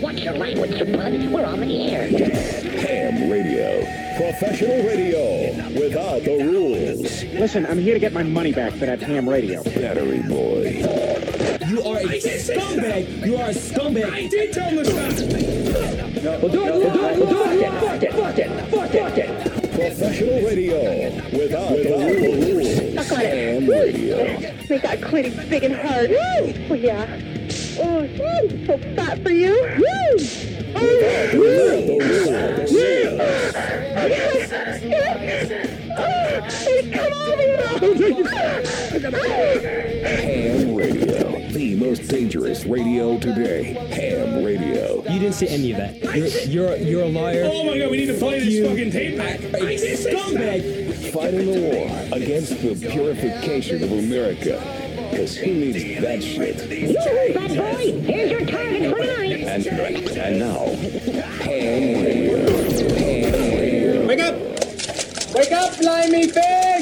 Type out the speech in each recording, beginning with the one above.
Watch your language, you bud. We're on the air. Ham Radio. Professional radio without the rules. Listen, I'm here to get my money back for that ham radio. Battery Boy. You are a scumbag. You are a scumbag. I did tell him to stop. Well, do it, well, do it, well, do it. Fuck it, fuck it, fuck it, fuck it. Professional radio without the rules. Suck on it. Ham Radio. Make that clit big and hard. Oh yeah. Oh, woo, so fat for you. Woo. Without the rules. Hey, come on, Ham Radio. The most dangerous radio today. Ham Radio. You didn't say any of that. You're you're you're a liar. Oh my god, we need to play this you. fucking tape back. A scumbag. Fighting the war against the purification of America. Because who needs that shit? Yoo-hoo, bad boy. Here's your target for tonight. And, and now, Ham Radio. Ham Radio. Wake up! Wake up, limey pig!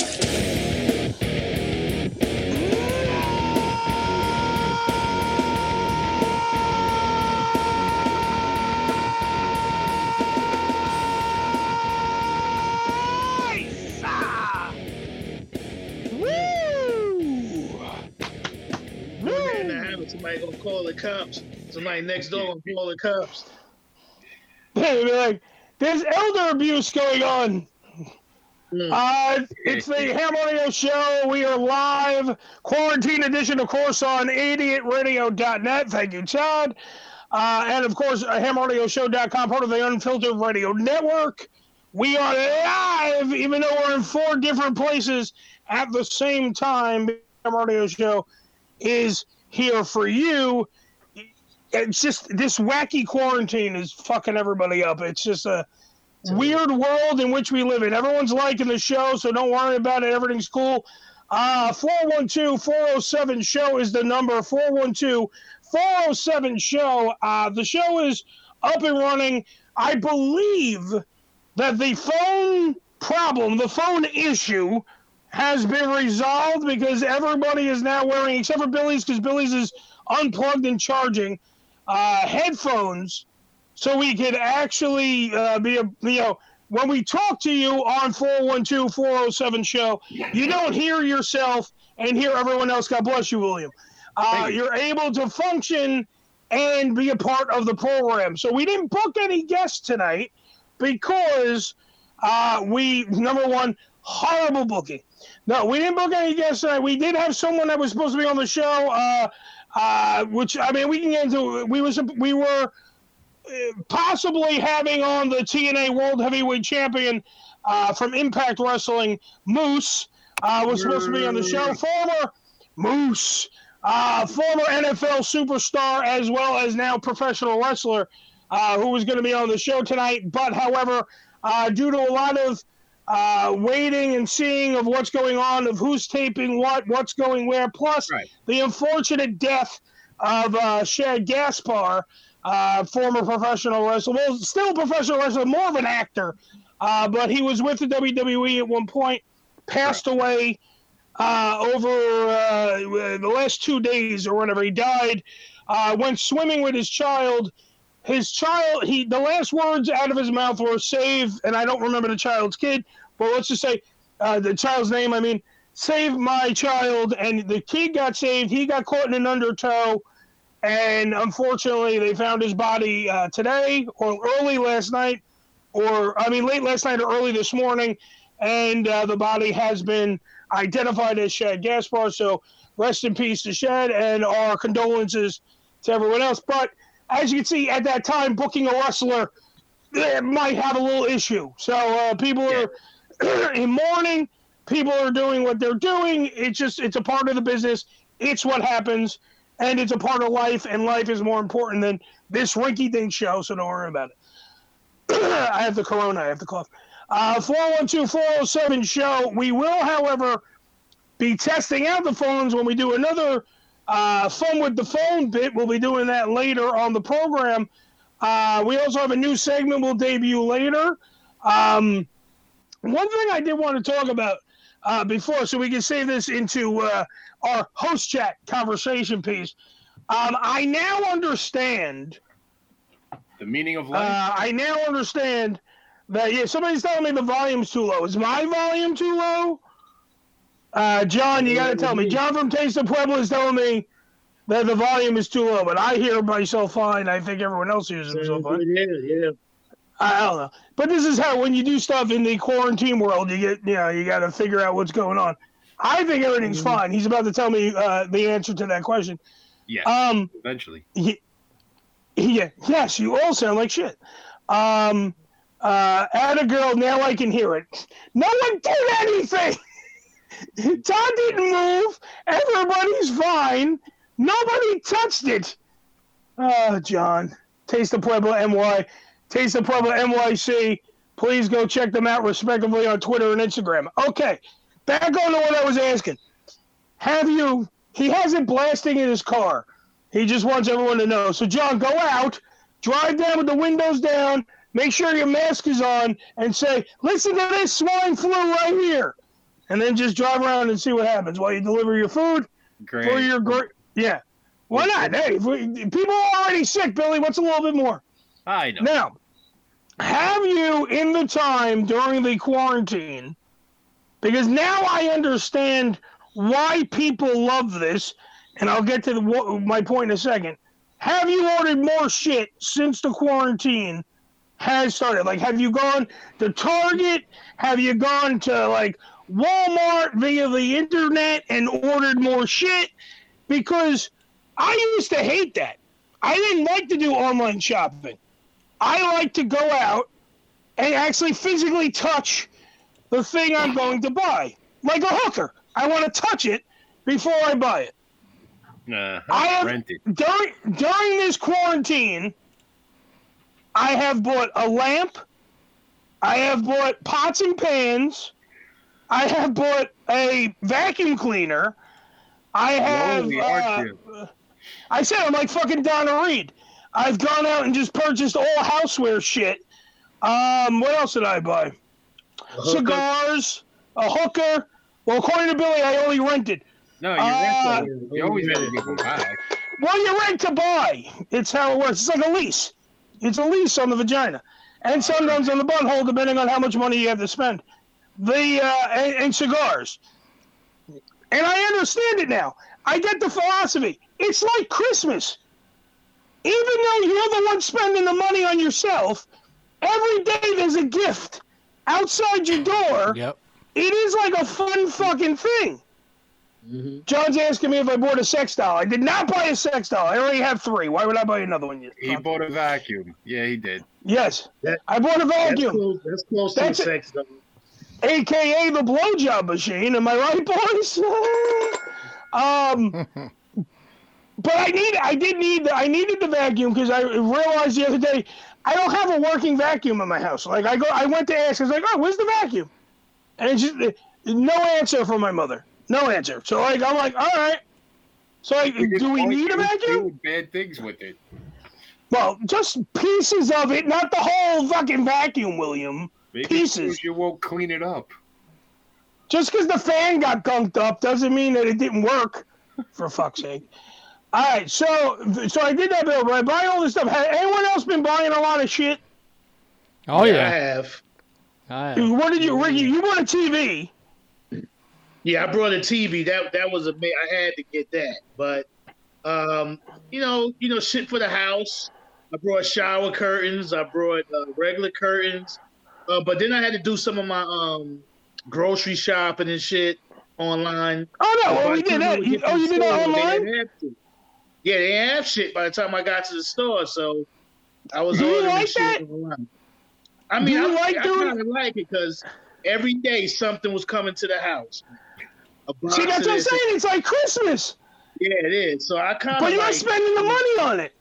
Call the cops. Somebody next door gonna call the cops. They'd be like, there's elder abuse going on. Uh, it's the Ham Radio Show. We are live, quarantine edition, of course, on idiotradio.net. Thank you, Chad. Uh, and of course, uh, hamradioshow.com, part of the Unfiltered Radio Network. We are live, even though we're in four different places at the same time. Ham Radio Show is here for you. It's just this wacky quarantine is fucking everybody up. It's just a weird world in which we live in. Everyone's liking the show, so don't worry about it. Everything's cool. Uh, 412 407 show is the number 412 407 show. Uh, the show is up and running. I believe that the phone problem, the phone issue, has been resolved because everybody is now wearing, except for Billy's, because Billy's is unplugged and charging, uh, headphones so we could actually uh, be a you know when we talk to you on 412-407 show you don't hear yourself and hear everyone else. God bless you william. Uh, you're able to function and be a part of the program. So we didn't book any guests tonight because uh, we number one horrible booking no we didn't book any guests tonight we did have someone that was supposed to be on the show uh, uh, which i mean we can get into we was we were possibly having on the TNA World Heavyweight Champion uh, from Impact Wrestling, Moose, uh, was supposed to be on the show. Former Moose, uh, former NFL superstar, as well as now professional wrestler, uh, who was going to be on the show tonight. But, however, uh, due to a lot of uh, waiting and seeing of what's going on, of who's taping what, what's going where, plus the unfortunate death of uh, Shad Gaspard, uh, former professional wrestler, well, still a professional wrestler, more of an actor, uh, but he was with the WWE at one point, passed away uh, over uh, the last two days or whenever he died. Uh, went swimming with his child. His child, he the last words out of his mouth were "save," and I don't remember the child's kid, but let's just say uh, the child's name. I mean, save my child, and the kid got saved. He got caught in an undertow and unfortunately they found his body uh, today or early last night or i mean late last night or early this morning and uh, the body has been identified as shad gaspard so rest in peace to shad and our condolences to everyone else but as you can see at that time booking a wrestler eh, might have a little issue so uh, people are in mourning people are doing what they're doing it's just it's a part of the business it's what happens and it's a part of life, and life is more important than this rinky dink show, so don't worry about it. I have the corona, I have the cough. Uh, 412 407 show. We will, however, be testing out the phones when we do another uh, Fun with the Phone bit. We'll be doing that later on the program. Uh, we also have a new segment we'll debut later. Um, one thing I did want to talk about uh, before, so we can save this into uh, our host chat conversation piece. Um, I now understand The meaning of life. Uh, I now understand that. Yeah, somebody's telling me the volume's too low. Is my volume too low? Uh, John, you got to tell me. John from Taste of Pueblo is telling me that the volume is too low, but I hear myself fine. I think everyone else hears himself fine. Yeah, yeah. I don't know. But this is how when you do stuff in the quarantine world, you get you know you got to figure out what's going on. I think everything's fine. He's about to tell me uh, the answer to that question. Yeah. Um, eventually. Ye- yeah, yes, you all sound like shit. Um, uh, add a girl. Now I can hear it. No one did anything. Todd didn't move. Everybody's fine. Nobody touched it. Oh, John. Taste of Pueblo NY. Taste of Pueblo NYC. Please go check them out respectively on Twitter and Instagram. Okay, back on to what I was asking. Have you? He has it blasting in his car. He just wants everyone to know. So, John, go out, drive down with the windows down, make sure your mask is on, and say, "Listen to this swine flu right here," and then just drive around and see what happens while you deliver your food Great. for your great. Yeah, why not? Hey, if we- people are already sick, Billy. What's a little bit more? I know. Now, have you in the time during the quarantine? Because now I understand why people love this, and I'll get to the, my point in a second. Have you ordered more shit since the quarantine has started? Like, have you gone to Target? Have you gone to like Walmart via the internet and ordered more shit? Because I used to hate that. I didn't like to do online shopping. I like to go out and actually physically touch the thing I'm going to buy, like a hooker. I want to touch it before I buy it. Uh, I have rented. during during this quarantine. I have bought a lamp. I have bought pots and pans. I have bought a vacuum cleaner. I have. Aren't uh. I said I'm like fucking Donna Reed. I've gone out and just purchased all houseware shit. Um, what else did I buy? Cigars, a hooker. Well, according to Billy, I only rented. No, you Uh, rent. You always rent them back. Well, you rent to buy. It's how it works. It's like a lease. It's a lease on the vagina, and sometimes on the butthole, depending on how much money you have to spend. The uh, and, and cigars. And I understand it now. I get the philosophy. It's like Christmas. Even though you're the one spending the money on yourself, every day there's a gift outside your door. Yep. It is like a fun fucking thing. John's asking me if I bought a sex doll. I did not buy a sex doll. I already have three. Why would I buy another one? yet? He bought a vacuum. Yeah, he did. Yes, That- I bought a That's vacuum, close, that's close That's to it. sex, though. Aka the blowjob machine. Am I right, boys? um, but I need, I did need, I needed the vacuum because I realized the other day I don't have a working vacuum in my house. Like I go, I went to ask, I was like, oh, where's the vacuum? And it's just no answer from my mother. No answer. So like, I'm like, all right. So like, do we need a vacuum? Bad things with it. Well, just pieces of it, not the whole fucking vacuum, William. Maybe Pieces. You won't clean it up. Just because the fan got gunked up doesn't mean that it didn't work. For fuck's sake. All right, so so I did that, Bill. But I buy all this stuff. Has anyone else been buying a lot of shit? Oh I yeah. I have. I What did you, Ricky? You bought a TV. Yeah, I brought a TV. That that was a ma- I had to get that. But um, you know, you know, shit for the house. I brought shower curtains. I brought uh, regular curtains. Uh, but then I had to do some of my um grocery shopping and shit online. Oh no, well we the did I that. You, oh, you did that they online? to. Yeah, they didn't have shit by the time I got to the store, so I was Do you ordering like shit that? online. I mean, you I, like I doing- kind of like it because every day something was coming to the house. See, that's what I'm saying. It's like Christmas, yeah, it is. So I kind of but you're like, spending the money on it.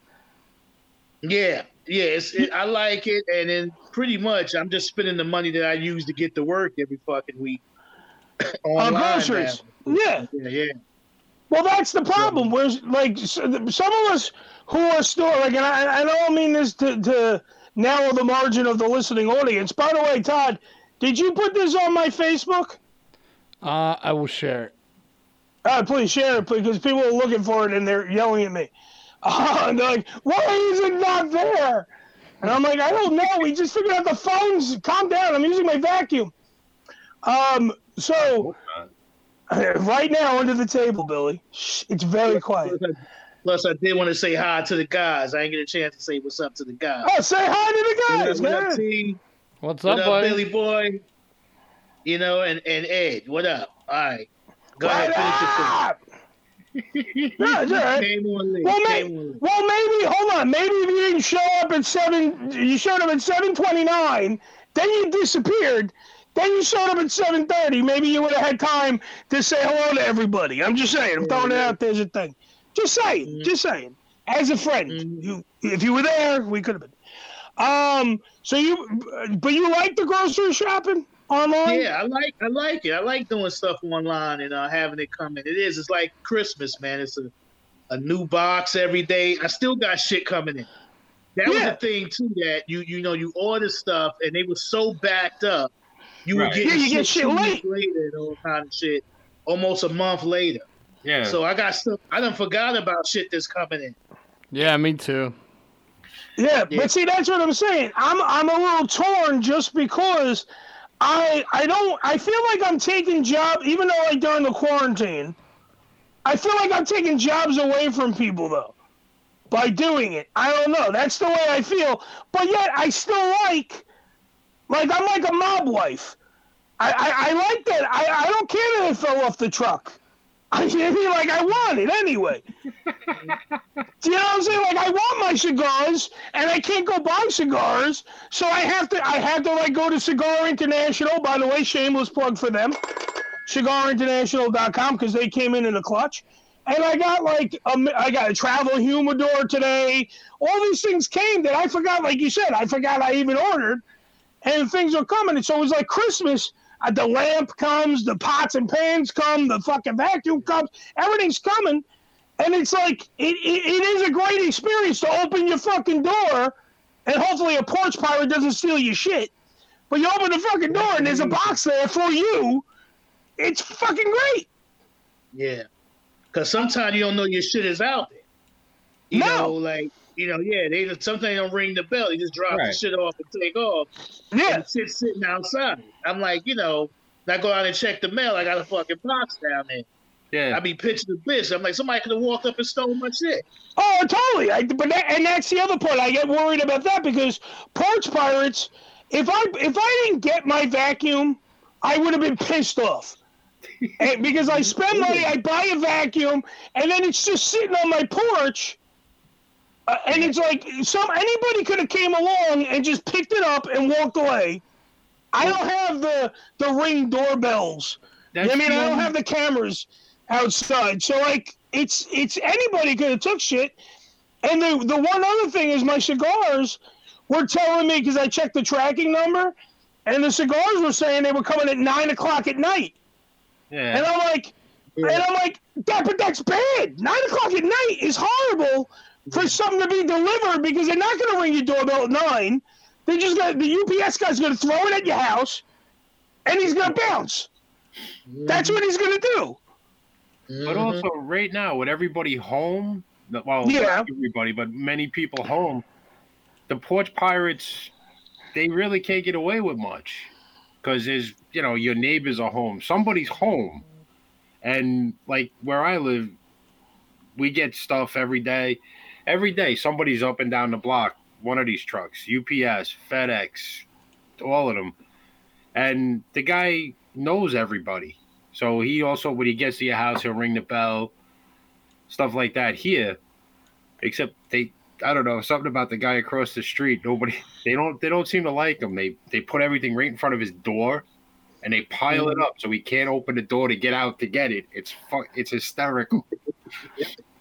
yeah, yeah. It's, it, I like it, and then pretty much I'm just spending the money that I use to get to work every fucking week. On Online groceries. now. Yeah. Yeah, yeah. Well, that's the problem. Where's like some of us who are still like, and I, I don't mean this to, to narrow the margin of the listening audience. By the way, Todd, did you put this on my Facebook? Uh, I will share it. Uh, please share it, because people are looking for it and they're yelling at me. Uh, and they're like, "Why is it not there?" And I'm like, I don't know. We just figured out the phones. Calm down. I'm using my vacuum. Um, so right now under the table, Billy. Shh, it's very quiet. Plus, I did want to say hi to the guys. I didn't get a chance to say what's up to the guys. Oh, say hi to the guys, what up, what man. up, T? What's What up, up. Billy Boy? You know, and, and Ed. What up? All right. Go What ahead, finish your thing. up? No, it's all right. Name on list. Well, Name may, on well, maybe hold on. Maybe if you didn't show up at seven, you showed up at seven twenty-nine. Then you disappeared. Then you showed up at seven thirty. Maybe you would have had time to say hello to everybody. I'm just saying. I'm throwing it out there as a thing. Just saying. Mm-hmm. Just saying. As a friend, you if you were there, we could have been. Um. So you, but you like the grocery shopping online? Yeah, I like I like it. I like doing stuff online and uh, having it come in. It is. It's like Christmas, man. It's a a new box every day. I still got shit coming in. That was Yeah. the thing too. That you you know you order stuff and they were so backed up. You Right. were getting Yeah, you shit, get shit late. later and all kind of shit. Almost a month later. Yeah. So I got stuff. I done forgot about shit that's coming in. Yeah, me too. Yeah, Yeah. but see, that's what I'm saying. I'm I'm a little torn just because I I don't I feel like I'm taking jobs even though like during the quarantine, I feel like I'm taking jobs away from people though by doing it. I don't know. That's the way I feel. But yet I still like like I'm like a mob wife. I I, I like that. I, I don't care that it fell off the truck. I mean, like I want it anyway. Do you know what I'm saying? Like I want my cigars, and I can't go buy cigars, so I have to. I have to like go to Cigar International. By the way, shameless plug for them, cigarinternational.com because they came in in a clutch. And I got like a, I got a travel humidor today. All these things came that I forgot. Like you said, I forgot I even ordered, and things are coming. And so it was like Christmas. The lamp comes, the pots and pans come, the fucking vacuum comes, everything's coming. And it's like it, it, it is a great experience to open your fucking door, and hopefully a porch pirate doesn't steal your shit. But you open the fucking door and there's a box there for you. It's fucking great. Yeah. Cause sometimes you don't know your shit is out there. You No. know, like you know, yeah, they sometimes they don't ring the bell. They just drop the shit off and take off. Yeah. And sitting outside. I'm like, you know, I go out and check the mail. I got a fucking box down there. yeah. I be pitching the bitch. I'm like, somebody could have walked up and stole my shit. Oh, totally. I, but that, and that's the other part. I get worried about that because porch pirates. If I if I didn't get my vacuum, I would have been pissed off. Because I spend money, I buy a vacuum, and then it's just sitting on my porch. Uh, and it's like some anybody could have came along and just picked it up and walked away. I don't have the the ring doorbells. That's I mean, I don't have the cameras outside, so like it's it's anybody could have took shit. And the the one other thing is my cigars were telling me because I checked the tracking number, and the cigars were saying they were coming at nine o'clock at night, Yeah. and I'm like, and I'm like, that but that's bad. Nine o'clock at night is horrible for something to be delivered because they're not going to ring your doorbell at nine. They just got the UPS guy's going to throw it at your house, and he's going to bounce. That's what he's going to do. But mm-hmm. also, right now, with everybody home, well, Yeah. not everybody, but many people home, the porch pirates, they really can't get away with much because there's, you know, your neighbors are home, somebody's home, and like where I live, we get stuff every day. Every day, somebody's up and down the block. One of these trucks, UPS, FedEx, all of them, and the guy knows everybody. So he also, when he gets to your house, he'll ring the bell, stuff like that. Here, except they, I don't know, something about the guy across the street. Nobody, they don't, they don't seem to like him. They, they put everything right in front of his door, and they pile it mm. up so he can't open the door to get out to get it. It's fuck, it's hysterical.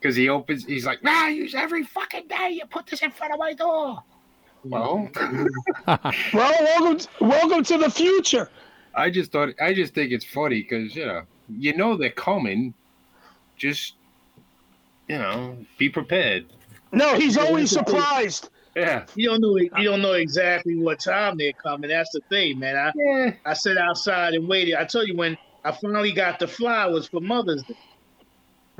Because he opens, he's like, "Nah, use every fucking day. You put this in front of my door." Well, Well, welcome, to, welcome to the future. I just thought I just think it's funny because you know you know they're coming. Just you know, be prepared. No, he's always that's the thing. surprised. Yeah, You don't know. You don't know exactly what time they're coming. That's the thing, man. I yeah. I sat outside and waited. I tell you when I finally got the flowers for Mother's Day.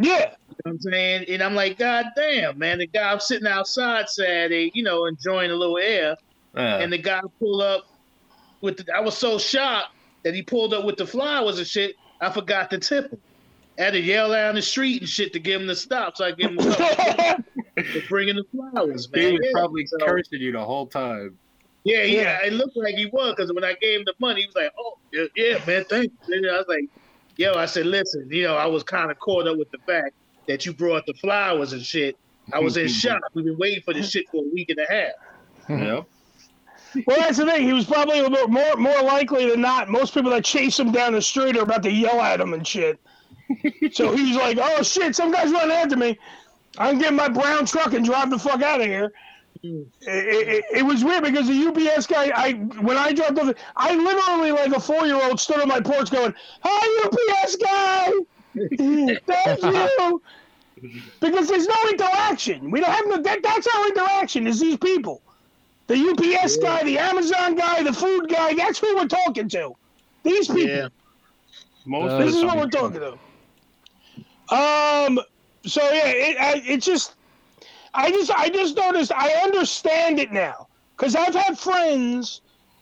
Yeah. You know what I'm saying? And I'm like, God damn, man, the guy I'm sitting outside Saturday, you know, enjoying a little air, Yeah. and the guy pulled up with the I was so shocked that he pulled up with the flowers and shit, I forgot to tip him. I had to yell down the street and shit to give him the stop, so I give him a couple for bringing the flowers, man. he was Yeah, probably so- cursing you the whole time. Yeah, yeah, Yeah. it looked like he was because when I gave him the money, he was like, "Oh, yeah, yeah man, thanks." And I was like, "Yo," I said, "Listen, you know, I was kind of caught up with the fact that you brought the flowers and shit. I was in mm-hmm. shock. We've been waiting for this shit for a week and a half." Mm-hmm. Yep. Well, that's the thing. He was probably a little more more likely than not. Most people that chase him down the street are about to yell at him and shit. so he's like, "Oh shit, some guy's running after me. I'm getting my brown truck and drive the fuck out of here." It, it, it was weird because the UPS guy, I when I dropped off, I literally like a four year old stood on my porch going, "Hi, UPS guy, thank you," because there's no interaction. We don't have no. That, that's our interaction. Is these people. The UPS guy, the Amazon guy, the food guy, that's who we're talking to. These people. Yeah, Most Uh, This is what we're talking to. Um. So yeah, it I, it just, I just I just noticed. I understand it now because I've had friends,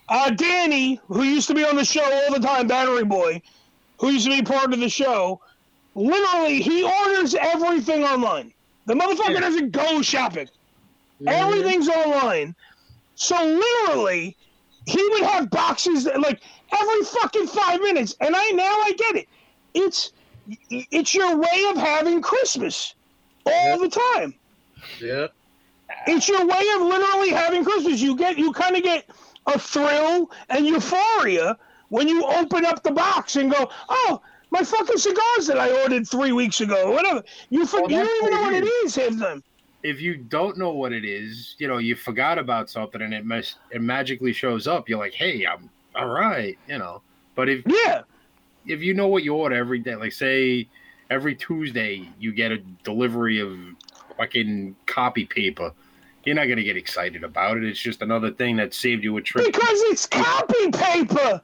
uh, Danny, who used to be on the show all the time, Battery Boy, who used to be part of the show. Literally, he orders everything online. The motherfucker Yeah. doesn't go shopping. Everything's online. So literally, he would have boxes that, like every fucking five minutes. And I now I get it. It's it's your way of having Christmas all the time. Yeah, It's your way of literally having Christmas. You get you kind of get a thrill and euphoria when you open up the box and go, oh. My fucking cigars that I ordered three weeks ago, whatever. You, for, Well, you don't even know what it is, half the time. if you don't know what it is, you know, you forgot about something and it mes- it magically shows up, you're like, hey, I'm all right, you know. But if Yeah. if you know what you order every day, like say every Tuesday you get a delivery of fucking copy paper, you're not gonna get excited about it. It's just another thing that saved you a trip. Because it's copy paper.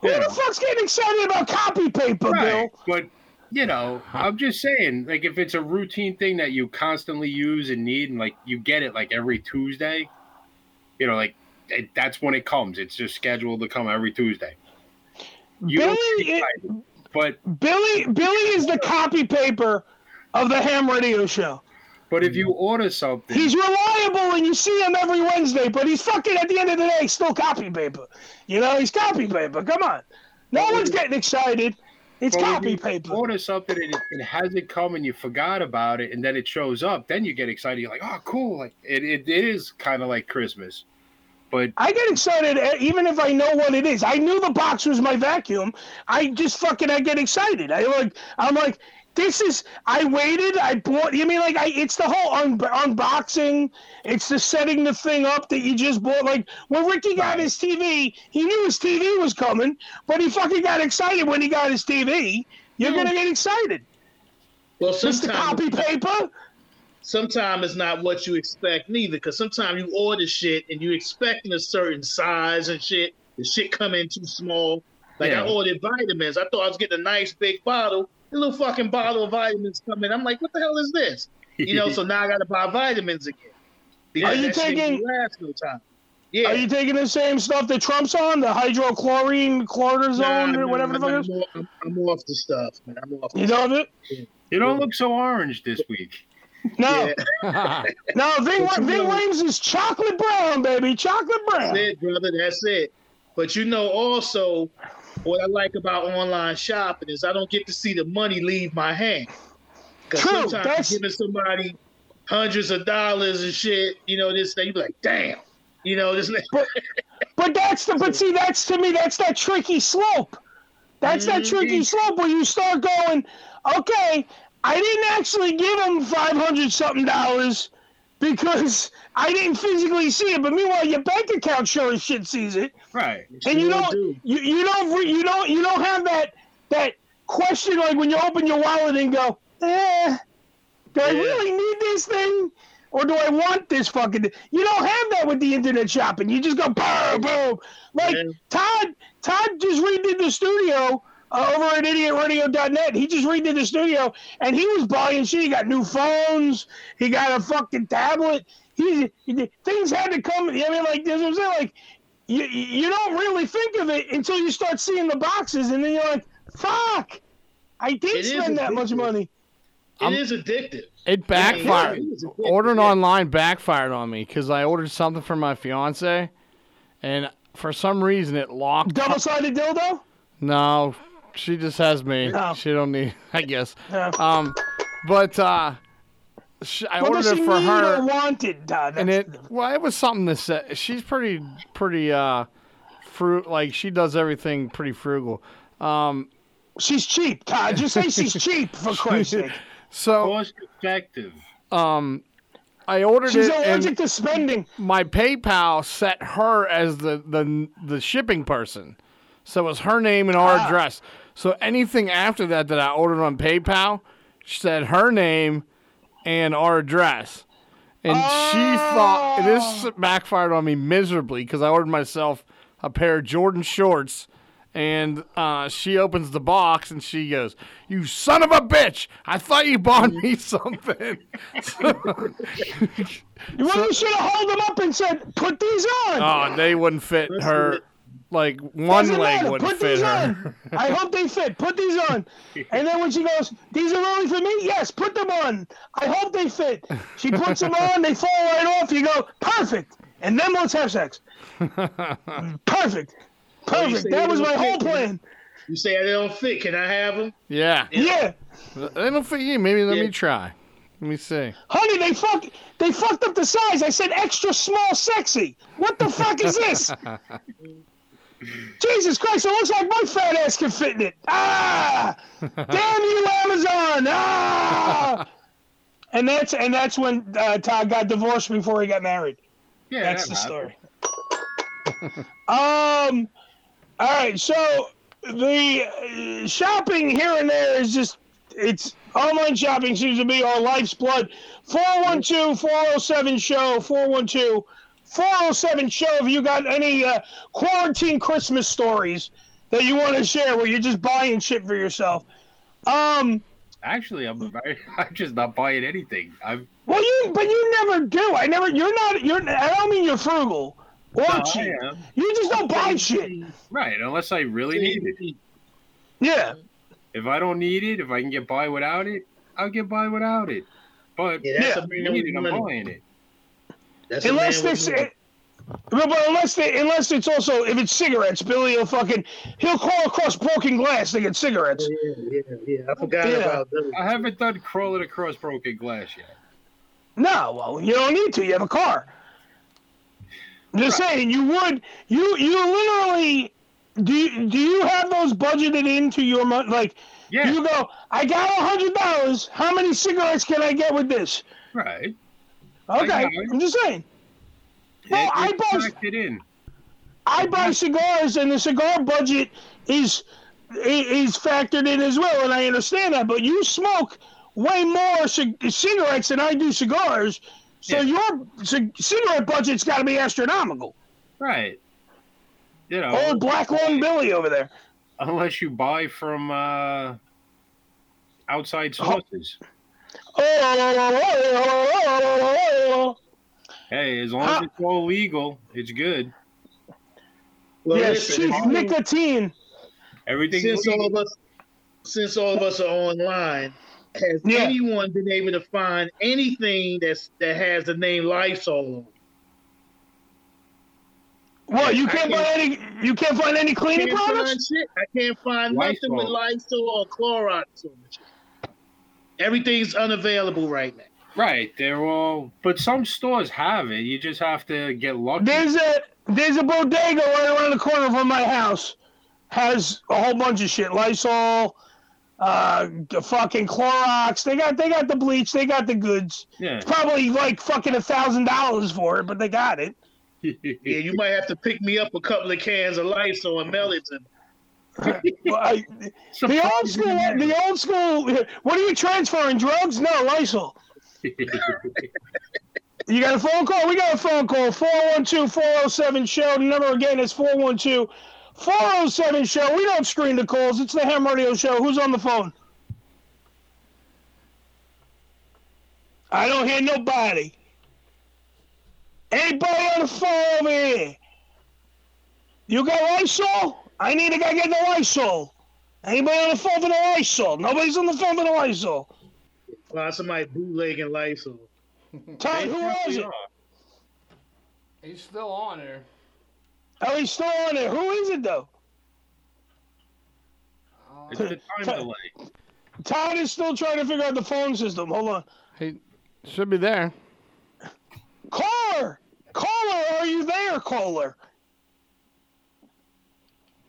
Who the fuck's getting excited about copy paper, Right. Bill? But you know, I'm just saying, like if it's a routine thing that you constantly use and need, and like you get it like every Tuesday, you know, like it, that's when it comes. It's just scheduled to come every Tuesday. You Billy, it- but Billy, Billy is the copy paper of the Ham Radio Show. But if you order something, He's reliable, and you see him every Wednesday. But he's fucking at the end of the day still copy paper. You know, he's copy paper. Come on, no one's getting excited. It's but copy you paper. Order something and it, it hasn't come and you forgot about it, and then it shows up. Then you get excited. You're like, oh, cool! Like it, it, it is kind of like Christmas. But I get excited uh, even if I know what it is. I knew the box was my vacuum. I just fucking I get excited. I like I'm like this is I waited. I bought. You mean like I? It's the whole un, unboxing. It's the setting the thing up that you just bought. Like when Ricky got his TV, he knew his TV was coming, but he fucking got excited when he got his TV. You're Hmm. gonna get excited. well, the copy paper. sometimes it's not what you expect neither. Because sometimes you order shit and you expecting a certain size and shit. The shit come in too small. Like Yeah. I ordered vitamins. I thought I was getting a nice big bottle. A little fucking bottle of vitamins come in. I'm like, what the hell is this? You know, so now I got to buy vitamins again. Because Are you taking? Last no time. Yeah. Are you taking the same stuff that Trump's on? The hydrochlorine, cortisone, Nah, or whatever nah, the fuck it I'm, is? off- I'm, I'm off the stuff, man. I'm off. You know of it? you don't look so orange this week. No. Yeah. No, Ving, But you Ving know- Rhames is chocolate brown, baby. Chocolate brown. That's it, brother. That's it. But you know, also, what I like about online shopping is I don't get to see the money leave my hand. Because True, sometimes that's- you're giving somebody hundreds of dollars and shit, you know, this thing, you be like, damn. You know, this But that's the but see that's to me that's that tricky slope. That's that mm-hmm. tricky slope where you start going, okay, I didn't actually give him five hundred something dollars because I didn't physically see it. But meanwhile, your bank account sure as shit sees it. Right. and you don't do. you, you don't re- you don't you don't have that that question like when you open your wallet and go, eh, do I really need this thing? Or do I want this fucking thing? You don't have that with the internet shopping. You just go boom, boom. Like Yeah. Todd, Todd just redid the studio uh, over at idiotradio.net. He just redid the studio, and he was buying shit. He got new phones. He got a fucking tablet. He, he things had to come. I mean, like this was like you you don't really think of it until you start seeing the boxes, and then you're like, fuck, I did It is spend that much addictive. money. It is addictive. It backfired. it is addictive, Ordering yeah. online backfired on me because I ordered something for my fiance, and for some reason it locked. Double sided dildo. No, she just has me. No. She don't need. I guess. Yeah. Um, but uh, sh I What ordered does it she for need her. or wanted, Todd? and it well it was something to say she's pretty pretty uh fruit like she does everything pretty frugal um she's cheap, Todd. Just say she's cheap for Christ's sake. so Cost effective. um i ordered She's it allergic and to spending. my paypal set her as the the the shipping person so it was her name and our Ah. address so anything after that that i ordered on paypal said her name and our address and she thought this backfired on me miserably because I ordered myself a pair of Jordan shorts, and uh, she opens the box and she goes, "You son of a bitch! I thought you bought me something." Well, you should have held them up and said, "Put these on." oh, they wouldn't fit her. Like one Doesn't leg matter. wouldn't Put fit these her. on. I hope they fit. Put these on. And then when she goes, "These are only for me," yes, put them on. I hope they fit. She puts them on. They fall right off. You go, perfect. And then let's have sex. Perfect. Perfect. That was my whole plan. You say they don't fit. Can I have them? Yeah, Yeah. they don't fit you. Maybe let Yeah. me try. Let me see. Honey, they fuck they fucked up the size. I said extra small sexy. What the fuck is this? Jesus Christ, it looks like my fat ass can fit in it. Ah! Damn you, Amazon! Ah! And that's and that's when uh, Todd got divorced before he got married. Yeah, That's that the story. um, all right. So the uh, shopping here and there is just it's online shopping seems to be our life's blood. 412-407 show 412 407 show. If you got any uh, quarantine Christmas stories that you want to share, where you're just buying shit for yourself. Um. Actually, I'm very, I'm just not buying anything. I'm Well, you but you never do. I never. You're not. You're. I don't mean you're frugal or No, I cheap. am. You just don't buy shit. right unless I really need it. Yeah. If I don't need it, if I can get by without it, I'll get by without it. But Yeah, that's Yeah. a if I need it, I'm buying it. That's Unless man with there's. money. But but unless they, unless it's also if it's cigarettes, Billy will fucking he'll crawl across broken glass to get cigarettes. Yeah, yeah, yeah. I forgot Yeah. about those. I haven't done crawling across broken glass yet. No, well you don't need to. You have a car. I'm just saying you would you you literally do you, do you have those budgeted into your money like Yeah, you go I got a hundred dollars how many cigarettes can I get with this right. Okay. I'm just saying well It- I buy factored in. I buy cigars, and the cigar budget is is factored in as well, and I understand that. But you smoke way more c- cigarettes than I do cigars, so Yeah. your c- cigarette budget's got to be astronomical. Right. You know, Old Black Lung Billy over there. unless you buy from uh, outside sources. Oh, Hey, as long as it's all legal, it's good. Well, yes, listen, Chief Nicotine. Everything's since legal. all of us, since all of us are online, has Yeah. anyone been able to find anything that's that has the name Lysol? on it? What you can't can't- find any? You can't find any cleaning Can't products? shit. I can't find nothing with Lysol or Clorox on it. Everything's unavailable right now. Right, they're all, but some stores have it. You just have to get lucky. There's a there's a bodega right around the corner from my house. Has a whole bunch of shit. Lysol, uh, the fucking Clorox. They got they got the bleach. They got the goods. yeah. It's probably like fucking a thousand dollars for it, but they got it. Yeah, you might have to pick me up a couple of cans of Lysol and mail it to me. I, the old school. The old school. What are you transferring? Drugs? No, Lysol. You got a phone call? We got a phone call. 412 407 show. The number again is 412 407 show. We don't screen the calls. It's the Ham Radio show. Who's on the phone? I don't hear nobody. Anybody on the phone over here? You got Lysol? I need a guy get the Lysol. Anybody on the phone for the Lysol? Nobody's on the phone for the Lysol. Wow, somebody bootlegging Lysol. Todd, who was it? He's still on there. Oh, he's still on there. Who is it though? Uh, it's the time delay. Todd is still trying to figure out the phone system. Hold on. He should be there. Caller! Caller, are you there, caller?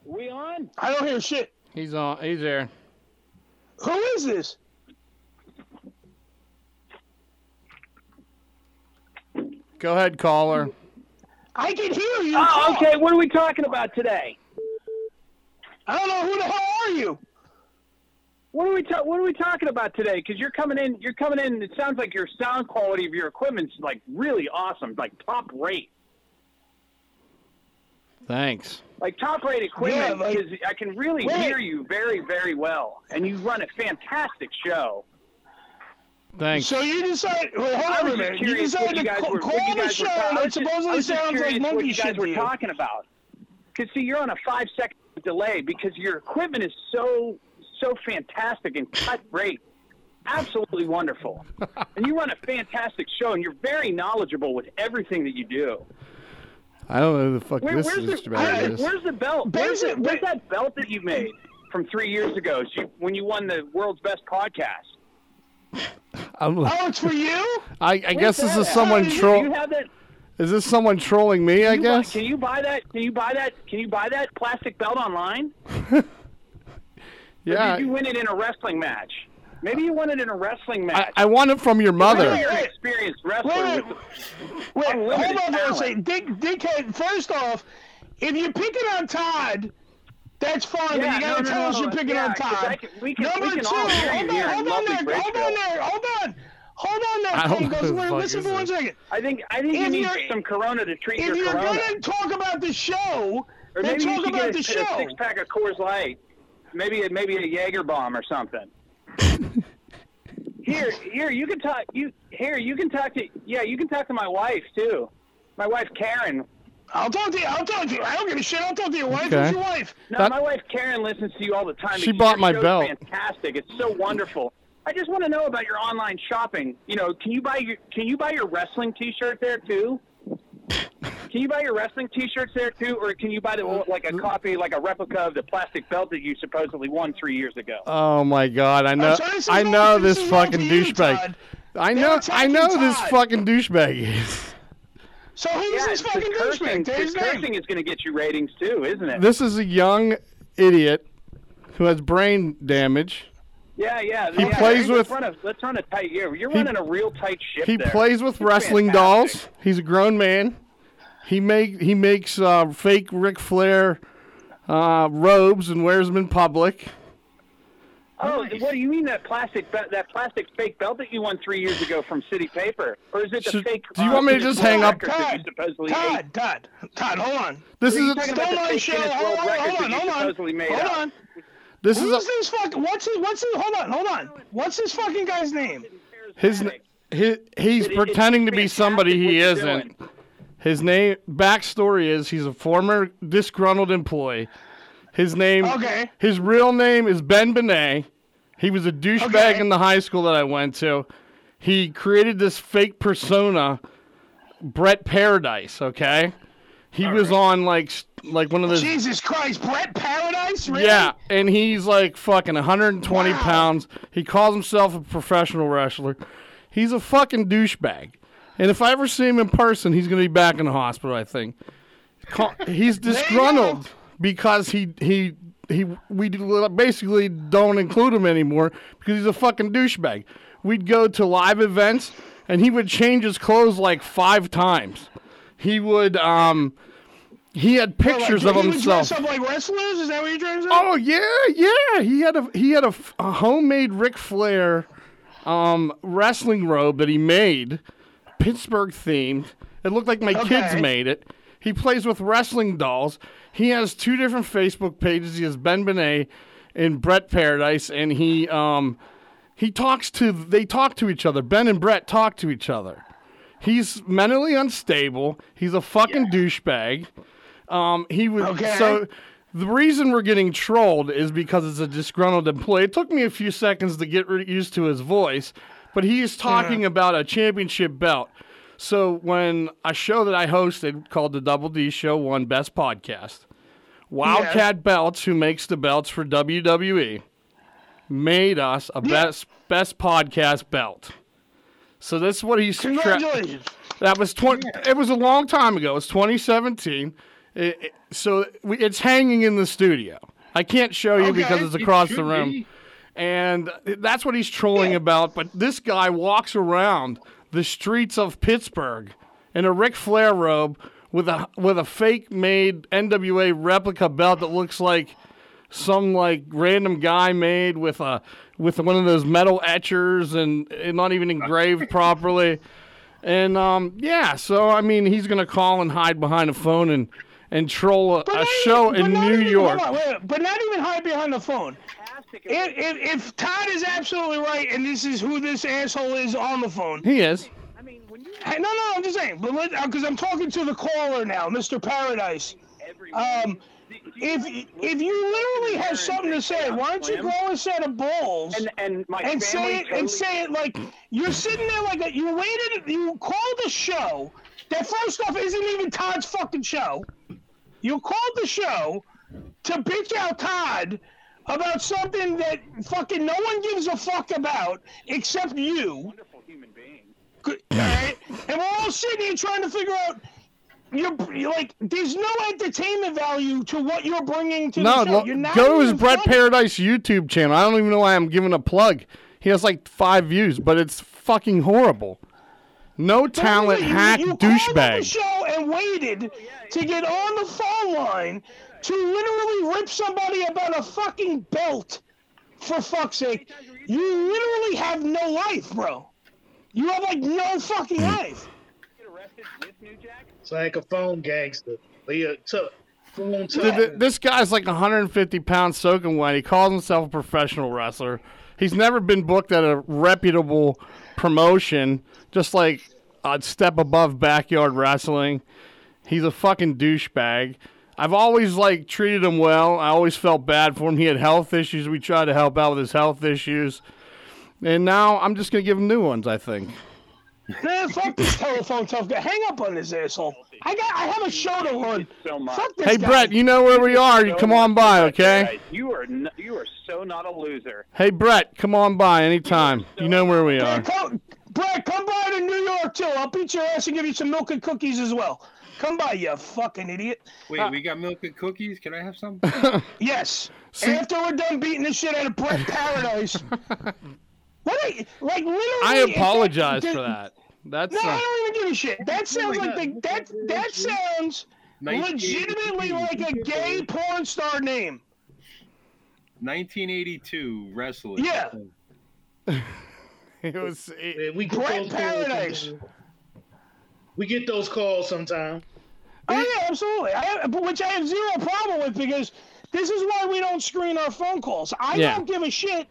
We on? I don't hear shit. He's on. He's there. Who is this? Go ahead, caller. I can hear you. Oh, talk. okay. What are we talking about today? I don't know who the hell are you. What are we ta- What are we talking about today? Because you're coming in. You're coming in. It sounds like your sound quality of your equipment's like really awesome, like top rate, Thanks. like top rate equipment. Yeah, like- Because I can really Wait. hear you very, very well, and you run a fantastic show. Thanks. So you decided. Wait, hold on a minute. You decided you to guys ca- were, call the show were that supposedly just sounds like curious what monkey you guys shit were to you. talking about. Because see, you're on a five second delay because your equipment is so so fantastic and cut rate, absolutely wonderful, and you run a fantastic show, and you're very knowledgeable with everything that you do. I don't know who the fuck Where, this where's, is. the, about where's, where's the belt? Where's, Basic- the, where's that belt that you made from three years ago you, when you won the world's best podcast? I'm, Oh, it's for you? I, I guess this is at? someone trolling. troll. You have that. Is this someone trolling me? I Can you buy- guess. can you buy that? Can you buy that? Can you buy that plastic belt online? Or Yeah. did you win it in a wrestling match? Maybe you won it in a wrestling match. I want it from your I know mother. you're an experienced wrestler. Wait, with Wait, hold on for a second. Dick, dickhead, first off, if you're picking on Todd, that's fine, Yeah, but you gotta no, no, tell us no, you're picking yeah, on 'cause Todd. Can- we can- Number we can two, all hear hold on, in hold on lovely there, hold on there, hold on. Hold on there, I don't know Pringles. who the Wait, Listen for one this. second. I think I think you If need you're- some Corona to treat If your you're Corona. gonna talk about the show, or then maybe you talk should about get the a, show. a six pack of Coors Light. Maybe a, maybe a Jaeger bomb or something. here, here you can talk. You here you can talk to yeah you can talk to my wife too. My wife Karen. I'll talk to you. I'll talk to you. I don't give a shit. I'll talk to your wife. Okay. Who's your wife? No, That- my wife Karen listens to you all the time. She bought my belt. Fantastic! It's so wonderful. I just want to know about your online shopping. You know, can you buy your can you buy your wrestling T-shirt there too? Can you buy your wrestling T-shirts there too, or can you buy the like a copy, like a replica of the plastic belt that you supposedly won three years ago? Oh my god! I know. this I know this this is all fucking douchebag. I know. I know this fucking douchebag is. So who's yeah, this fucking cursing. douchebag? The his cursing is going to get you ratings too, isn't it? This is a young idiot who has brain damage. Yeah, yeah. He yeah. plays let's with- Run a, let's run a tight year. You're He- running a real tight ship He there. plays with It's wrestling fantastic. dolls. He's a grown man. He make he makes uh, fake Ric Flair uh, robes and wears them in public. Oh, what do you mean that plastic be- that plastic fake belt that you won three years ago from City Paper, or is it the Should- fake? do you uh, want me to just hang up? Records that you Todd, supposedly? Todd, Todd, Todd, hold on. This is a, talking Still the show. Hold on, hold on, hold on. made Hold on. This is a, this fucking? What's his? What's his? Hold on, hold on. What's this fucking guy's name? his, his he's It- pretending to be somebody he isn't. His name backstory is he's a former disgruntled employee. His name Okay. his real name is Ben Benet. He was a douchebag Okay. in the high school that I went to. He created this fake persona, Brett Paradise, okay? He was on like like one of those Jesus Christ, Brett Paradise? Really? yeah, and he's like fucking 120 Wow. pounds. He calls himself a professional wrestler. He's a fucking douchebag. And if I ever see him in person, he's to be back in the hospital, I think. He's disgruntled because he he he we basically don't include him anymore because he's a fucking douchebag. We'd go to live events and he would change his clothes like 5 times. He would um he had Well, like, pictures he of himself. dress up like wrestlers? Is that what you're trying to say? Oh yeah, yeah. He had a he had a, a homemade Ric Flair um, wrestling robe that he made, Pittsburgh themed. It looked like my kids made it. He plays with wrestling dolls. He has two different Facebook pages. He has Ben Benet and Brett Paradise, and he um he talks to they talk to each other. Ben and Brett talk to each other. He's mentally unstable. He's a fucking douchebag. Um, he was Okay. so. The reason we're getting trolled is because it's a disgruntled employee. It took me a few seconds to get used to his voice, but he's is talking about a championship belt. So when a show that I hosted called the Double D Show won Best Podcast, Wildcat Belts, who makes the belts for WWE, made us a best best podcast belt. So that's what he's tra- Congratulations. that was twenty. It was a long time ago. It was 2017. It- it- so we, it's hanging in the studio. I can't show you because it's It across the room, be. and that's what he's trolling about. But this guy walks around the streets of Pittsburgh in a Ric Flair robe with a with a fake made NWA replica belt that looks like some like random guy made with a with one of those metal etchers and, and not even engraved properly. And um, yeah, so I mean, he's gonna call and hide behind a phone and and troll a, a show even- in New even- York. on, wait, wait, but not even hide behind the phone. If, if, if Todd is absolutely right, and this is who this asshole is on the phone. He is. I mean, when Hey, no, no, I'm just saying, but because I'm talking to the caller now, Mr. Paradise. Um, if if you literally have something to say, why don't you grow a set of balls And and my and say it totally, and say it like you're sitting there like a, you waited, you called a show that first off isn't even Todd's fucking show. You called the show to bitch out Todd about something that fucking no one gives a fuck about except you. wonderful human being. Good- All right, and we're all sitting here trying to figure out. You're, you're like, there's no entertainment value to what you're bringing to No, the show. lo- You're not go to his Brett funny. Paradise YouTube channel. I don't even know why I'm giving a plug. He has like five views, but it's fucking horrible. No talent, you, hack, you called the douchebag. show and waited to get on the phone line to literally rip somebody about a fucking belt. For fuck's sake, you literally have no life, bro. You have like no fucking hmm. life. Get arrested with New Jack? It's like a phone gangster. But yeah, tough. Phone Th- tough. th- This guy's like 150 pounds soaking wet. He calls himself a professional wrestler. He's never been booked at a reputable promotion, just like a step above backyard wrestling. He's a fucking douchebag. I've always like treated him well. I always felt bad for him. He had health issues. We tried to help out with his health issues. And now I'm just gonna give him new ones. I think. Man, fuck this telephone tough guy. Hang up on this asshole. I got. I have a show to run. So much. Fuck this Hey guy. Brett, you know where we are. You come on by, okay? You are n- you are so not a loser. Hey Brett, come on by anytime. You know where we are. Brett, come, Brett, come by to New York too. I'll beat your ass and give you some milk and cookies as well. Come by, you fucking idiot. Wait, uh, we got milk and cookies. Can I have some? Yes. See- After we're done beating the shit out of Brett Paradise. what? Are you, like literally. I apologize that- for that. That's No, uh, I don't even give a shit. That sounds like the that that sounds 1982. legitimately like a gay porn star name. 1982 wrestling. Yeah. it was. It, we get Brett those calls Paradise. We get those calls sometimes. Oh yeah, absolutely. I have, which I have zero problem with because this is why we don't screen our phone calls. I Yeah. don't give a shit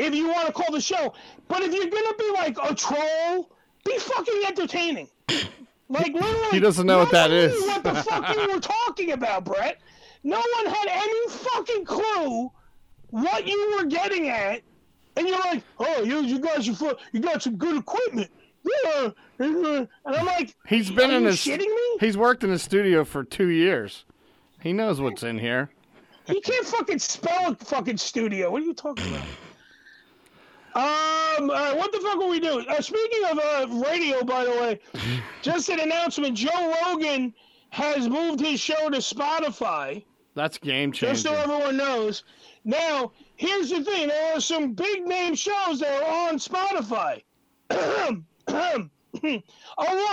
if you want to call the show, but if you're gonna be like a troll, be fucking entertaining. Like literally, He doesn't know what that is. What the fuck you were talking about, Brett? No one had any fucking clue what you were getting at, and you're like, "Oh, you, you guys are you got some good equipment." Yeah, and uh, I'm like, he's been are in you his. shitting me? He's worked in the studio for two years. He knows what's in here. He can't fucking spell a fucking studio. What are you talking about? Um, uh, what the fuck are we doing? Uh, speaking of uh, radio, by the way, just an announcement: Joe Rogan has moved his show to Spotify. That's game changing. Just so everyone knows. Now, here's the thing: there are some big name shows that are on Spotify. oh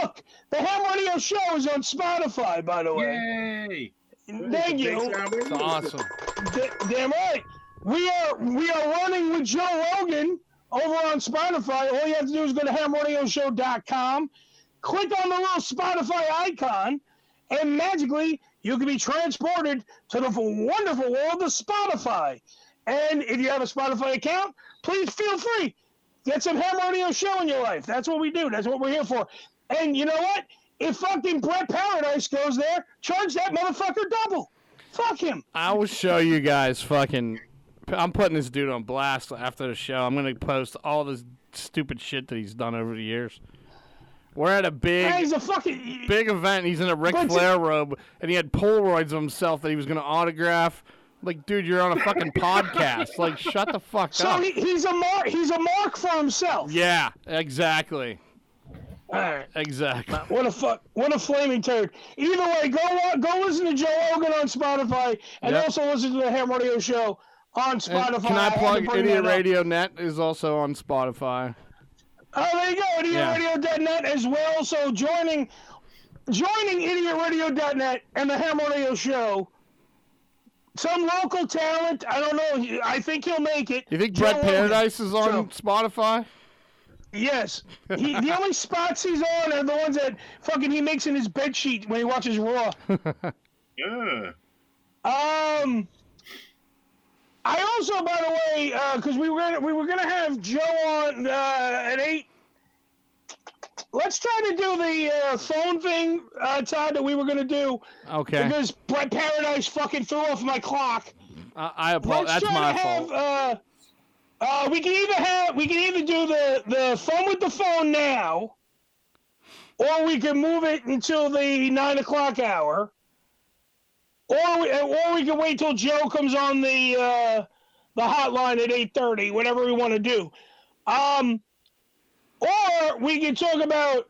look, the Ham Radio Show is on Spotify. By the way, Yay! thank you. It's awesome. Da- damn right. We are we are running with Joe Rogan over on Spotify. All you have to do is go to hamradioshow.com, click on the little Spotify icon, and magically you can be transported to the wonderful world of Spotify. And if you have a Spotify account, please feel free. Get some ham radio show in your life. That's what we do. That's what we're here for. And you know what? If fucking Brett Paradise goes there, charge that motherfucker double. Fuck him. I will show you guys fucking. I'm putting this dude on blast after the show. I'm gonna post all this stupid shit that he's done over the years. We're at a big, Hey, he's a fucking. big event. He's in a Ric Flair robe, and he had Polaroids of himself that he was gonna autograph. Like, dude, you're on a fucking podcast. Like, shut the fuck So up. So he, he's a mark. He's a mark for himself. yeah, exactly, All right. exactly. Uh, what a fuck! What a flaming turd! Either way, go go listen to Joe Rogan on Spotify, and Yep. also listen to the Ham Radio Show on And Spotify. can I plug bring Idiot that up. Radio Net is also on Spotify. Oh, there you go, Yeah. IdiotRadio.net as well. So joining, joining IdiotRadio.net and the Ham Radio Show. Some local talent. I don't know. I think he'll make it. You think Joe Brett Rogan. Paradise is on Spotify? Yes. He, the only spots he's on are the ones that fucking he makes in his bed sheet when he watches Raw. Yeah. Um, I also, by the way, because we were gonna we were gonna have Joe on uh, at eight. Let's try to do the uh, phone thing, uh, Todd, that we were gonna do Okay. because Brett Paradise fucking threw off my clock. I, I apologize. That's my to fault. have. Uh, uh, we can either have we can either do the the phone with the phone now, or we can move it until the nine o'clock hour, or we, or we can wait till Joe comes on the uh, the hotline at eight thirty. Whatever we want to do, um, or we can talk about.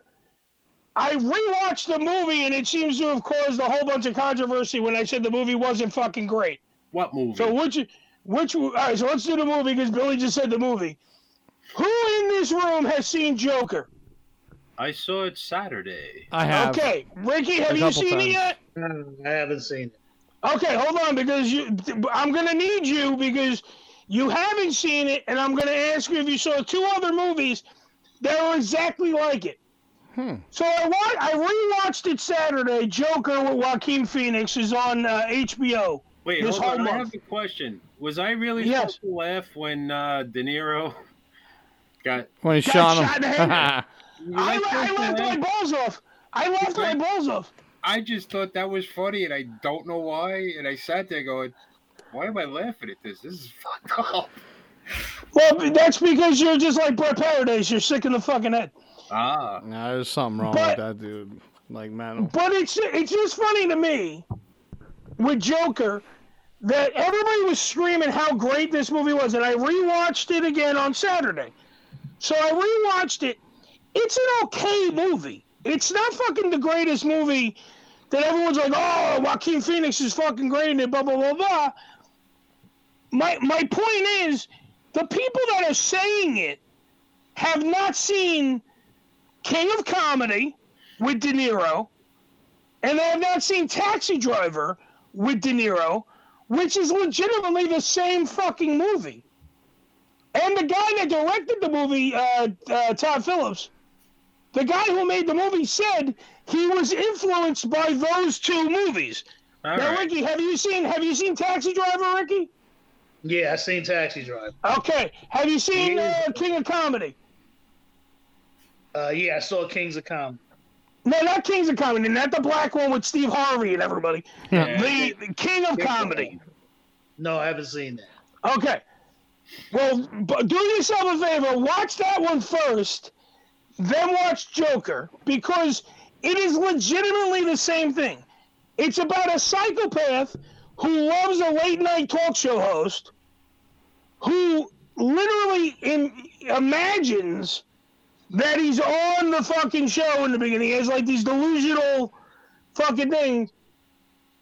I rewatched the movie and it seems to have caused a whole bunch of controversy when I said the movie wasn't fucking great. What movie? So which which all right? So let's do the movie because Billy just said the movie. Who in this room has seen Joker? I saw it Saturday. I have. Okay, Ricky, have you couple seen it times. yet? I haven't seen it. Okay, hold on because you. I'm gonna need you because you haven't seen it, and I'm gonna ask you if you saw two other movies that are exactly like it. Hmm. So I wa- I rewatched it Saturday. Joker with Joaquin Phoenix is on uh, HBO. Wait, this hold on. whole I have a question. Was I really Yes. supposed to laugh when uh, De Niro got? When he Got shot shot in the him. head. I, I I laughed my balls off. I laughed my balls off. I just thought that was funny, and I don't know why. And I sat there going, "Why am I laughing at this? This is fucked up." Well, that's because you're just like Brett Paradise. You're sick in the fucking head. Ah, no, there's something wrong But- with that dude. Like, man. But it's it's just funny to me with Joker that everybody was screaming how great this movie was, and I rewatched it again on Saturday. So I rewatched it. It's an okay movie. It's not fucking the greatest movie that everyone's like, oh, Joaquin Phoenix is fucking great it, blah blah blah blah. My my point is, the people that are saying it have not seen King of Comedy with De Niro, and they have not seen Taxi Driver with De Niro, which is legitimately the same fucking movie. And the guy that directed the movie, uh, uh, Todd Phillips, the guy who made the movie said he was influenced by those two movies. all now, right. Ricky, have you seen Have you seen Taxi Driver, Ricky? Yeah, I've seen Taxi Driver. Okay. Have you seen uh, King of Comedy? Uh, yeah, I saw Kings of Comedy. No, not Kings of Comedy, not the black one with Steve Harvey and everybody. Yeah. The, the King of Comedy. No, I haven't seen that. Okay. Well, but do yourself a favor. Watch that one first, then watch Joker because it is legitimately the same thing. It's about a psychopath who loves a late night talk show host who literally in, imagines that he's on the fucking show in the beginning. He has like these delusional fucking things.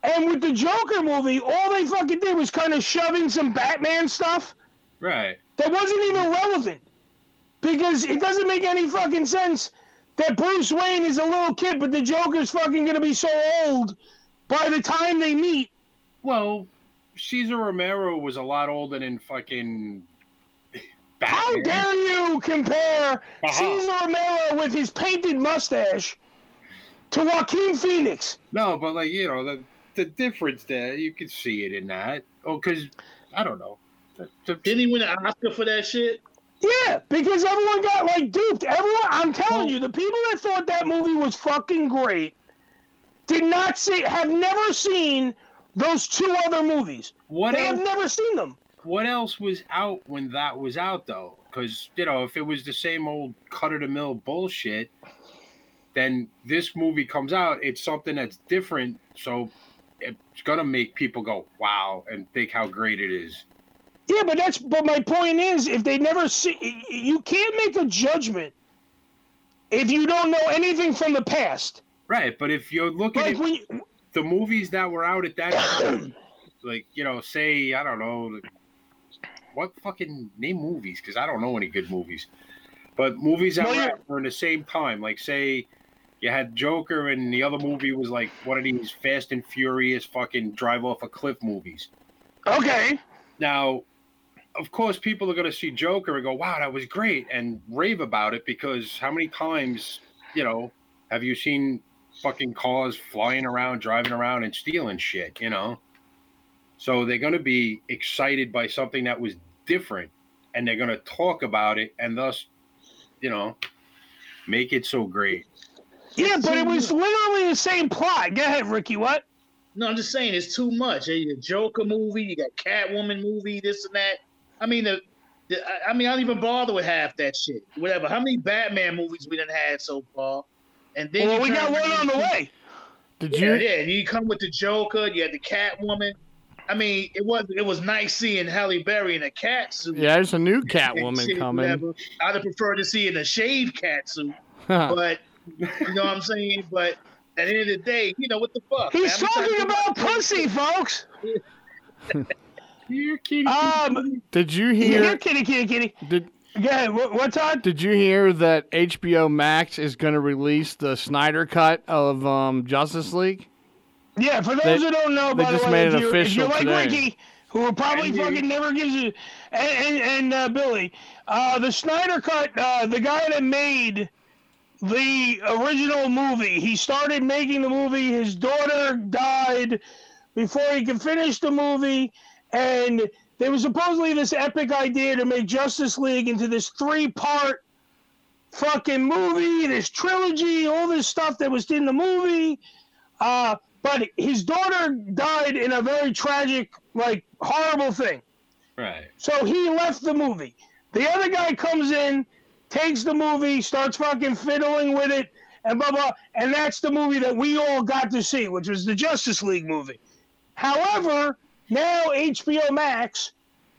And with the Joker movie, all they fucking did was kind of shoving some Batman stuff right. that wasn't even relevant. Because it doesn't make any fucking sense that Bruce Wayne is a little kid, but the Joker's fucking gonna be so old by the time they meet. Well, Cesar Romero was a lot older than fucking. Batman. How Batman. dare you compare Uh-huh. Cesar Romero with his painted mustache to Joaquin Phoenix. No, but like you know the the difference there, you can see it in that. Oh, because I don't know. The- the- Didn't he win an Oscar for that shit? Yeah, because everyone got like duped. Everyone, I'm telling you, the people that thought that movie was fucking great did not see, have never seen those two other movies. What they have never seen them. What else was out when that was out though? Because you know, if it was the same old cut of the mill bullshit, then this movie comes out. It's something that's different, so it's gonna make people go wow and think how great it is. Yeah, but that's but my point is, if they never see, you can't make a judgment if you don't know anything from the past. Right, but if you're looking Like at when the movies that were out at that time, like you know, say I don't know, like, what fucking name movies? Because I don't know any good movies, but movies that were yeah. out the same time, like say you had Joker and the other movie was like one of these Fast and Furious fucking drive off a cliff movies. okay, Now, of course, people are going to see Joker and go, "Wow, that was great," and rave about it because how many times, you know, have you seen fucking cars flying around, driving around, and stealing shit? You know, so they're going to be excited by something that was different, and they're going to talk about it, and thus, you know, make it so great. yeah, but it was literally the same plot. Go ahead, Ricky. What? No, I'm just saying it's too much. You got Joker movie, you got Catwoman movie, this and that. I mean, the, the I- I mean, I don't even bother with half that shit. Whatever. How many Batman movies we done had so far? And then Well, we got one on the way. Did you? yeah. And you come with the Joker. You had the Catwoman. I mean, it was it was nice seeing Halle Berry in a cat suit. Yeah, there's a new and Catwoman shit, coming. whatever. I'd have preferred to see in a shaved cat suit, but you know what I'm saying. But at the end of the day, you know what the fuck? He's man? Talking about pussy, folks. You're kidding. Um, Did you here, hear? kitty, kitty, kitty. Did Go ahead. What's on? Did you hear that HBO Max is going to release the Snyder cut of um, Justice League? Yeah, for those They- who don't know, they by just the way, made if it you're, if official you're like today. Ricky, who will probably And you- fucking never gives you, and and, and uh, Billy, uh, the Snyder cut, uh, the guy that made the original movie, he started making the movie. His daughter died before he could finish the movie, and there was supposedly this epic idea to make Justice League into this three-part fucking movie, this trilogy, all this stuff that was in the movie. Uh, but his daughter died in a very tragic, like horrible thing. Right. So he left the movie. The other guy comes in, takes the movie, starts fucking fiddling with it, and blah blah. And that's the movie that we all got to see, which was the Justice League movie. However, now HBO Max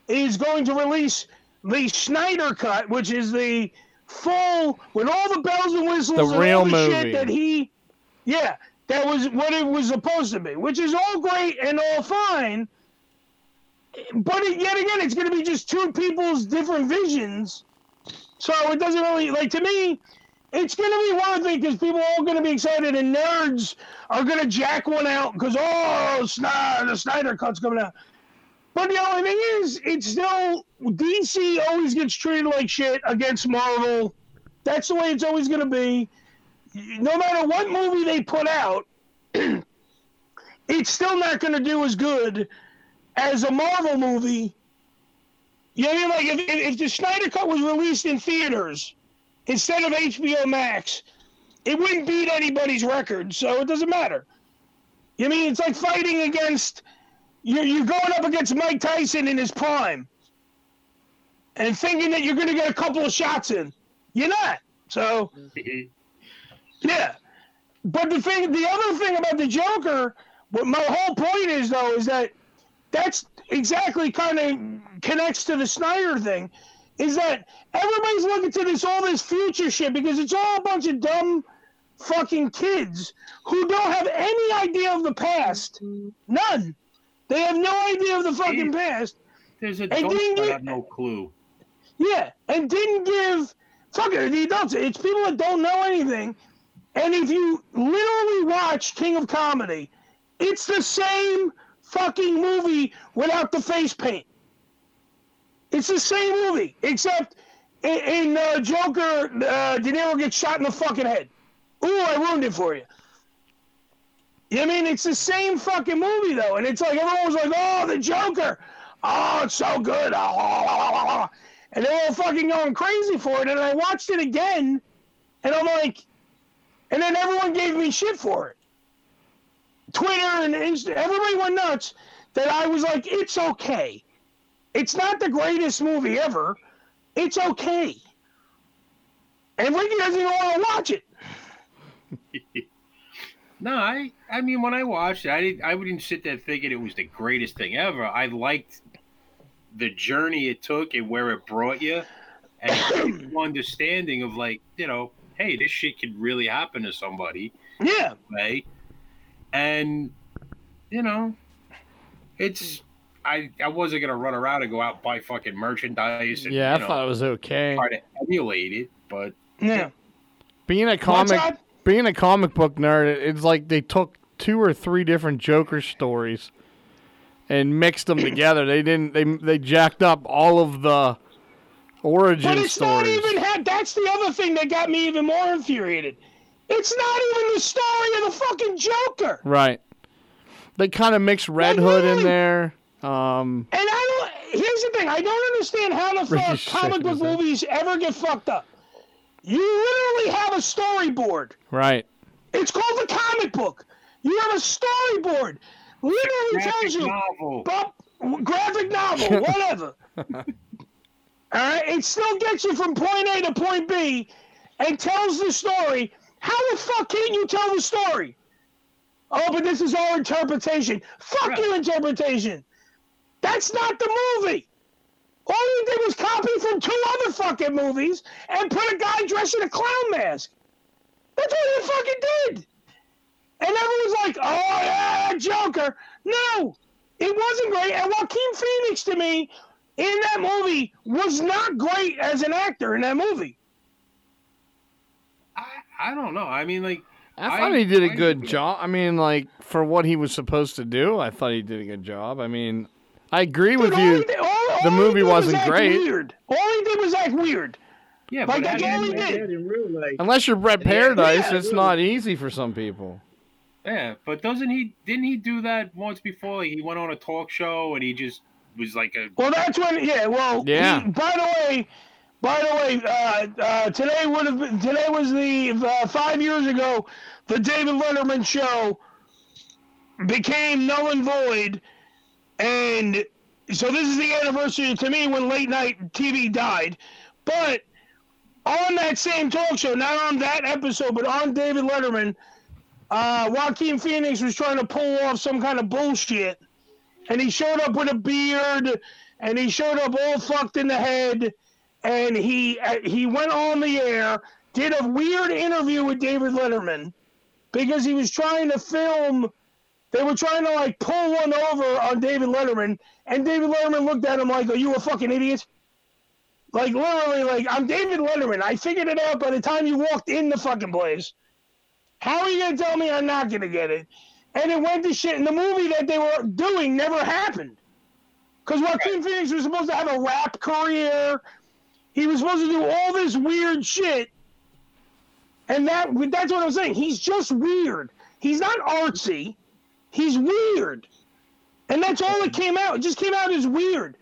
is going to release the Snyder cut, which is the full with all the bells and whistles The and real all the movie. shit that he yeah, that was what it was supposed to be, which is all great and all fine. But it, yet again, it's going to be just two people's different visions. So it doesn't really, like, to me, it's going to be worth it because people are all going to be excited and nerds are going to jack one out because, oh, Snyder, the Snyder Cut's coming out. But the only thing is, it's still, DC always gets treated like shit against Marvel. That's the way it's always going to be. No matter what movie they put out, it's still not going to do as good as a Marvel movie. You know? Like if, if the Snyder Cut was released in theaters instead of HBO Max, it wouldn't beat anybody's record, so it doesn't matter. You know what I mean? It's like fighting against you're you're going up against Mike Tyson in his prime, and thinking that you're going to get a couple of shots in. You're not. So mm-hmm. yeah. But the thing, the other thing about the Joker, what my whole point is though, is that that's exactly kind of connects to the Snyder thing, is that everybody's looking to this all this future shit because it's all a bunch of dumb fucking kids who don't have any idea of the past. None. They have no idea of the fucking past. There's And adults that have no clue. Yeah, and didn't give fuck it, the adults. It's people that don't know anything. And if you literally watch King of Comedy, it's the same fucking movie without the face paint. It's the same movie, except in, in uh, Joker, uh, De Niro gets shot in the fucking head. Ooh, I ruined it for you. I mean, it's the same fucking movie though, and it's like everyone was like, "Oh, the Joker! Oh, it's so good!" Ah, and they were fucking going crazy for it. And I watched it again, and I'm like, and then everyone gave me shit for it. Twitter and Insta, everybody went nuts that I was like, "It's okay. It's not the greatest movie ever. It's okay." And Ricky doesn't even want to watch it. No, I I mean when I watched it, I didn't I wouldn't sit there thinking it was the greatest thing ever. I liked the journey it took and where it brought you, and it gave you understanding of like you know, hey, this shit could really happen to somebody. Yeah. Right. And you know, it's I I wasn't gonna run around and go out and buy fucking merchandise. And, Yeah, I you know, thought it was okay. try to emulate it, but Yeah. Being a comic, being a comic book nerd, it's like they took two or three different Joker stories and mixed them together. They didn't. They they jacked up all of the origin But it's stories. not even had. That's the other thing that got me even more infuriated. It's not even the story of the fucking Joker. Right. They kind of mixed Red Hood in there. Um, And I don't. Here's the thing. I don't understand how the fuck comic book movies ever get fucked up. You literally have a storyboard. right. It's called the comic book. You have a storyboard. Literally graphic tells you. novel. But, graphic novel, whatever. All right, it still gets you from point A to point B, and tells the story. How the fuck can't you tell the story? Oh, but this is our interpretation. Fuck Right. your interpretation. That's not the movie. All you did was copy from two other fucking movies and put a guy dressed in a clown mask. That's what you fucking did. And everyone's like, oh, yeah, Joker. No, it wasn't great. And Joaquin Phoenix, to me, in that movie, was not great as an actor in that movie. I, I don't know. I mean, like I thought he did a I- good job. I mean, like for what he was supposed to do, I thought he did a good job. I mean, I agree with Dude, all you. he did- all- all The he movie was wasn't act great. Weird. All he did was act weird. Yeah, Like, but that's I all he did. that in real life. Unless you're Brett Paradise, yeah, it's really. not easy for some people. yeah, but doesn't he? Didn't he do that once before? Like, He went on a talk show and he just was like a. Well, that's when, yeah. Well, Yeah. he- by the way, by the way, uh, uh, today would have been, today was the uh, five years ago, the David Letterman show became null and void, and so this is the anniversary to me when late night TV died, but on that same talk show, not on that episode, but on David Letterman, uh, Joaquin Phoenix was trying to pull off some kind of bullshit. And he showed up with a beard and he showed up all fucked in the head and he uh, he went on the air did a weird interview with David Letterman because he was trying to film they were trying to like pull one over on David Letterman and David Letterman looked at him like are you a fucking idiot like literally like I'm David Letterman I figured it out by the time you walked in the fucking place how are you gonna tell me I'm not gonna get it and it went to shit. And the movie that they were doing never happened. Because Joaquin Phoenix was supposed to have a rap career. He was supposed to do all this weird shit. And that that's what I'm saying. He's just weird. He's not artsy. He's weird. And that's all that came out. It just came out as weird.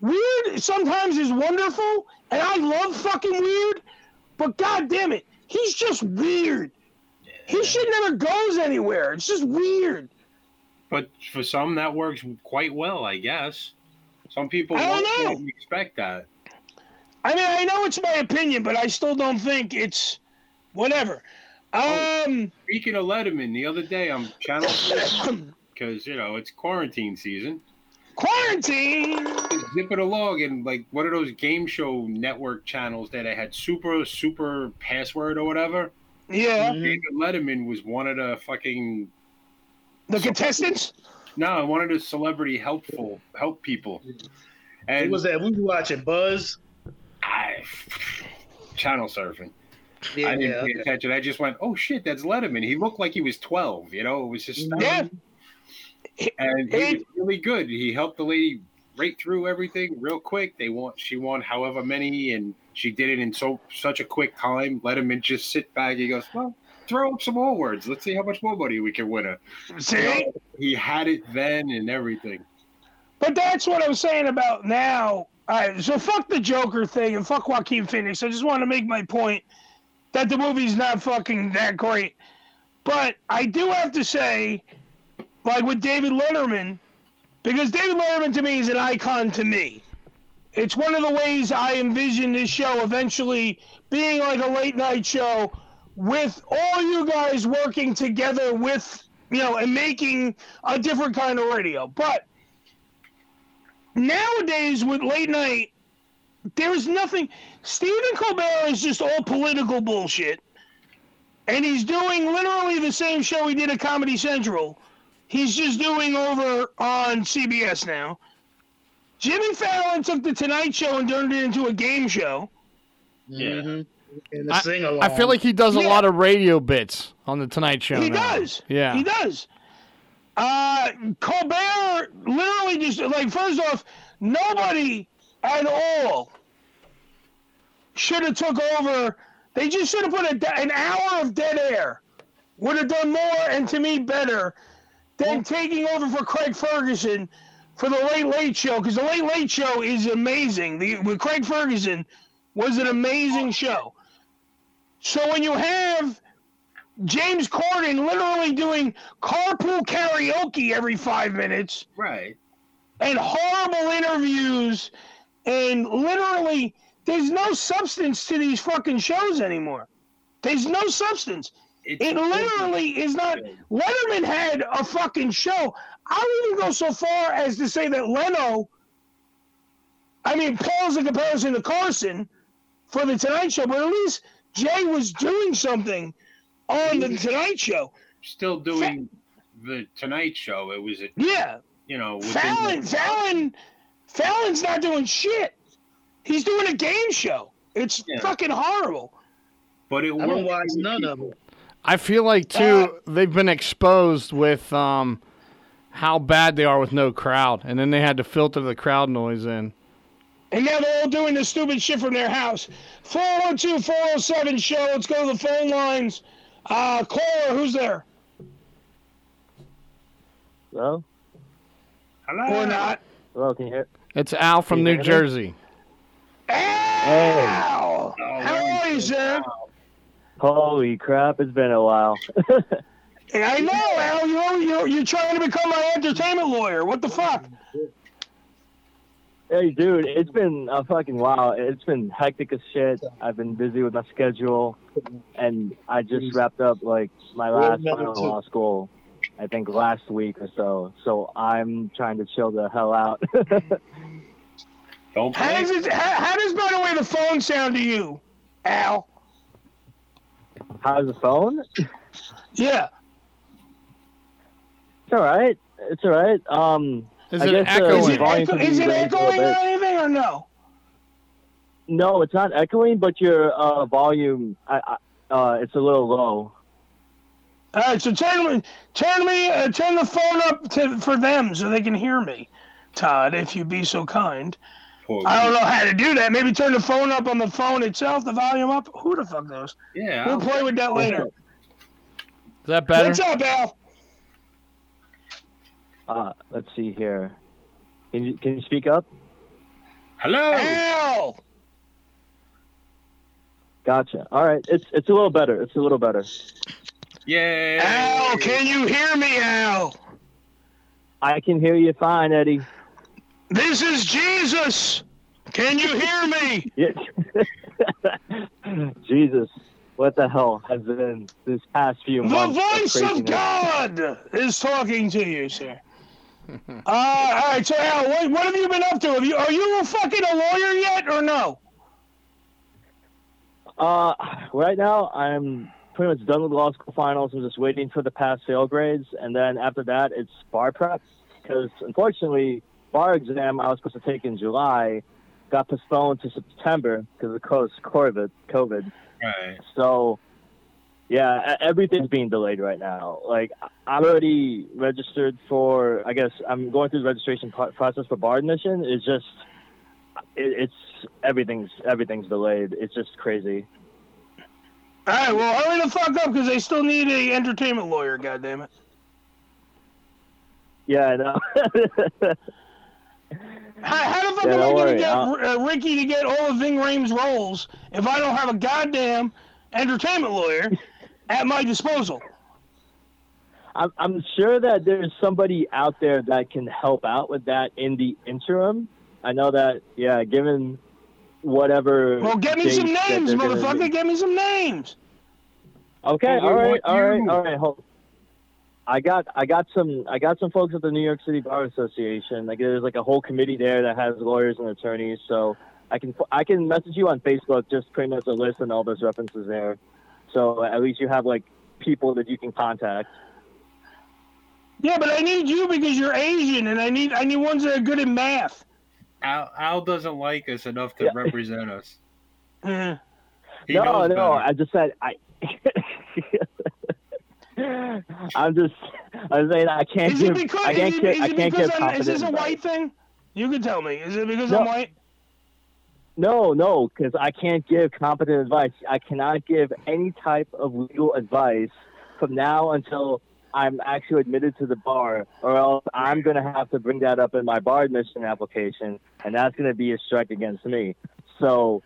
Weird sometimes is wonderful, and I love fucking weird, but god damn it, he's just weird. His shit never goes anywhere. It's just weird. But for some, that works quite well, I guess. Some people I don't know. expect that. I mean, I know it's my opinion, but I still don't think it's whatever. Um, Speaking of Letterman, the other day I'm channel because you know it's quarantine season. quarantine. Zipping along and like one of those game show network channels that I had super super password or whatever. Yeah, David Letterman was one of the fucking the contestants. no one of the celebrity helpful help people. What And was that? We were watching Buzz. I channel surfing. Yeah, I didn't pay attention. I just went, "Oh shit, that's Letterman." He looked like he was twelve. You know, it was just Yeah, and he was really good. He helped the lady right through everything real quick. They want she won however many, and she did it in so such a quick time. Letterman just sit back. He goes, "Well, throw up some more words. Let's see how much more money we can win. Her. See? He had it then and everything. But that's what I'm saying about now. All right, so fuck the Joker thing and fuck Joaquin Phoenix. I just want to make my point that the movie's not fucking that great. But I do have to say, like with David Letterman, because David Letterman to me is an icon to me. It's one of the ways I envision this show eventually being like a late night show with all you guys working together with, you know, and making a different kind of radio. But nowadays with late night, there's nothing. Stephen Colbert is just all political bullshit. And he's doing literally the same show he did at Comedy Central. He's just doing over on CBS now. Jimmy Fallon took the Tonight Show and turned it into a game show. And the I, sing along. I feel like he does a Yeah. lot of radio bits on the Tonight Show. He now. does. Yeah. He does. Uh, Colbert literally just like first off, nobody at all should have took over. They just should have put a, an hour of dead air. Would have done more and to me better than taking over for Craig Ferguson for the Late Late Show because the Late Late Show is amazing. The with Craig Ferguson was an amazing show. So when you have James Corden literally doing carpool karaoke every five minutes Right. and horrible interviews and literally there's no substance to these fucking shows anymore. There's no substance. It's It literally is not. Letterman had a fucking show. I'll even go so far as to say that Leno, I mean, pales a comparison to Carson for the Tonight Show, but at least Jay was doing something on the Tonight Show. still doing the Tonight Show. It was a Yeah, you know Fallon, Fallon, Fallon's not doing shit. He's doing a game show. It's Yeah. fucking horrible. but it I don't watch none of them. I feel like too Uh, they've been exposed with um how bad they are with no crowd, and then they had to filter the crowd noise in. And now they're all doing this stupid shit from their house. 402 407 show. Let's go to the phone lines. Uh, caller, who's there? Hello? Hello. Or not? Hello, can you hear? It's Al from New you me? Jersey. Al! Oh, How are you, sir? Holy crap, it's been a while. I know, Al. You're, you're, you're trying to become my entertainment lawyer. What the fuck? hey, dude, it's been a fucking while. It's been hectic as shit. I've been busy with my schedule, and I just wrapped up like my last final law school. I think last week or so. So I'm trying to chill the hell out. Don't How does, it, how, how does, by the way, the phone sound to you, Al? How's the phone? Yeah. It's all right. It's all right. Um, Is I it guess, uh, echoing? Is it, echo, is it raised a little echoing or anything, or no? No, it's not echoing, but your uh, volume, I, I, uh, it's a little low. All right, so turn turn me uh, turn the phone up to for them so they can hear me, Todd. If you be so kind. Poor I don't know how to do that. Maybe turn the phone up on the phone itself, the volume up. Who the fuck knows? Yeah. We'll play with that later. Is that better? What's up, Al? Uh, let's see here. Can you can you speak up? Hello. Al. Gotcha. All right. It's it's a little better. It's a little better. Yay. Al, can you hear me, Al? I can hear you fine, Eddie. This is Jesus. Can you hear me? Jesus, what the hell has been this past few The months? The voice of craziness? God is talking to you, sir. Uh, all right, so Al, what, what have you been up to? Have you, are you a fucking a lawyer yet, or no? Uh, right now I'm pretty much done with law school finals. I'm just waiting for the pass fail grades, and then after that it's bar prep. Because unfortunately, bar exam I was supposed to take in July got postponed to September because of course COVID. COVID. Right. So, yeah, everything's being delayed right now. Like, I- I'm already registered for. I guess I'm going through the registration process for bar admission. It's just, it, it's everything's everything's delayed. It's just crazy. All right, well, hurry the fuck up because they still need a entertainment lawyer. God damn it. Yeah, I know. How, how the fuck Yeah, am I going to get uh, Ricky to get all of Ving Rhames roles if I don't have a goddamn entertainment lawyer at my disposal? I'm, I'm sure that there's somebody out there that can help out with that in the interim. I know that, yeah, given whatever. Well, get me some names, motherfucker. Get me some names. Okay, all right, all right, all right, all right. Hold. I got, I got some, I got some folks at the New York City Bar Association. Like, there's like a whole committee there that has lawyers and attorneys. So I can, I can message you on Facebook, just pretty much a list and all those references there. So at least you have like people that you can contact. Yeah, but I need you because you're Asian, and I need I need ones that are good at math. Al, Al doesn't like us enough to Yeah. represent us. Uh, no, no, better. I just said I. I'm just, I'm saying I can't is give, it because I can't, is it, I can't because give I'm, is this a white thing? You can tell me. Is it because No. I'm white? No, no, because I can't give competent advice. I cannot give any type of legal advice from now until I'm actually admitted to the bar, or else I'm going to have to bring that up in my bar admission application, and that's going to be a strike against me. So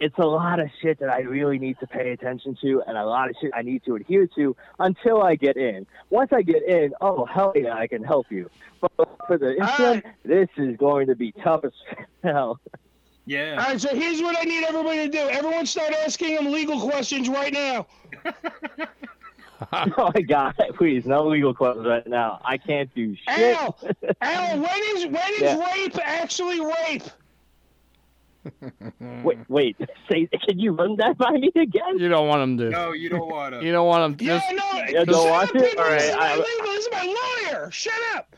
it's a lot of shit that I really need to pay attention to, and a lot of shit I need to adhere to until I get in. Once I get in, oh hell yeah, I can help you. But for the interim, this is going to be tough as hell. Yeah. All right, so here's what I need everybody to do. Everyone start asking him legal questions right now. oh my god, please, no legal questions right now. I can't do shit. Al, Al, when is when is Yeah. rape actually rape? Wait, wait. Say, can you run that by me again? You don't want him to. No, you don't want to. You don't want him to. Yeah, Just, no. Yeah, don't shut want up, it? people. All This is right, my I- This is my lawyer. Shut up.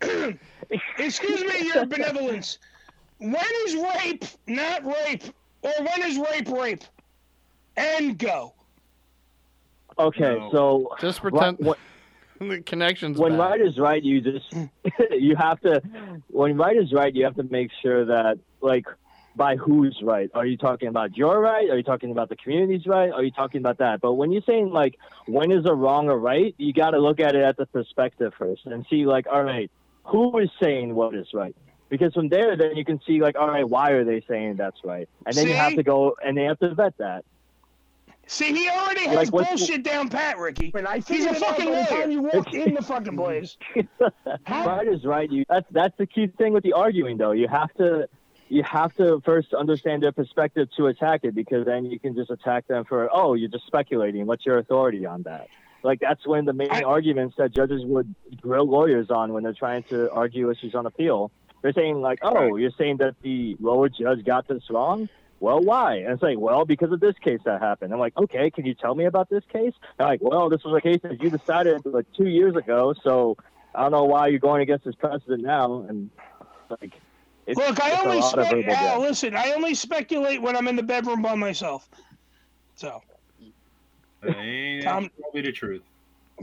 Excuse me, your benevolence. When is rape not rape, or when is rape rape? And go. Okay, so just Ri- pretend what- the connection's when bad. right is right, you just you have to. When right is right, you have to make sure that like by who's right. Are you talking about your right? Are you talking about the community's right? Are you talking about that? But when you're saying like when is a wrong or right, you got to look at it at the perspective first and see like, all right, who is saying what is right? Because from there, then you can see like, all right, why are they saying that's right? And then you have to go and they have to vet that. See, he already has Like, what's- bullshit down pat, Ricky. He's figured a it out fucking by lawyer. time you walk in the fucking place. right is right. You that's that's the key thing with the arguing though. You have to you have to first understand their perspective to attack it because then you can just attack them for oh you're just speculating. What's your authority on that? Like that's when the main arguments that judges would grill lawyers on when they're trying to argue issues on appeal. They're saying like, oh, you're saying that the lower judge got this wrong. Well, why? And it's like, well, because of this case that happened. I'm like, okay, can you tell me about this case? They're like, well, this was a case that you decided like two years ago, so I don't know why you're going against this precedent now. And like, it's, Look, I it's a only lot of spec- verbal Al, games. listen. I only speculate when I'm in the bedroom by myself. So That ain't Tom- probably the truth.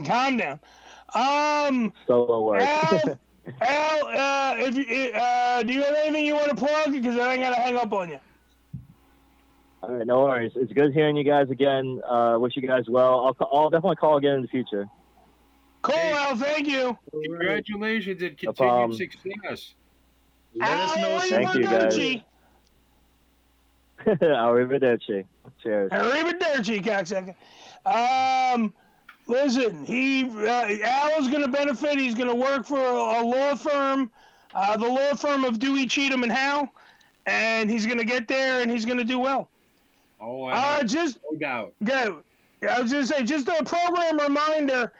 calm down. Um, Solo work. Al, Al, uh, if you, uh, do you have anything you want to plug? Because I ain't gotta hang up on you. All right, no worries. It's good hearing you guys again. Uh, wish you guys well. I'll, I'll definitely call again in the future. Cool, Al. Thank you. Congratulations and No continued problem. success. Al, Thank you, guys. arrivederci. Arrivederci. Cheers. Arrivederci, cocksucker. Um, listen, he uh, Al is going to benefit. He's going to work for a, a law firm, uh, the law firm of Dewey, Cheatham, and Howe, and he's going to get there and he's going to do well. Oh, I Uh, just no doubt. go. I was to say, just a program reminder.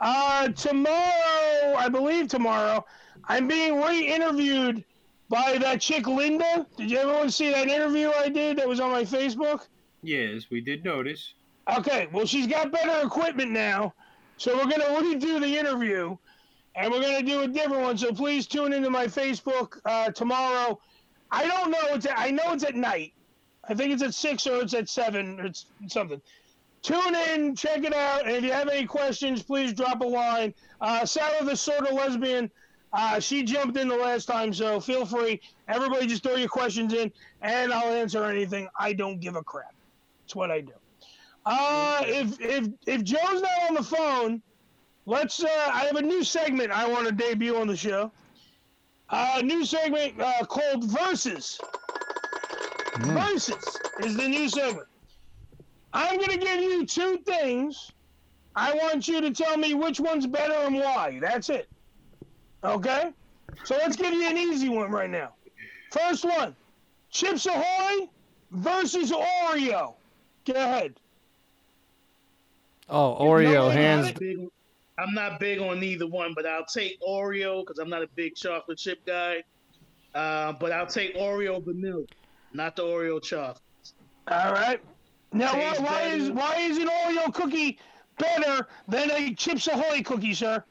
Uh, tomorrow, I believe tomorrow, I'm being re-interviewed by that chick Linda. Did you everyone see that interview I did that was on my Facebook? Yes, we did notice. Okay, well, she's got better equipment now, so we're going to redo the interview, and we're going to do a different one. So please tune into my Facebook uh, tomorrow. I don't know. It's at, I know it's at night. I think it's at six or it's at seven or it's something. Tune in, check it out, and if you have any questions, please drop a line. Uh, Sarah, the sort of lesbian, uh, she jumped in the last time, so feel free. Everybody, just throw your questions in, and I'll answer anything. I don't give a crap. It's what I do. Uh, if if if Joe's not on the phone, let's. Uh, I have a new segment I want to debut on the show. Uh, new segment uh, called Versus. Versus is the new segment. I'm gonna give you two things. I want you to tell me which one's better and why. That's it. Okay. So let's give you an easy one right now. First one, Chips Ahoy versus Oreo. Go ahead. Oh, Oreo hands. big- I'm not big on either one, but I'll take Oreo because I'm not a big chocolate chip guy. Uh, but I'll take Oreo vanilla, not the Oreo chocolate. All right. Now, why, why is why is an Oreo cookie better than a Chips Ahoy cookie, sir?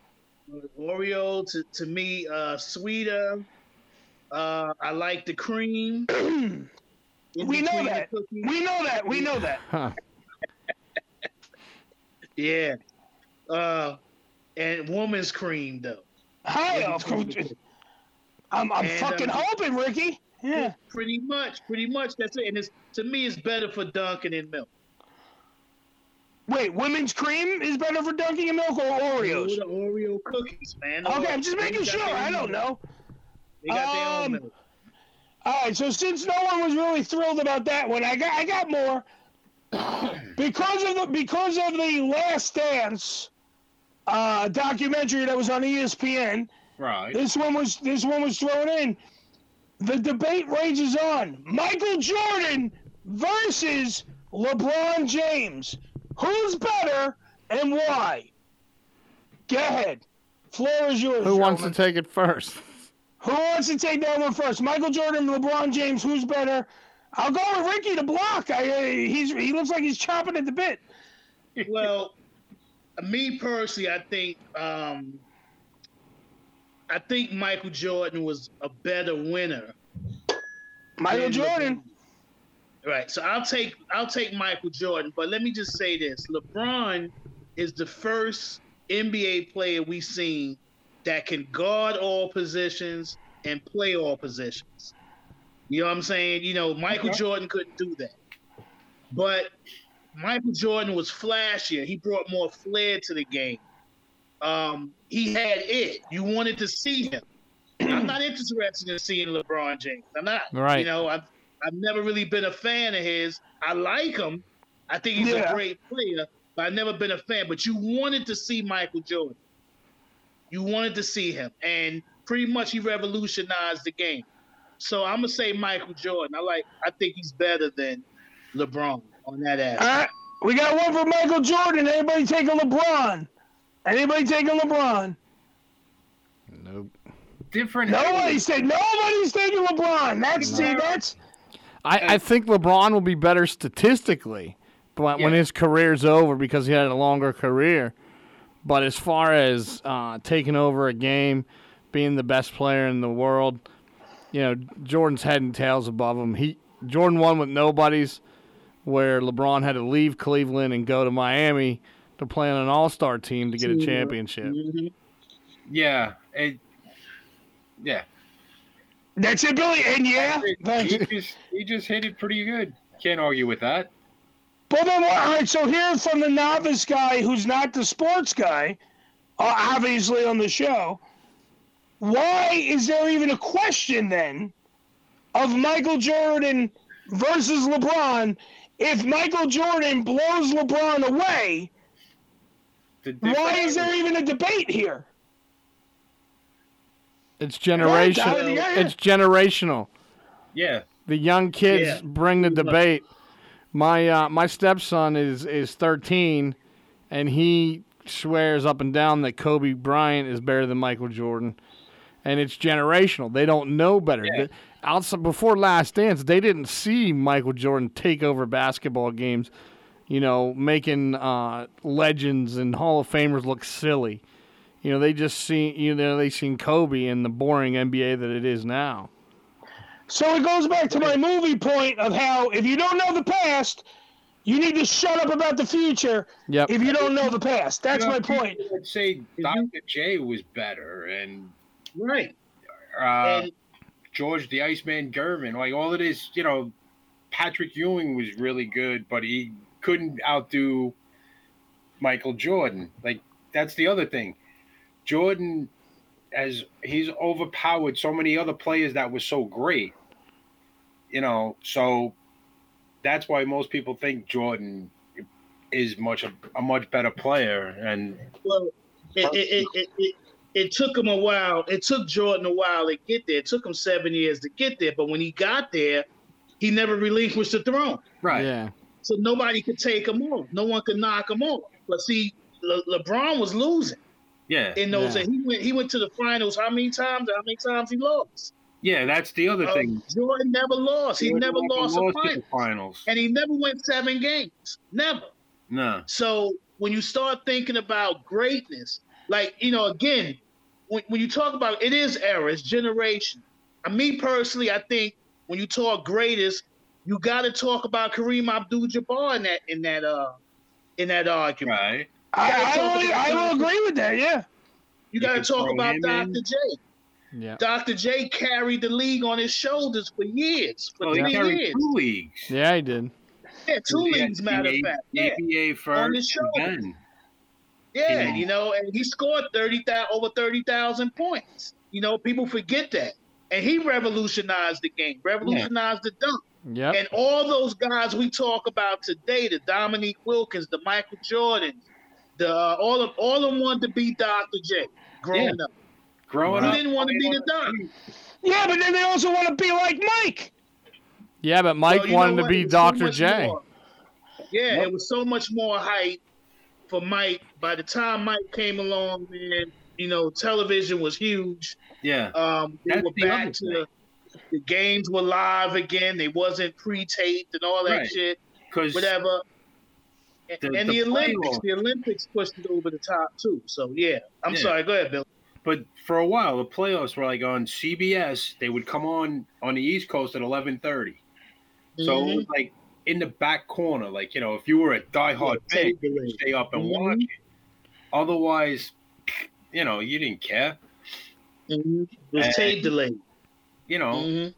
Oreo to, to me uh, sweeter. Uh, I like the cream. We know that. We know that. We know that. Huh. Yeah. Uh, and woman's cream though. Hi, of course. I'm, I'm And, fucking um, hoping, Ricky. Yeah. Pretty much, pretty much. That's it. And it's to me, it's better for Dunkin' and milk. Wait, women's cream is better for dunking in milk or Oreos? The Oreo cookies, man. Okay, I'm just making sure. I don't know. They got their own Um, milk. All right, so since no one was really thrilled about that one, I got I got more. because of the because of the Last Dance uh, documentary that was on ESPN, Right. this one was this one was thrown in. The debate rages on. Michael Jordan versus LeBron James. Who's better and why? Go ahead. Floor is yours. Who wants to take it first? Who wants to take that one first? Michael Jordan, LeBron James. Who's better? I'll go with Ricky to block. I, uh, he's he looks like he's chopping at the bit. well, me personally, I think um, I think Michael Jordan was a better winner. Michael Jordan. LeBron. Right. So I'll take I'll take Michael Jordan, but let me just say this: LeBron is the first NBA player we've seen that can guard all positions and play all positions. You know what I'm saying? You know, Michael Jordan couldn't do that. But Michael Jordan was flashier. He brought more flair to the game. Um, he had it. You wanted to see him. I'm not interested in seeing LeBron James. I'm not. Right. You know, I've I've never really been a fan of his. I like him. I think he's Yeah. a great player, but I've never been a fan. But you wanted to see Michael Jordan. You wanted to see him, and pretty much he revolutionized the game. So I'm gonna say Michael Jordan. I like. I think he's better than LeBron on that aspect. All right, we got one for Michael Jordan. Anybody take a LeBron? Anybody take a LeBron? Nope. Different. Nobody's taking. Nobody's taking LeBron. That's see. That's I, I think LeBron will be better statistically, but when his career's over because he had a longer career. But as far as uh, taking over a game, being the best player in the world, you know, Jordan's head and tails above him. He Jordan won with nobodies, where LeBron had to leave Cleveland and go to Miami to play on an All Star team to get a championship. Mhm. Yeah. It, yeah. that's it, Billy. And yeah, He just, he just hit it pretty good. Can't argue with that. But then, all right. So here, from the novice guy who's not the sports guy, uh, obviously on the show, why is there even a question then of Michael Jordan versus LeBron? If Michael Jordan blows LeBron away, The why is there even a debate here? It's generational. yeah, yeah. It's generational. Yeah. the young kids Yeah. bring the debate. My uh, my stepson is is 13, and he swears up and down that Kobe Bryant is better than Michael Jordan, and it's generational. They don't know better. Yeah. The- outside before Last Dance, they didn't see Michael Jordan take over basketball games. You know, making uh, legends and Hall of Famers look silly. You know, they just see you know they seen Kobe in the boring NBA that it is now. So it goes back to my movie point of how if you don't know the past, you need to shut up about the future. Yep. If you don't know the past, that's You know, my point. people would say Dr. J was better and Right. uh, And George the Iceman Gervin, like all of this, you know, Patrick Ewing was really good, but he couldn't outdo Michael Jordan. Like that's the other thing. Jordan as he's overpowered so many other players that were so great. You know, so that's why most people think Jordan is much a, a much better player and Well, it, it, it, it, it, it took him a while. It took Jordan a while to get there. It took him seven years to get there. But when he got there, he never relinquished the throne. right. Yeah. So nobody could take him off. No one could knock him off. But see, Le- LeBron was losing Yeah. in those. Yeah. days. He went. He went to the finals. How many times? How many times he lost? Yeah, that's the other Uh, thing. Jordan never lost. He Jordan never lost a to final, the finals. and he never went seven games. Never. No. So when you start thinking about greatness, like you know, again, when, when you talk about it is era, it's generation. And me personally, I think when you talk greatest, you got to talk about Kareem Abdul-Jabbar in that in that uh in that argument. Right. I, I, talk will, I will Jordan. agree with that. Yeah. You got to talk about Dr. in. J. Yeah. Dr. J carried the league on his shoulders for years, for Well, he three carried years. two leagues. Yeah, he did. Yeah, two The leagues, matter of NBA fact. Yeah, ABA On first, his and shoulders. then yeah, you know. you know, and he scored thirty thousand over thirty thousand points. You know, people forget that, and he revolutionized the game, revolutionized the dunk. Yep. And all those guys we talk about today, the Dominique Wilkins, the Michael Jordan, the uh, all of all of them wanted to be Dr. J. Growing up, growing who up, didn't want to be the doc? Yeah, but then they also want to be like Mike. Yeah, but Mike Well, you know wanted to be It was so Dr. J. more. Yeah, it was so much more hype for Mike. By the time Mike came along, man, you know, television was huge. yeah, Um, they That's were the other back to the games were live again. They wasn't pre-taped and all that Right. shit, whatever. And The- and the the Olympics, the Olympics pushed it over the top too. So yeah, I'm Yeah. sorry. Go ahead, Bill. but for a while the playoffs were like on CBS. They would come on on the East Coast at eleven thirty. So it Mhm. was like in the back corner, like you know, if you were a diehard Yeah, fan, tape you would stay up and Mhm. watch it. Otherwise, you know, you didn't care. Mhm. It was tape delayed. You know, Mhm.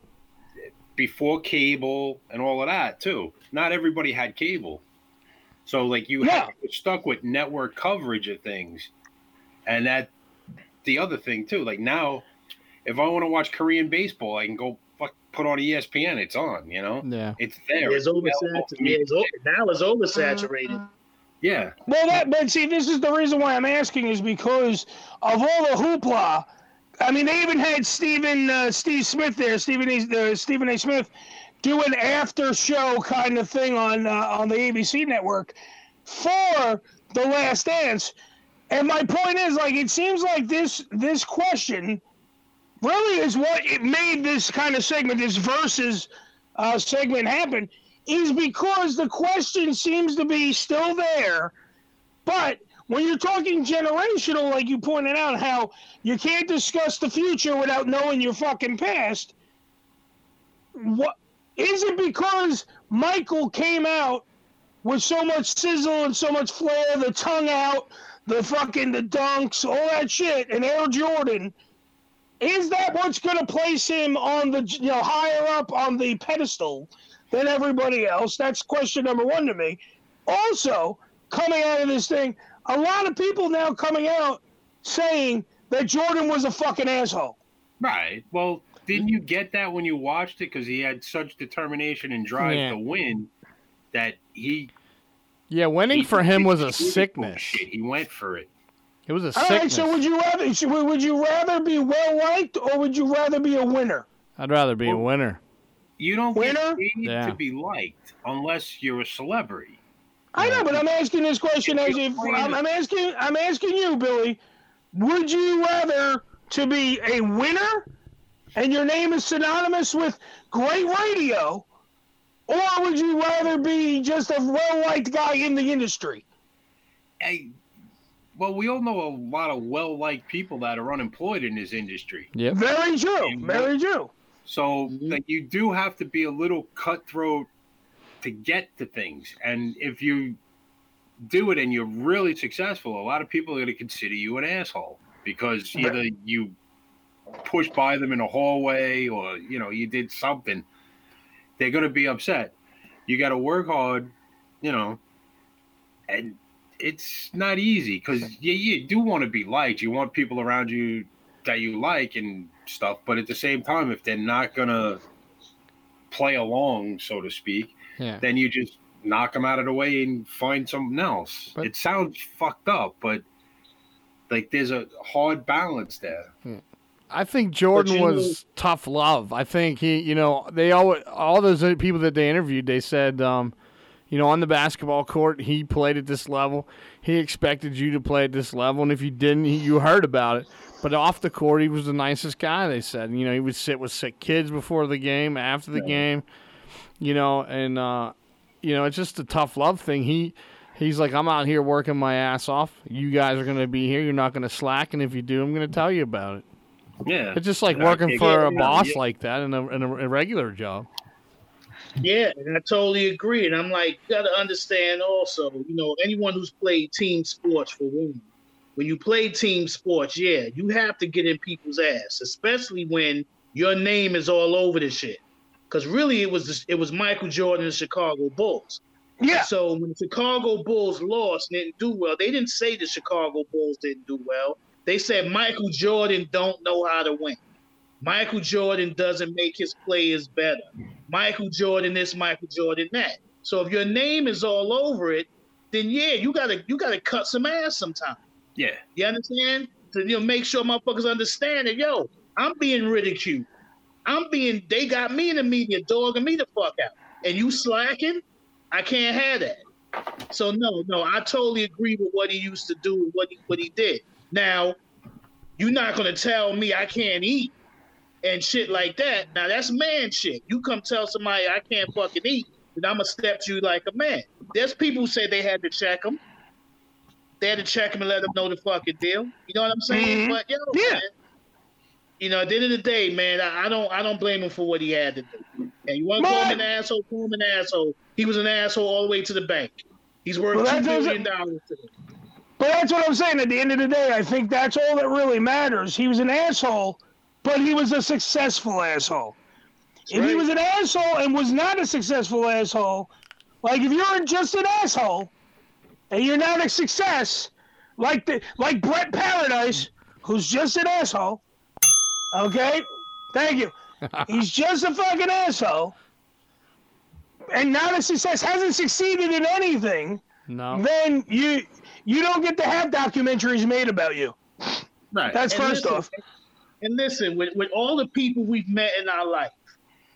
before cable and all of that too. Not everybody had cable, so like you Yeah. had stuck with network coverage of things, and that the other thing too. Like now, if I want to watch Korean baseball, I can go fuck, put on ESPN. It's on. You know, Yeah. it's there. It's available for oversaturated. me Yeah, it's o- now it's oversaturated. Yeah, Well, that, but see, this is the reason why I'm asking is because of all the hoopla. I mean, they even had Stephen uh, Steve Smith there, Stephen A. Uh, Stephen A. Smith, do an after show kind of thing on uh, on the ABC network for the Last Dance. And my point is, like, it seems like this this question really is what it made this kind of segment, this versus uh, segment happen, is because the question seems to be still there, but when you're talking generational, like you pointed out, how you can't discuss the future without knowing your fucking past. What is it because Michael came out with so much sizzle and so much flair, the tongue out, the fucking the dunks, all that shit, and Air Jordan? Is that what's going to place him on the you know higher up on the pedestal than everybody else? That's question number one to me. Also, coming out of this thing, a lot of people now coming out saying that Jordan was a fucking asshole. right. Well, didn't you get that when you watched it? Because he had such determination and drive Yeah. to win that he Yeah, winning he- for him was a he- he- sickness. Shit, he went for it. It was a All right, sickness. so would you rather would you rather be well liked or would you rather be a winner? I'd rather be a winner. You don't Winner? get paid Yeah. to be liked unless you're a celebrity. I know, but I'm asking this question as if I'm, I'm asking I'm asking you, Billy. Would you rather to be a winner and your name is synonymous with great radio, or would you rather be just a well liked guy in the industry? Hey, well, we all know a lot of well-liked people that are unemployed in this industry. Yep. Very true. Very true. So, Mm-hmm. like, you do have to be a little cutthroat to get to things. And if you do it and you're really successful, a lot of people are going to consider you an asshole because either you pushed by them in a hallway or you know you did something. They're going to be upset. You got to work hard, you know, and it's not easy because you, you do want to be liked. You want people around you that you like and stuff, but at the same time, if they're not gonna play along, so to speak, Yeah. then you just knock them out of the way and find something else. it sounds fucked up, but like there's a hard balance there. I think Jordan you know- was tough love. I think he, you know, they all all those people that they interviewed, they said, um, you know, on the basketball court, he played at this level. He expected you to play at this level, and if you didn't, he, you heard about it. But off the court, he was the nicest guy. They said, you know, he would sit with sick kids before the game, after the game, you know, and uh, you know, it's just a tough love thing. He. He's like, I'm out here working my ass off. You guys are going to be here. You're not going to slack. And if you do, I'm going to tell you about it. Yeah. It's just like Yeah, working for a boss yeah. like that in a, in a, a regular job. Yeah, and I totally agree. And I'm like, you got to understand also, you know, anyone who's played team sports for women, when you play team sports, yeah, you have to get in people's ass, especially when your name is all over the shit. Because really, it was it was Michael Jordan and the Chicago Bulls. Yeah. So when the Chicago Bulls lost and didn't do well, they didn't say the Chicago Bulls didn't do well. They said Michael Jordan don't know how to win. Michael Jordan doesn't make his players better. Michael Jordan this, Michael Jordan that. So if your name is all over it, then yeah, you gotta you gotta cut some ass sometime. Yeah. You understand? To you know, make sure motherfuckers understand that yo, I'm being ridiculed. I'm being they got me in the media dogging me the fuck out. And you slacking? I can't have that. So no, no, I totally agree with what he used to do and what he what he did. Now, you're not gonna tell me I can't eat and shit like that. Now that's man shit. You come tell somebody I can't fucking eat, then I'm gonna step to you like a man. There's people who say they had to check him. They had to check him and let him know the fucking deal. You know what I'm saying? Mhm. But yo, man, you know, at the end of the day, man, I, I don't I don't blame him for what he had to do. And you want to call him an asshole, call him an asshole. He was an asshole all the way to the bank. He's worth Well, two billion dollars. But that's what I'm saying. At the end of the day, I think that's all that really matters. He was an asshole, but he was a successful asshole. if he was an asshole and was not a successful asshole, like if you're just an asshole and you're not a success, like the like Brett Paradise, who's just an asshole. Okay, thank you. He's just a fucking asshole, and not a success. Hasn't succeeded in anything No. then you you don't get to have documentaries made about you. Right. That's And first listen- off. And listen, with, with all the people we've met in our life,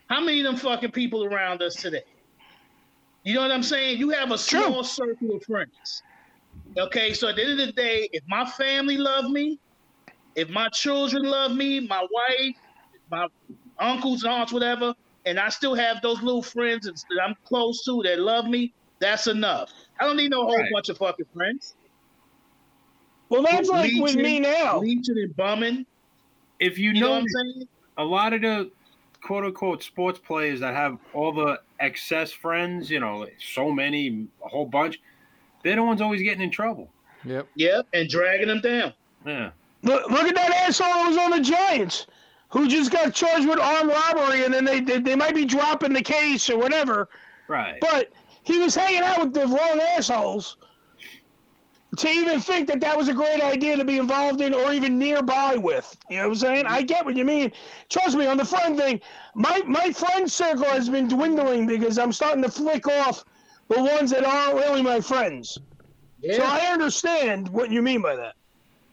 how many of them fucking people around us today? You know what I'm saying? You have a small circle of friends. Okay, so at the end of the day, if my family love me, if my children love me, my wife, my uncles and aunts, whatever, and I still have those little friends that that I'm close to that love me, that's enough. I don't need no whole Right. bunch of fucking friends. Well, that's like with me now. Legion and bumming. If you, You know know, what I'm saying? a lot of the quote unquote sports players that have all the excess friends, you know, so many, a whole bunch, they're the ones always getting in trouble. Yep. Yep, and dragging them down. Yeah. Look, look at that asshole that was on the Giants, who just got charged with armed robbery, and then they they, they might be dropping the case or whatever. Right. But he was hanging out with the wrong assholes to even think that that was a great idea to be involved in or even nearby with. You know what I'm saying? I get what you mean. Trust me, on the friend thing, my my friend circle has been dwindling because I'm starting to flick off the ones that aren't really my friends. Yeah. So I understand what you mean by that.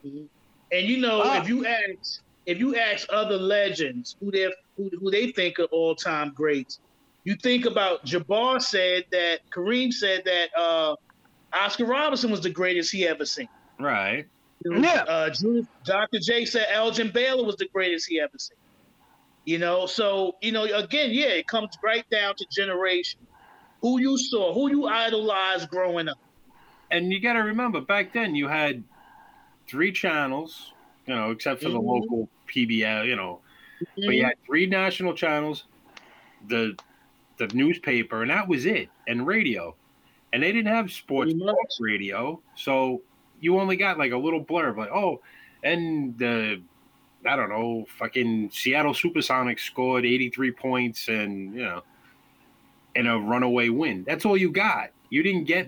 Mm-hmm. And you know, Ah. if you ask if you ask other legends who they who, who they think are all time greats, you think about Jabbar said that Kareem said that uh, Oscar Robertson was the greatest he ever seen. Right. Yeah. Uh, Dr. J said Elgin Baylor was the greatest he ever seen. You know, so you know, again, yeah, it comes right down to generation. Who you saw, who you idolized growing up. And you got to remember, back then you had three channels, you know, except for the Mhm. local PBL, you know, but you had three national channels, the the newspaper, and that was it, and radio, and they didn't have sports talk radio, so you only got like a little blurb, like oh, and the I don't know, fucking Seattle Supersonics scored 83 points and you know, and a runaway win. That's all you got. You didn't get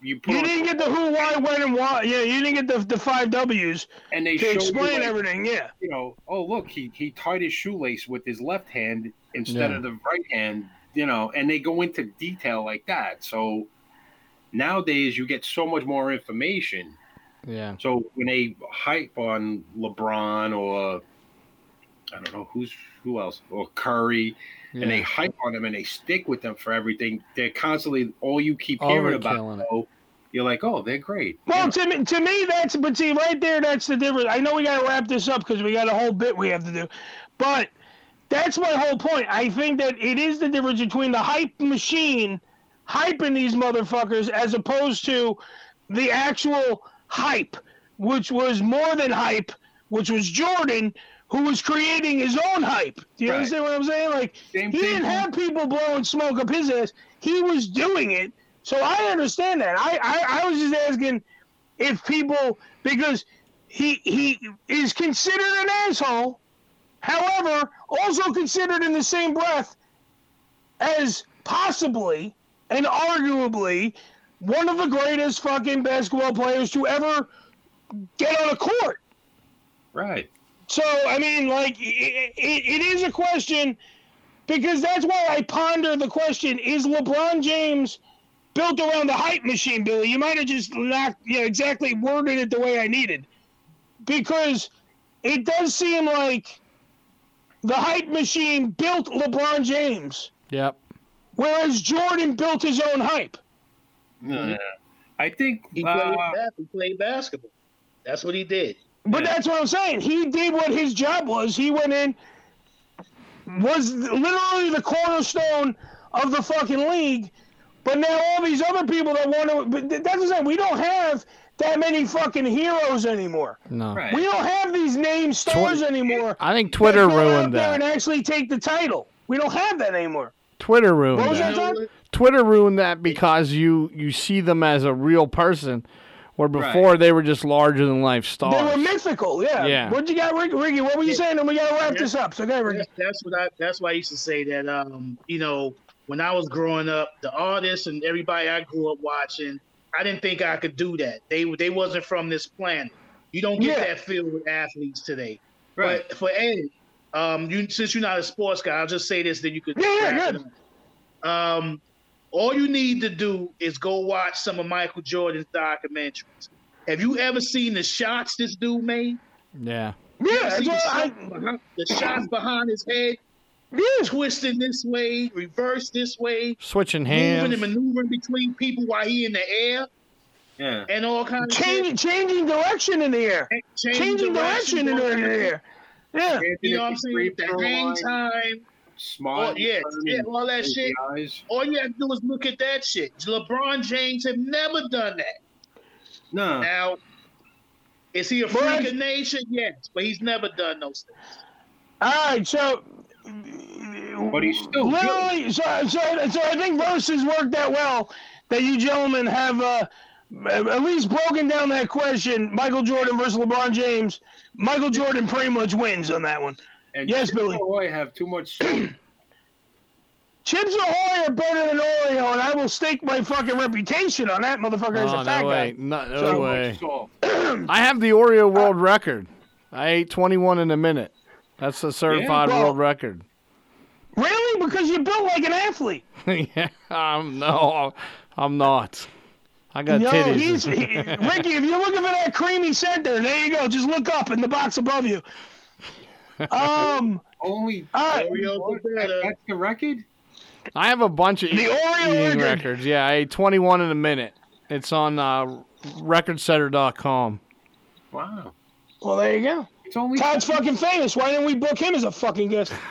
you put You didn't get the who, why, when, and why. Yeah, you didn't get the the five W's and they to showed you, explain like, everything. Yeah. You know, oh look, he he tied his shoelace with his left hand instead Yeah. of the right hand. You know, and they go into detail like that. So nowadays, you get so much more information. Yeah. So when they hype on LeBron or I don't know who's who else or Curry, and they hype on them and they stick with them for everything, they're constantly all you keep hearing about. Overkilling it. Oh, so you're like, oh, they're great. Well, to me, to me, that's but see right there, that's the difference. I know we got to wrap this up because we got a whole bit we have to do, but that's my whole point. I think that it is the difference between the hype machine hyping these motherfuckers as opposed to the actual hype, which was more than hype, which was Jordan, who was creating his own hype. Do you Right. understand what I'm saying? Like Same he didn't have people blowing smoke up his ass. He was doing it. So I understand that. I, I, I was just asking if people because he he is considered an asshole, however, also considered in the same breath as possibly and arguably one of the greatest fucking basketball players to ever get on a court. Right. So I mean, like, it, it, it is a question because that's why I ponder the question: Is LeBron James built around the hype machine, Billy? You might have just not, you know, exactly worded it the way I needed, because it does seem like the hype machine built LeBron James, Yep. whereas Jordan built his own hype. Yeah. I think He played, uh, he played basketball. That's what he did. But that's what I'm saying. He did what his job was. He went in, was literally the cornerstone of the fucking league. But now all these other people that want to, but that's what I'm saying. We don't have that many fucking heroes anymore. No. Right. We don't have these name stars anymore. I think Twitter that go out ruined there that. and actually take the title. We don't have that anymore. Twitter ruined What was that. that, Twitter ruined that because you you see them as a real person, where before they were just larger than life stars. They stars. were mythical, yeah. Yeah. What you got, Ricky? Ricky what were you saying? And we got to wrap this up. So, go Ricky. That's, that's what I. That's why I used to say that. Um, you know, when I was growing up, the artists and everybody I grew up watching, I didn't think I could do that. They they wasn't from this planet. You don't get Yeah. that feel with athletes today. Right. But for Ed, um, you since you're not a sports guy, I'll just say this, then you could. Yeah, yeah, wrap good. Um, all you need to do is go watch some of Michael Jordan's documentaries. Have you ever seen the shots this dude made? yeah. Yeah, You that's see the, what I, shots behind, the shots behind his head, twisting this way, reverse this way, Switching hands, moving and maneuvering between people while he in the air, yeah. and all kinds of changing, changing direction in the air. shit. Changing direction in the, in the air. Yeah. You know what I'm saying? The hang time, Smile. Oh, yeah, yeah, all that shit. Eyes. all you have to do is look at that shit. LeBron James have never done that. No. Now, is he a But- freak of nature? Yes, but he's never done those things. All right, so But he's still good. literally, so, so, so I think verses worked that well that you gentlemen have uh, at least broken down that question. Michael Jordan versus LeBron James. Michael Jordan pretty much wins on that one. And Yes, Chips Billy. Ahoy have too much salt. Chips Ahoy are better than Oreo, and I will stake my fucking reputation on that motherfucker as Oh a fat way! guy. No, no So- way! I have the Oreo world record. I ate 21 in a minute. That's the certified well- world record. Really? Because you built like an athlete. yeah, um, no, I'm not. I got No, titties. he's he, Ricky. If you're looking for that creamy center, there you go. Just look up in the box above you. Um, Only all right. Oreos are that's the record. I have a bunch of The eat- Oreo eating records. Yeah, I ate 21 in a minute. It's on uh, recordsetter.com. Wow. Well, there you go. It's only Todd's fucking famous. Why didn't we book him as a fucking guest?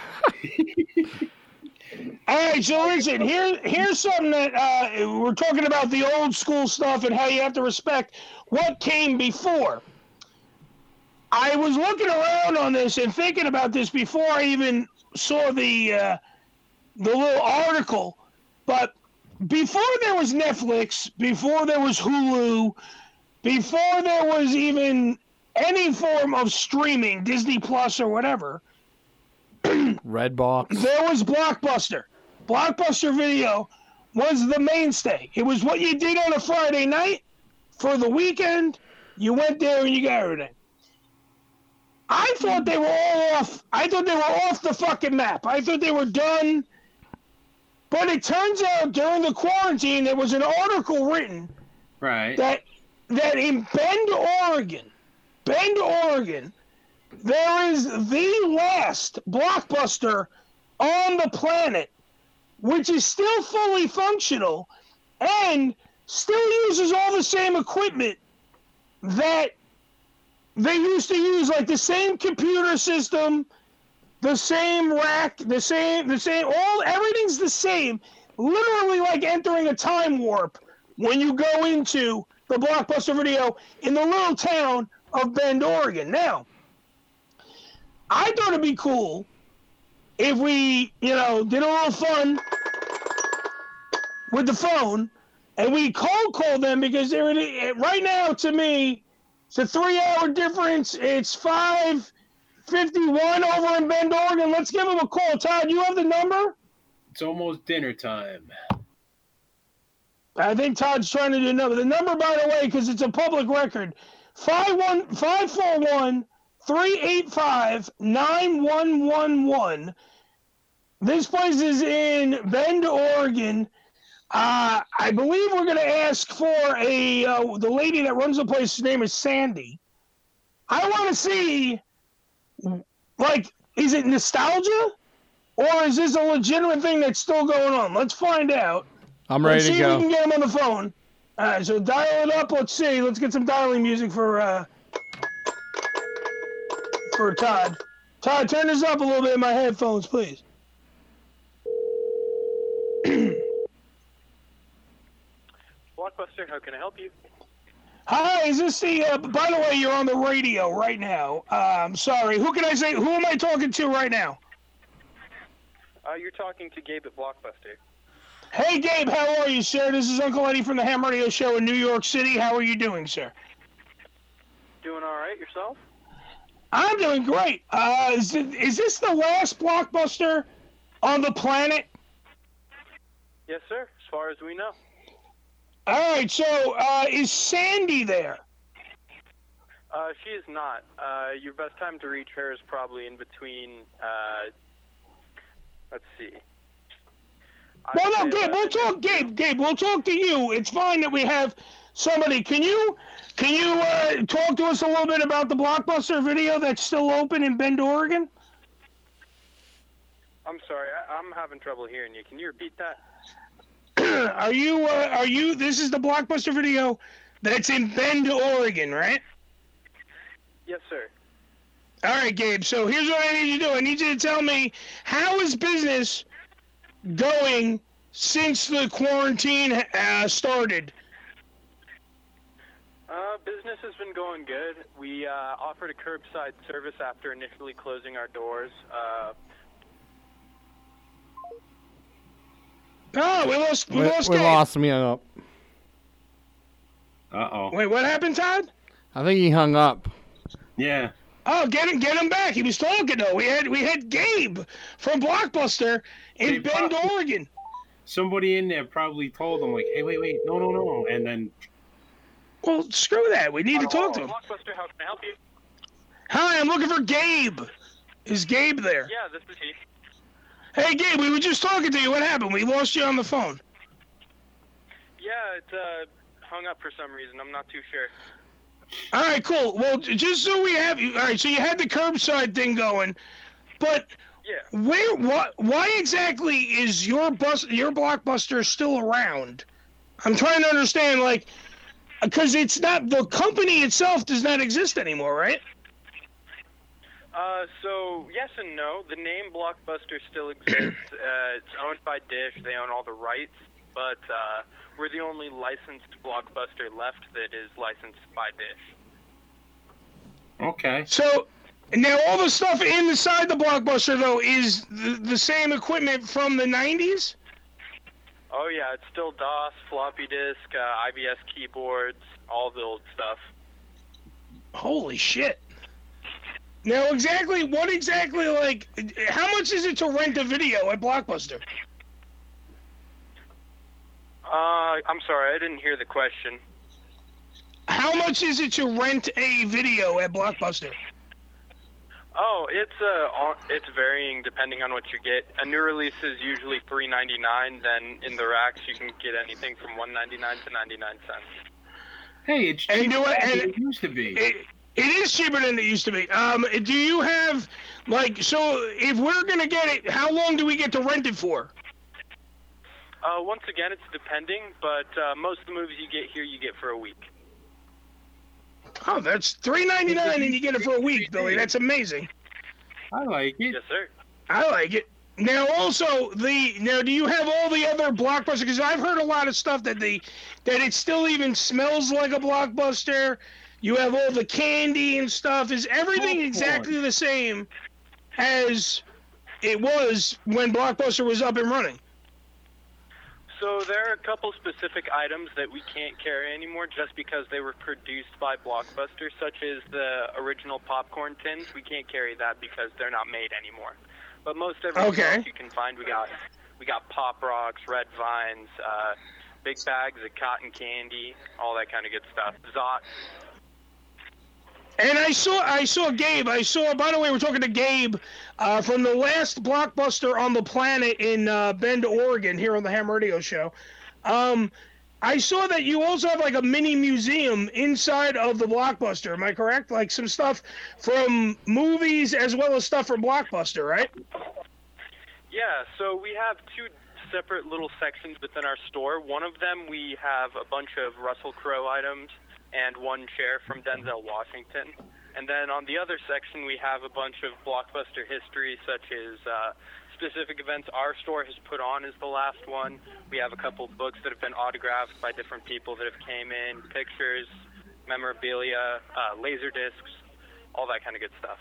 All right, so listen. Here, here's something that uh, we're talking about the old school stuff and how you have to respect what came before. I was looking around on this and thinking about this before I even saw the uh, the little article. But before there was Netflix, before there was Hulu, before there was even any form of streaming, Disney Plus or whatever, Redbox. there was Blockbuster. Blockbuster Video was the mainstay. It was what you did on a Friday night for the weekend. You went there and you got everything. I thought they were all off. I thought they were off the fucking map. I thought they were done. But it turns out during the quarantine, there was an article written Right. that that in Bend, Oregon, Bend, Oregon, there is the last blockbuster on the planet, which is still fully functional and still uses all the same equipment that they used to use, like the same computer system, the same rack, the same, the same, all everything's the same. Literally like entering a time warp when you go into the blockbuster video in the little town of Bend, Oregon. Now, I thought it'd be cool if we, you know, did a little fun with the phone and we cold call them because they're in right now to me it's a three hour difference. It's 551 over in bend oregon. Let's give him a call. Todd you have the number? It's almost dinner time. i think todd's trying to do the number the number by the way because it's a public record. 51 541 385 9111 this place is in bend oregon uh, I believe we're going to ask for a uh, the lady that runs the place. Her name is Sandy. I want to see, like, is it nostalgia, or is this a legitimate thing that's still going on? Let's find out. I'm ready Let's to see if we can get him on the phone. All right, so dial it up. Let's see. Let's get some dialing music for uh, for Todd. Todd, turn this up a little bit in my headphones, please. Blockbuster, how can I help you? Hi, is this the? Uh, by the way, you're on the radio right now. Um, sorry, who can I say? Who am I talking to right now? Uh, you're talking to Gabe at Blockbuster. Hey, Gabe, how are you, sir? This is Uncle Eddie from the Ham Radio Show in New York City. How are you doing, sir? Doing all right yourself? I'm doing great. Uh, is, it, is this the last blockbuster on the planet? Yes, sir. As far as we know. All right, so uh, is Sandy there? Uh, she is not. Uh, your best time to reach her is probably in between. Uh, let's see. No, no, Gabe, we'll talk. Gabe, Gabe, we'll talk to you. It's fine that we have somebody. Can you, can you uh, talk to us a little bit about the blockbuster video that's still open in Bend, Oregon? I'm sorry, I, I'm having trouble hearing you. Can you repeat that? are you, uh, are you? This is the blockbuster video that's in Bend, Oregon, right? Yes, sir. All right, Gabe. So here's what I need you to do. I need you to tell me how is business going since the quarantine uh, started. Uh, business has been going good. We uh, offered a curbside service after initially closing our doors. Oh, we lost. We, We, lost. we Gabe. lost me up. Uh oh. Wait, what happened, Todd? I think he hung up. Yeah. Oh, get him, get him back. He was talking though. We had we had Gabe from Blockbuster in Hey, Bend, Bob. Oregon. Somebody in there probably told him like, "Hey, wait, wait, no, no, no," and then Well, screw that. We need to talk to him. Blockbuster, how can I help you? Hi, I'm looking for Gabe. Is Gabe there? Yeah, this is he. Hey, Gabe, we were just talking to you. What happened? We lost you on the phone. Yeah, it uh, hung up for some reason. I'm not too sure. All right, cool. Well, just so we have you. All right, so you had the curbside thing going, but Yeah. where? What? Why exactly is your bus, your blockbuster still around? I'm trying to understand, like, because it's not the company itself does not exist anymore, right? Uh, so yes and no. The name Blockbuster still exists. uh, it's owned by Dish. They own all the rights, but uh, we're the only licensed Blockbuster left that is licensed by Dish. okay. So now all the stuff inside the blockbuster though is the, the same equipment from the 90s. Oh yeah, it's still DOS, floppy disk, uh, IBS keyboards, all the old stuff. Holy shit! Now exactly what exactly like how much is it to rent a video at Blockbuster? Uh, I'm sorry, I didn't hear the question. How much is it to rent a video at Blockbuster? Oh, it's uh, it's varying depending on what you get. A new release is usually three ninety nine. Then in the racks, you can get anything from one ninety nine to ninety nine cents. Hey, it's And you know what? than it used to be. It, it is cheaper than it used to be. Um, do you have like so? If we're gonna get it, how long do we get to rent it for? Uh, once again, it's depending, but uh, most of the movies you get here, you get for a week. Oh, that's three ninety nine, and you get it for a week, Billy. That's amazing. I like it. Yes, sir. I like it. Now, also the now, do you have all the other blockbusters? Because I've heard a lot of stuff that the that it still even smells like a blockbuster. You have all the candy and stuff. Is everything exactly the same as it was when Blockbuster was up and running? So there are a couple specific items that we can't carry anymore just because they were produced by Blockbuster, such as the original popcorn tins. We can't carry that because they're not made anymore. But most everything Okay. else you can find, we got we got Pop Rocks, Red Vines, uh, big bags of cotton candy, all that kind of good stuff. Zot. And I saw I saw Gabe. I saw. By the way, we're talking to Gabe uh, from the last blockbuster on the planet in uh, Bend, Oregon, here on the Ham Radio Show. Um, I saw that you also have like a mini museum inside of the blockbuster. Am I correct? Like some stuff from movies as well as stuff from Blockbuster, right? Yeah, so we have two separate little sections within our store. One of them we have a bunch of Russell Crowe items and one chair from Denzel Washington. And then on the other section we have a bunch of blockbuster history such as uh, specific events our store has put on as the last one. We have a couple of books that have been autographed by different people that have came in, pictures, memorabilia, uh, laser discs, all that kind of good stuff.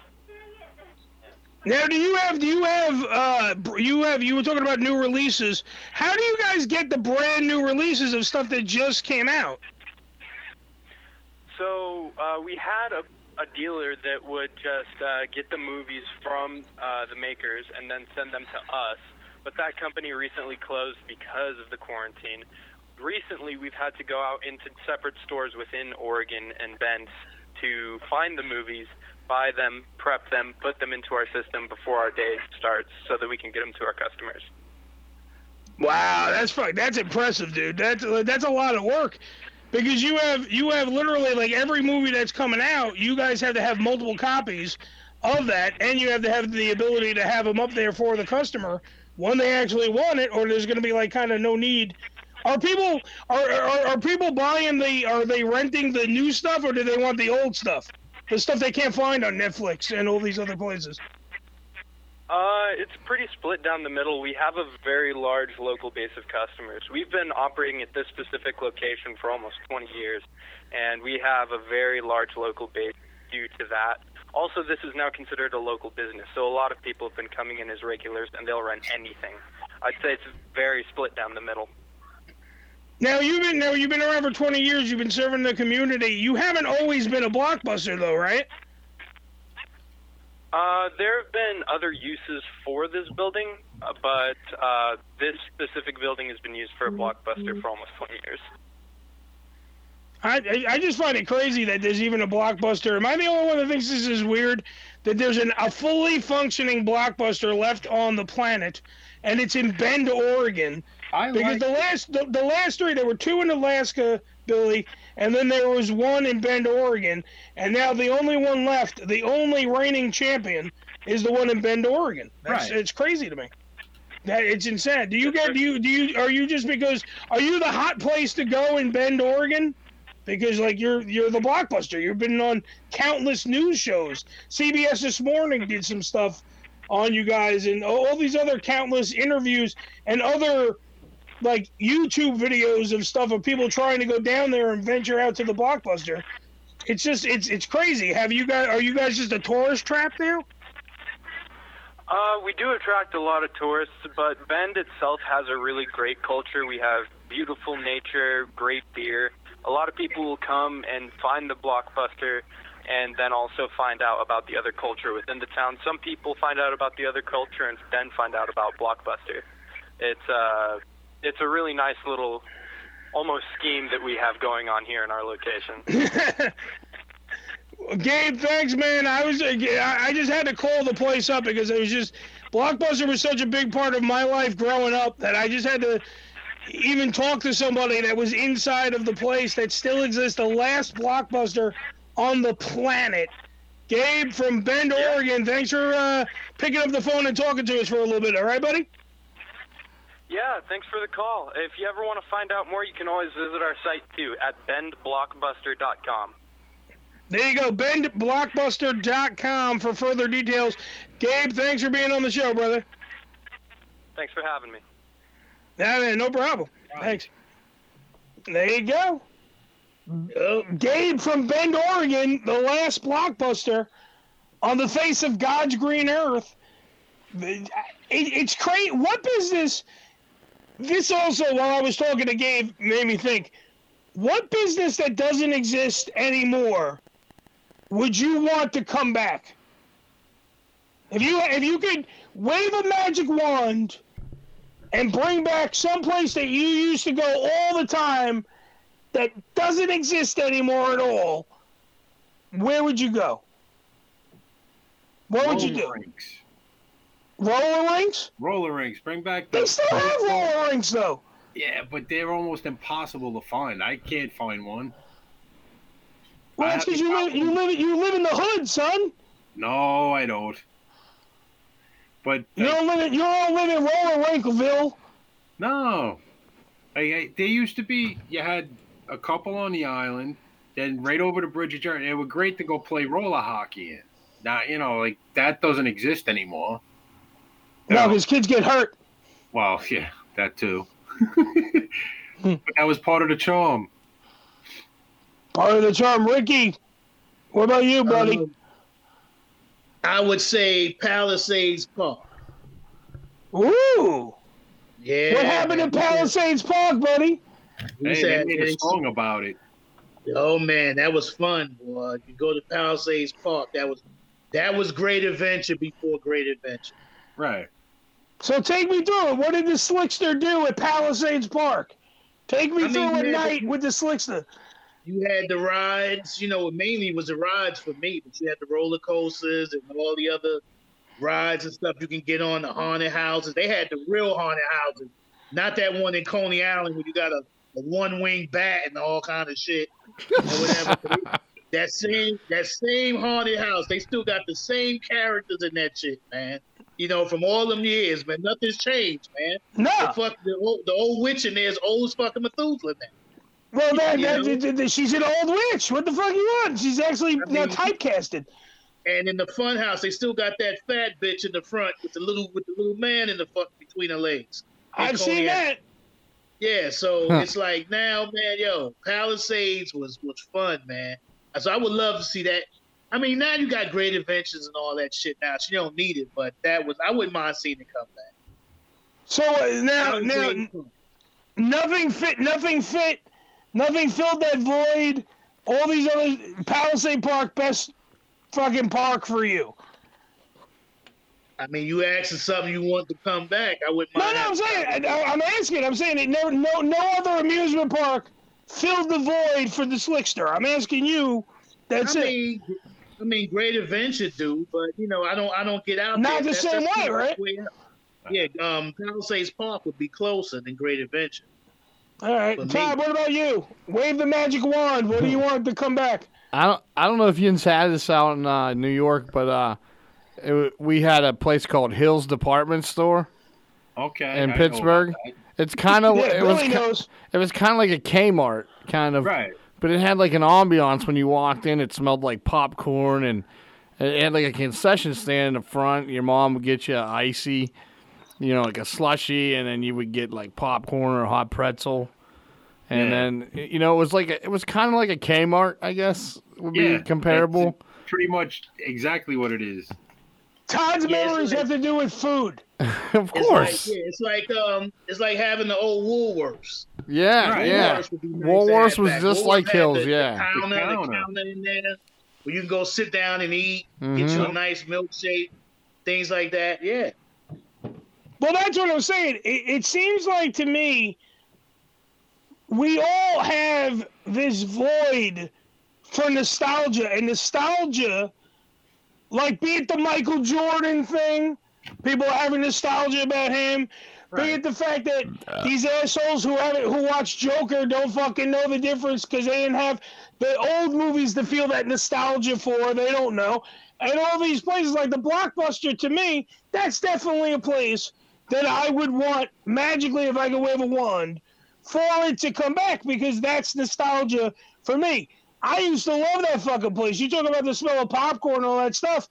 Now, do you have do you have uh you have you were talking about new releases? How do you guys get the brand new releases of stuff that just came out? So uh, we had a, a dealer that would just uh, get the movies from uh, the makers and then send them to us. But that company recently closed because of the quarantine. Recently, we've had to go out into separate stores within Oregon and Bend to find the movies, buy them, prep them, put them into our system before our day starts so that we can get them to our customers. Wow, that's. That's impressive, dude. That's that's a lot of work, because you have you have literally like every movie that's coming out, you guys have to have multiple copies of that, and you have to have the ability to have them up there for the customer when they actually want it, or there's going to be like kind of no need. Are people are, are are people buying the are they renting the new stuff or do they want the old stuff, the stuff they can't find on Netflix and all these other places? Uh, it's pretty split down the middle. We have a very large local base of customers. We've been operating at this specific location for almost 20 years, and we have a very large local base due to that. Also, this is now considered a local business, so a lot of people have been coming in as regulars, and they'll rent anything. I'd say it's very split down the middle. Now you've been now you've been around for 20 years. You've been serving the community. You haven't always been a blockbuster though, right? Uh, there have been other uses for this building, uh, but uh, this specific building has been used for a blockbuster for almost 20 years. I, I I just find it crazy that there's even a blockbuster. Am I the only one that thinks this is weird? That there's an, a fully functioning blockbuster left on the planet, and it's in Bend, Oregon. I because like the last the, the last three there were two in Alaska, Billy, and then there was one in Bend, Oregon, and now the only one left, the only reigning champion, is the one in Bend, Oregon. That's, Right. It's crazy to me. That it's insane. Do you get do you do you are you just because are you the hot place to go in Bend, Oregon? Because like you're you're the blockbuster. You've been on countless news shows. CBS this morning did some stuff on you guys and all all these other countless interviews and other like YouTube videos of stuff of people trying to go down there and venture out to the blockbuster. It's just it's it's crazy. Have you guys are you guys just a tourist trap now? Uh, we do attract a lot of tourists, but Bend itself has a really great culture. We have beautiful nature, great beer. A lot of people will come and find the blockbuster and then also find out about the other culture within the town. Some people find out about the other culture and then find out about Blockbuster. It's uh it's a really nice little almost scheme that we have going on here in our location. Gabe, thanks, man. I was I just had to call the place up because it was just Blockbuster was such a big part of my life growing up that I just had to even talk to somebody that was inside of the place that still exists, the last Blockbuster on the planet. Gabe from Bend, Oregon. Thanks for uh, picking up the phone and talking to us for a little bit. All right, buddy. Yeah, thanks for the call. If you ever want to find out more, you can always visit our site too at bendblockbuster.com. There you go, bendblockbuster.com for further details. Gabe, thanks for being on the show, brother. Thanks for having me. Yeah, man, no problem. Thanks. There you go. Uh, Gabe from Bend, Oregon, the last blockbuster on the face of God's green earth. It, it's crazy. What business? This also, while I was talking to Gabe, made me think. What business that doesn't exist anymore would you want to come back? If you if you could wave a magic wand and bring back some place that you used to go all the time that doesn't exist anymore at all, where would you go? What would you do? Roller rings? Roller rinks. Bring back the. They still have roller rings, though. Yeah, but they're almost impossible to find. I can't find one. Well, that's because you live you live you live in the hood, son. No, I don't. But You uh, don't live in you don't live in Roller Rinkleville. no, Hey, hey, there used to be. You had a couple on the island, then right over the bridge of Jordan. They were great to go play roller hockey in. Now you know, like that doesn't exist anymore. No, his kids get hurt. Well, yeah, that too. but that was part of the charm. Part of the charm, Ricky. What about you, buddy? Um, I would say Palisades Park. Ooh. Yeah. what happened in Palisades Park, buddy? We Hey, they said- made a song about it. Oh man, that was fun, boy. You go to Palisades Park. That was that was great adventure before great adventure. Right. So take me through it. What did the Slickster do at Palisades Park? Take me I mean, through a man, night with the Slickster. You had the rides, you know, mainly was the rides for me, but you had the roller coasters and all the other rides and stuff you can get on the haunted houses. They had the real haunted houses, not that one in Coney Island where you got a, a one wing bat and all kind of shit or whatever. that same that same haunted house, they still got the same characters in that shit, man. You know, from all them years, man, nothing's changed, man. No. The, fuck, the, old, the old witch in there is old as fucking Methuselah now. Well, that, You that, know? that- that- she's an old witch. What the fuck you want? She's actually now typecasted. And in the fun house, they still got that fat bitch in the front with the little with the little man in the fuck between her legs. In I've seen that. Yeah, so Huh. it's like now, man, yo, Palisades was was fun, man. So I would love to see that. I mean, now you got great adventures and all that shit. Now so you don't need it, but that was I wouldn't mind seeing it come back. So uh, now, now, nothing fit, nothing fit, nothing filled that void. All these other Palisade Park, best fucking park for you. I mean, you asking something you want to come back. I wouldn't No, mind. no, I'm saying, I, I'm asking, I'm saying it. No, no, no other amusement park filled the void for the Slickster. I'm asking you. That's I it. mean, I mean, Great Adventure do, but you know, I don't, I don't get out Not there. the same way, right? out. Yeah, um, Palisades Park would be closer than Great Adventure. All right, For me. Todd. What about you? Wave the magic wand. What do you want to come back? I don't I don't know if you had this out in uh, New York, but uh, it, we had a place called Hills Department Store Okay. in I Pittsburgh. It's kind of Yeah, it was Billy ki- knows. it was kind of like a Kmart kind of Right. But it had like an ambiance when you walked in. It smelled like popcorn and it had like a concession stand in the front. Your mom would get you a icy, you know, like a slushy, and then you would get like popcorn or hot pretzel. And Yeah. then you know it was like a, it was kind of like a Kmart, I guess would be Yeah, comparable. Pretty much exactly what it is. Todd's Yeah, it's memories have to do with food. of It's course, like, yeah, it's like um, it's like having the old Woolworths. yeah, Right. yeah. Woolworths nice Woolworths was back. just Woolworths like Hills, the, the yeah. counter, The the counter. counter in there, where you can go sit down and eat, get you a nice milkshake, things like that. Yeah. Well, that's what I'm saying. It, it seems like to me, we all have this void for nostalgia, and nostalgia, like be it the Michael Jordan thing, people are having nostalgia about him. Be it the fact that these assholes who haven't who watch Joker don't fucking know the difference because they didn't have the old movies to feel that nostalgia for. They don't know. And all these places like the Blockbuster, to me, that's definitely a place that I would want magically if I could wave a wand for it to come back because that's nostalgia for me. I used to love that fucking place. You talk about the smell of popcorn and all that stuff.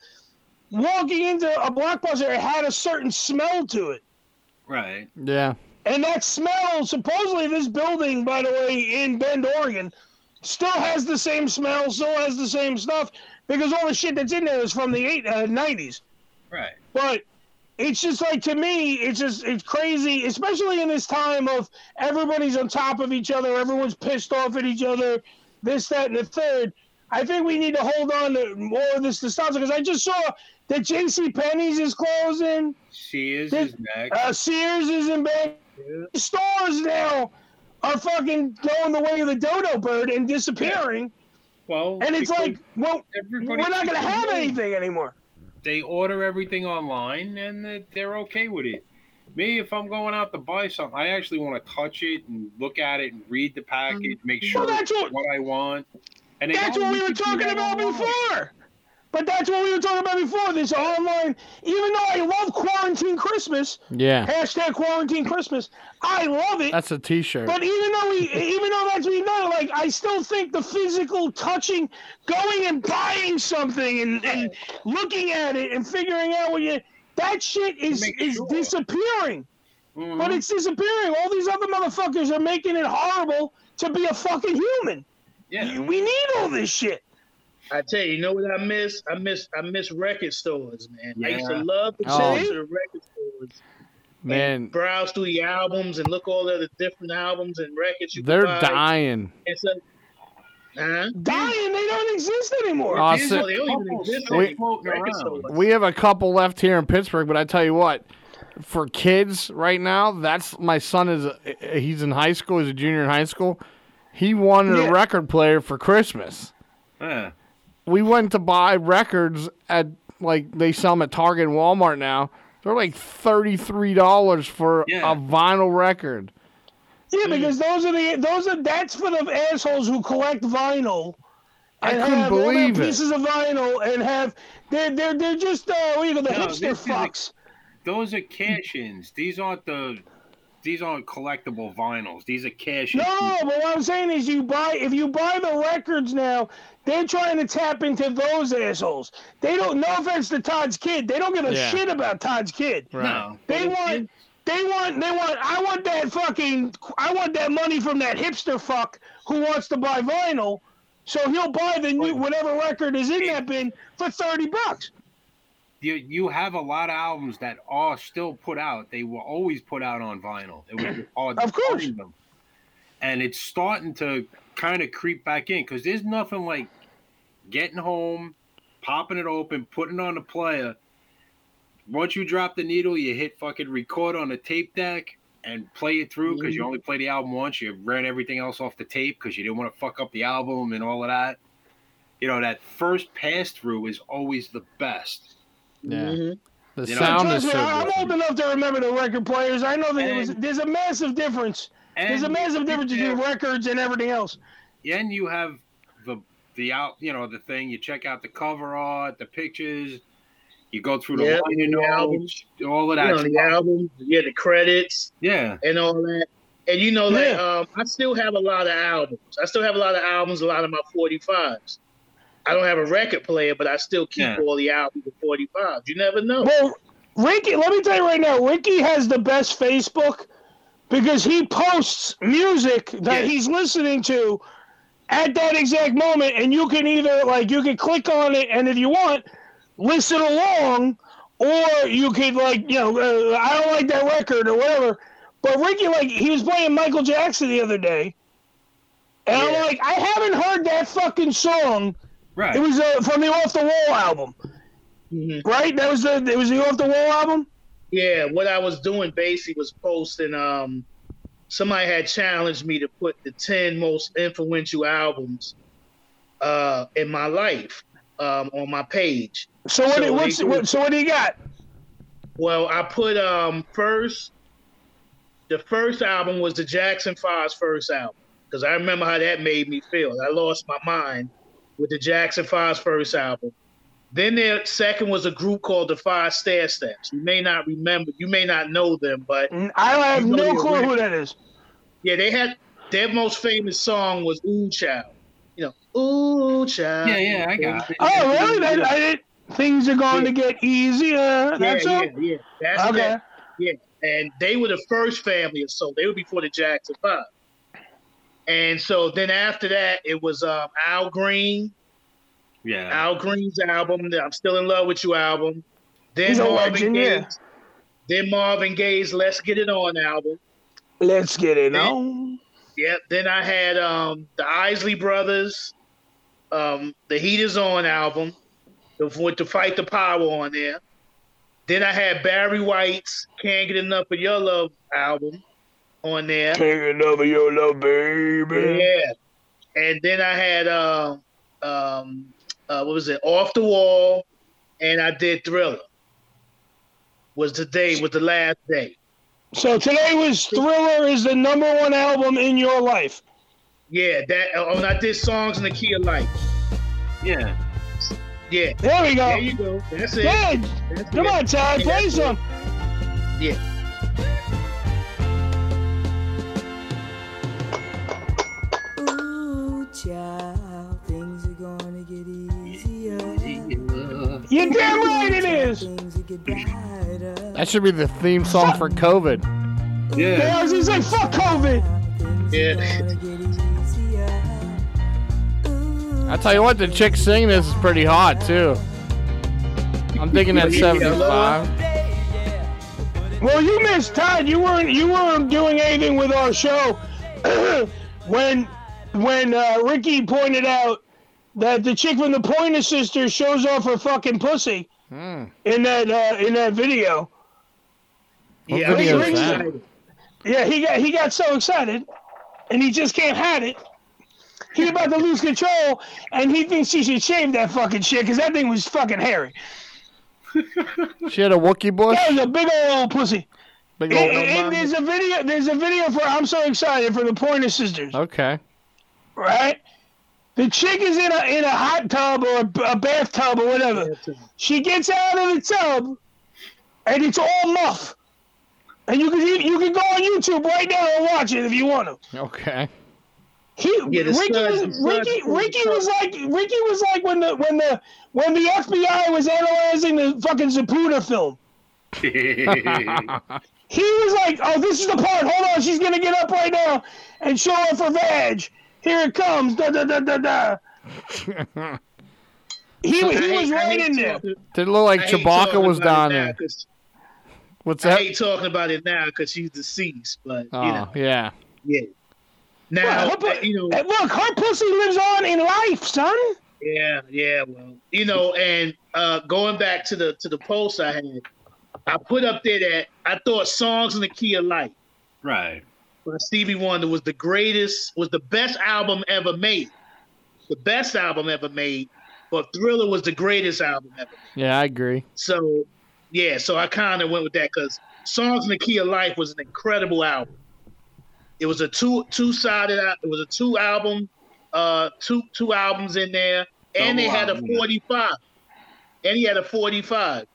Walking into a blockbuster, it had a certain smell to it. Right. Yeah. And that smell, supposedly, this building, by the way, in Bend, Oregon, still has the same smell, still has the same stuff, because all the shit that's in there is from the eight, uh, 90s. Right. But it's just like to me, it's just it's crazy, especially in this time of everybody's on top of each other, everyone's pissed off at each other, this, that, and the third. I think we need to hold on to more of this nostalgia because I just saw that J.C. Penney's is closing. Sears This- is next. Uh, Sears is in bed. Stores now are fucking going the way of the dodo bird and disappearing. Well, And it's like, well, we're not going to have doing anything anymore. they order everything online and they- they're okay with it. Me, if I'm going out to buy something, I actually want to touch it and look at it and read the package, make sure Well, that's what- what I want. And That's what we were talking about online." before. But that's what we were talking about before. This online, even though I love quarantine Christmas, Yeah. hashtag quarantine Christmas, I love it. That's a T-shirt. But even though we, even though that's being know, like I still think the physical touching, going and buying something and, and looking at it and figuring out what you, that shit is is sure. disappearing. Mhm. But it's disappearing. All these other motherfuckers are making it horrible to be a fucking human. yeah. We need all this shit. I tell you, you know what I miss? I miss I miss record stores, man. I used to love to Oh. go to the record stores, Man, browse through the albums, and look all of the different albums and records you they're buy. dying. And so, huh? Dying, they don't exist anymore. Uh, so- a they don't even couple exist We- floating record around. stores. We have a couple left here in Pittsburgh, but I tell you what, for kids right now, that's my son is a, he's in high school, he's a junior in high school. He wanted Yeah. a record player for Christmas. Yeah. We went to buy records at like they sell them at Target and Walmart now. They're like thirty three dollars for Yeah. a vinyl record. Yeah, because those are the those are that's for the assholes who collect vinyl. I and couldn't have all their believe it. pieces of vinyl and have they're they're they're just uh you know the No, hipster this is fucks. Those are cash-ins. These aren't the. These aren't collectible vinyls. These are cash-ins. No, but what I'm saying is you buy if you buy the records now, they're trying to tap into those assholes. They don't no offense to Todd's kid, they don't give a Yeah. shit about Todd's kid. No. They want they want they want I want that fucking I want that money from that hipster fuck who wants to buy vinyl. So he'll buy the new whatever record is in that bin for thirty bucks. You you have a lot of albums that are still put out. They were always put out on vinyl. It was hard Of course. them, and it's starting to kind of creep back in because there's nothing like getting home, popping it open, putting it on the player. Once you drop the needle, you hit fucking record on the tape deck and play it through because you mm-hmm. only play the album once. You ran everything else off the tape because you didn't want to fuck up the album and all of that. You know that first pass through is always the best. Yeah. Mhm. The You know, sound is Trust me, so I- I'm different. old enough to remember the record players. I know that it was, there's a massive difference. There's a massive difference have- between records and everything else. and you have the the out you know the thing you check out the cover art the pictures you go through the Yeah, liner the album. notes all of You that know, the album, yeah, the credits yeah and all that. And you know, like um, I still have a lot of albums. I still have a lot of albums, a lot of my 45s. I don't have a record player, but I still keep Yeah. all the albums of 45s. You never know. Well, Ricky, let me tell you right now, Ricky has the best Facebook because he posts music that Yeah. he's listening to at that exact moment, and you can either like you can click on it, and if you want, listen along, or you could like you know uh, I don't like that record or whatever. But Ricky, like he was playing Michael Jackson the other day, and Yeah. I'm like, I haven't heard that fucking song. Right It was uh, from the Off the Wall album, Mhm. right? That was the it was the Off the Wall album. Yeah, what I was doing basically was posting um somebody had challenged me to put the ten most influential albums uh, in my life um, on my page. So what? they what's do- what, so what do you got? Well, I put um first. The first album was the Jackson Five's first album because I remember how that made me feel. I lost my mind with the Jackson Five's first album. Then their second was a group called the Five Stair Steps. You may not remember, you may not know them, but mm, I have You know no your clue who that is. yeah, they had their most famous song was "Ooh Child." You know, "Ooh Child." Yeah, yeah, I got it. Oh, really? That, I did, things are going to get easier. That's yeah, all. yeah, yeah. That's Okay. that. Yeah, and they were the first family of soul. They were before the Jackson Five. And so then after that, it was um, Al Green, Yeah. Al Green's album, the I'm Still in Love with You album. Then He's a Marvin legend, Gaye's, yeah. then Marvin Gaye's Let's Get It On album. Let's get it Then- on. Yep. Then I had um, the Isley Brothers, um, the Heat Is On album, the- with the Fight the Power on there. Then I had Barry White's Can't Get Enough of Your Love album on there. Take another your love, baby. Yeah. And then I had uh, um, uh, what was it? Off the Wall, and I did Thriller. Was the day? Was the last day? So today was Thriller is the number one album in your life. Yeah, that. Oh, and I did songs in the key of life. Yeah. Yeah. There we go. There you go. That's it. Good. That's Come it. on, Ty, Yeah, play some. Yeah. Child, things are gonna get easier. You're damn right it is. Things will get brighter. That should be the theme song for COVID. Yeah, I was gonna say fuck COVID. Yeah. I tell you what, the chick singing this is pretty hot too. I'm thinking that Yeah, 75. Well, you missed Todd. You weren't you weren't doing anything with our show when when uh, Ricky pointed out that the chick from the Pointer Sisters shows off her fucking pussy Hmm. in that uh, in that video. What Yeah, video was is that? Yeah, he got he got so excited, and he just can't hide it. He's about to lose control, and he thinks he should shave that fucking shit because that thing was fucking hairy. She had a Wookie bush. That was a big old pussy. Big And, old. and- and there's a video. There's a video for I'm so excited for the Pointer Sisters, Okay. Right? The chick is in a in a hot tub or a, a bathtub or whatever. She gets out of the tub, and it's all muff. And you can you, you can go on YouTube right now and watch it if you want to. Okay. He Yeah, Ricky studs- was the Ricky pulled Ricky was like Ricky was like when the when the when the FBI was analyzing the fucking Zapruder film. He was like, "Oh, this is the part. Hold on, she's gonna get up right now and show off her vag. Here it comes. Da da da da da." He, he hate- was I right in there. Did it look like I Chewbacca was down there? What's that? I hate talking about it now because she's deceased, but Oh, you know, yeah. yeah. Now, Well, her pu- you know, look, her pussy lives on in life, son. Yeah, yeah, well, you know, and uh, going back to the to the post I had, I put up there that I thought "Songs in the Key of life. Right. By Stevie Wonder was the greatest, was the best album ever made, the best album ever made. But Thriller was the greatest album ever. Yeah, I agree. So, yeah, so I kind of went with that because "Songs in the Key of Life" was an incredible album. It was a two two sided. It was a two album, uh, two two albums in there, and they Double had a forty five, and he had a forty five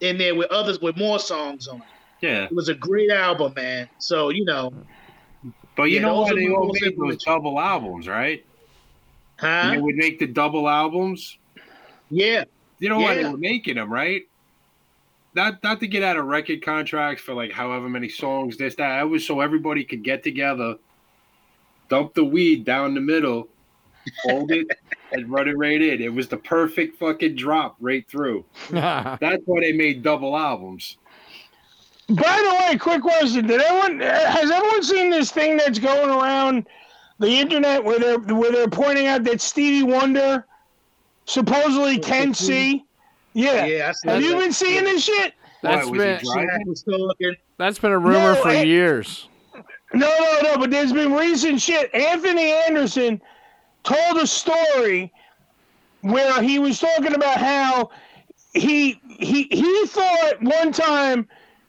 in there with others with more songs on. it. Yeah. It was a great album, man. So you know, But you Yeah, know those why they my all made those influential. double albums, right? huh? They would make the double albums. Yeah, You know why they were making them, right? Not not to get out of record contracts for like however many songs, this, that. It was so everybody could get together, dump the weed down the middle, hold it, and run it right in. It was the perfect fucking drop right through. That's why they made double albums. By the way, quick question: Did everyone has everyone seen this thing that's going around the internet where they're where they're pointing out that Stevie Wonder supposedly can see? Yeah. yeah Have you that. been seeing this shit? That's Why, been driving? Shaq that's been a rumor No, for it- years. No, no, no. But there's been recent shit. Anthony Anderson told a story where he was talking about how he he he thought one time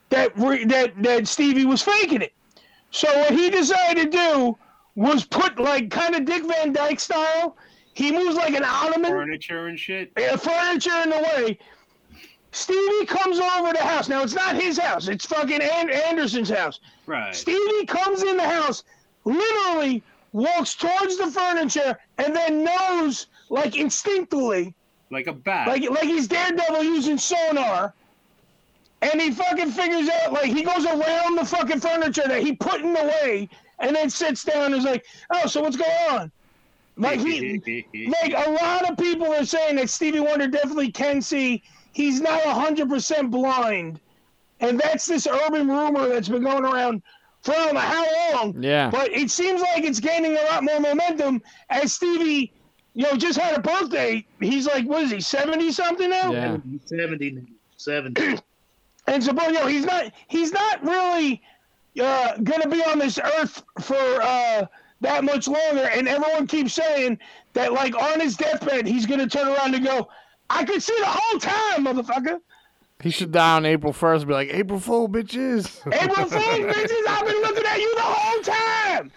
that re- that that Stevie was faking it. So what he decided to do was put like kind of Dick Van Dyke style. He moves like an ottoman, Furniture and shit. uh, furniture in the way. Stevie comes over the house. Now it's not his house. It's fucking An- Anderson's house. Right. Stevie comes in the house, literally walks towards the furniture, and then knows like instinctively, Like a bat. like like he's Daredevil using sonar. And he fucking figures out like he goes around the fucking furniture that he put in the way, and then sits down and is like, "Oh, so what's going on?" Like he, like a lot of people are saying that Stevie Wonder definitely can see. He's not hundred percent blind, and that's this urban rumor that's been going around for I don't know how long. Yeah. But it seems like it's gaining a lot more momentum as Stevie, you know, just had a birthday. He's like, what is he, seventy something now? Yeah. 70 now. 70. And so, but you know, he's not he's not really uh, gonna be on this earth for uh, that much longer. And everyone keeps saying that, like on his deathbed, he's gonna turn around and go, "I could see the whole time, motherfucker." He should die on April 1st be like, April Fool, bitches. April Fool, bitches, I've been looking at you the whole time.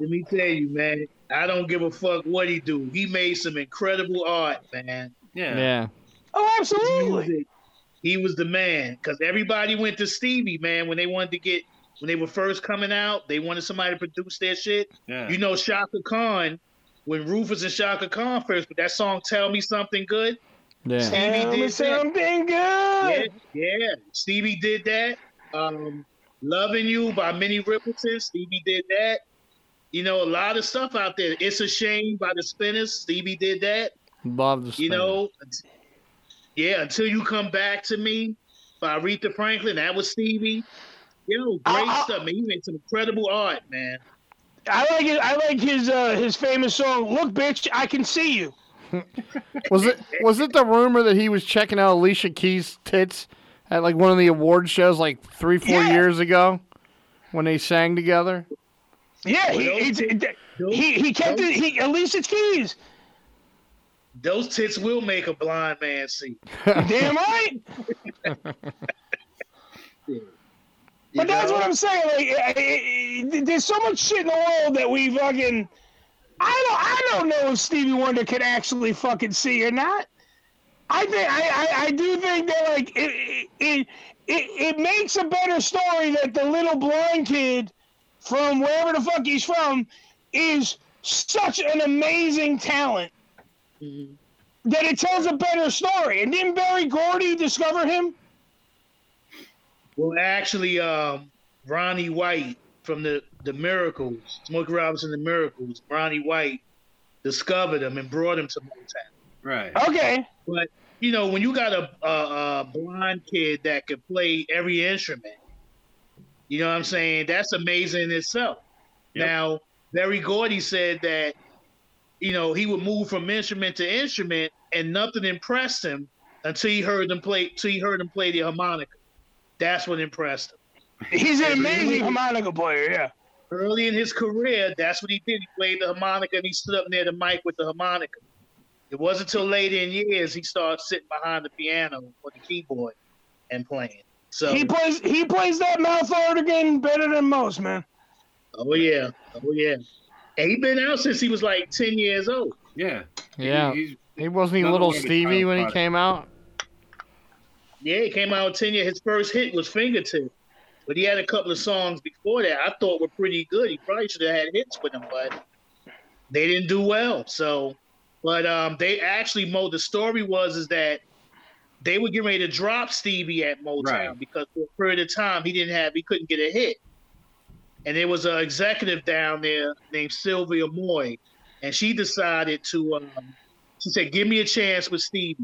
Let me tell you, man, I don't give a fuck what he do. He made some incredible art, man. Yeah. Yeah. Oh, absolutely. He was the man because everybody went to Stevie, man, when they wanted to get when they were first coming out. They wanted somebody to produce their shit. Yeah. You know, Chaka Khan, when Rufus and Chaka Khan first, but that song "Tell Me Something Good." Yeah. Stevie Tell me did that. something Yeah, good. yeah. Stevie did that. Um, "Loving You" by Minnie Riperton. Stevie did that. You know, a lot of stuff out there. "It's a Shame" by the Spinners. Stevie did that. Love the You know, yeah, until you come back to me by Aretha Franklin. That was Stevie. You know, great I- I- stuff, man. He made some incredible art, man. I like it. I like his uh, his famous song. Look, bitch, I can see you. Was it was it the rumor that he was checking out Alicia Keys' tits at like one of the award shows like three four Yeah. years ago when they sang together? Yeah, he he, he, he kept it. He Alicia Keys. Those tits will make a blind man see. Damn right. You But that's what I'm saying. Like, eh, eh, eh, there's so much shit in the world that we fucking. I don't. I don't know if Stevie Wonder can actually fucking see or not. I think. I. I, I do think that like it, it. It. It it makes a better story that the little blind kid from wherever the fuck he's from is such an amazing talent that it tells a better story. And didn't Berry Gordy discover him? Well, actually, um, Ronnie White from the the Miracles, Smokey Robinson, the Miracles. Ronnie White discovered him and brought him to Motown. Right. Okay. But you know, when you got a, a, a blind kid that could play every instrument, you know what I'm saying? That's amazing in itself. Yep. Now, Berry Gordy said that, you know, he would move from instrument to instrument, and nothing impressed him until he heard them play. Till he heard them play the harmonica. That's what impressed him. He's an amazing harmonica player. Yeah. Early in his career, that's what he did. He played the harmonica and he stood up near the mic with the harmonica. It wasn't until later in years he started sitting behind the piano or the keyboard and playing. So He plays. He plays that mouth organ better than most, man. Oh yeah, oh yeah. And he been out since he was like ten years old. Yeah. Yeah. He's He wasn't he little one of the Stevie child when he came out? Yeah, he came out ten years. His first hit was Fingertip, but he had a couple of songs before that I thought were pretty good. He probably should have had hits with them, but they didn't do well. So, but um, they actually mo. The story was is that they were getting ready to drop Stevie at Motown Right. because for a period of time he didn't have he couldn't get a hit, and there was an executive down there named Sylvia Moy, and she decided to. Um, she said, "Give me a chance with Stevie."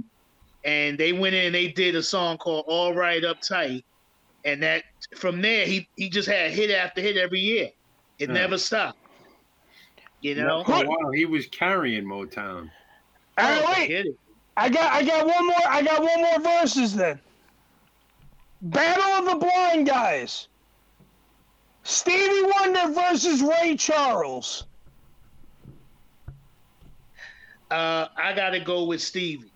and they went in and they did a song called All Right Uptight. And that from there he he just had hit after hit every year. It Yeah. never stopped. You know? for a while he was carrying Motown. All right, Oh, wait. I got. I got one more. I got one more verses then. Battle of the Blind Guys. Stevie Wonder versus Ray Charles. Uh, I gotta go with Stevie.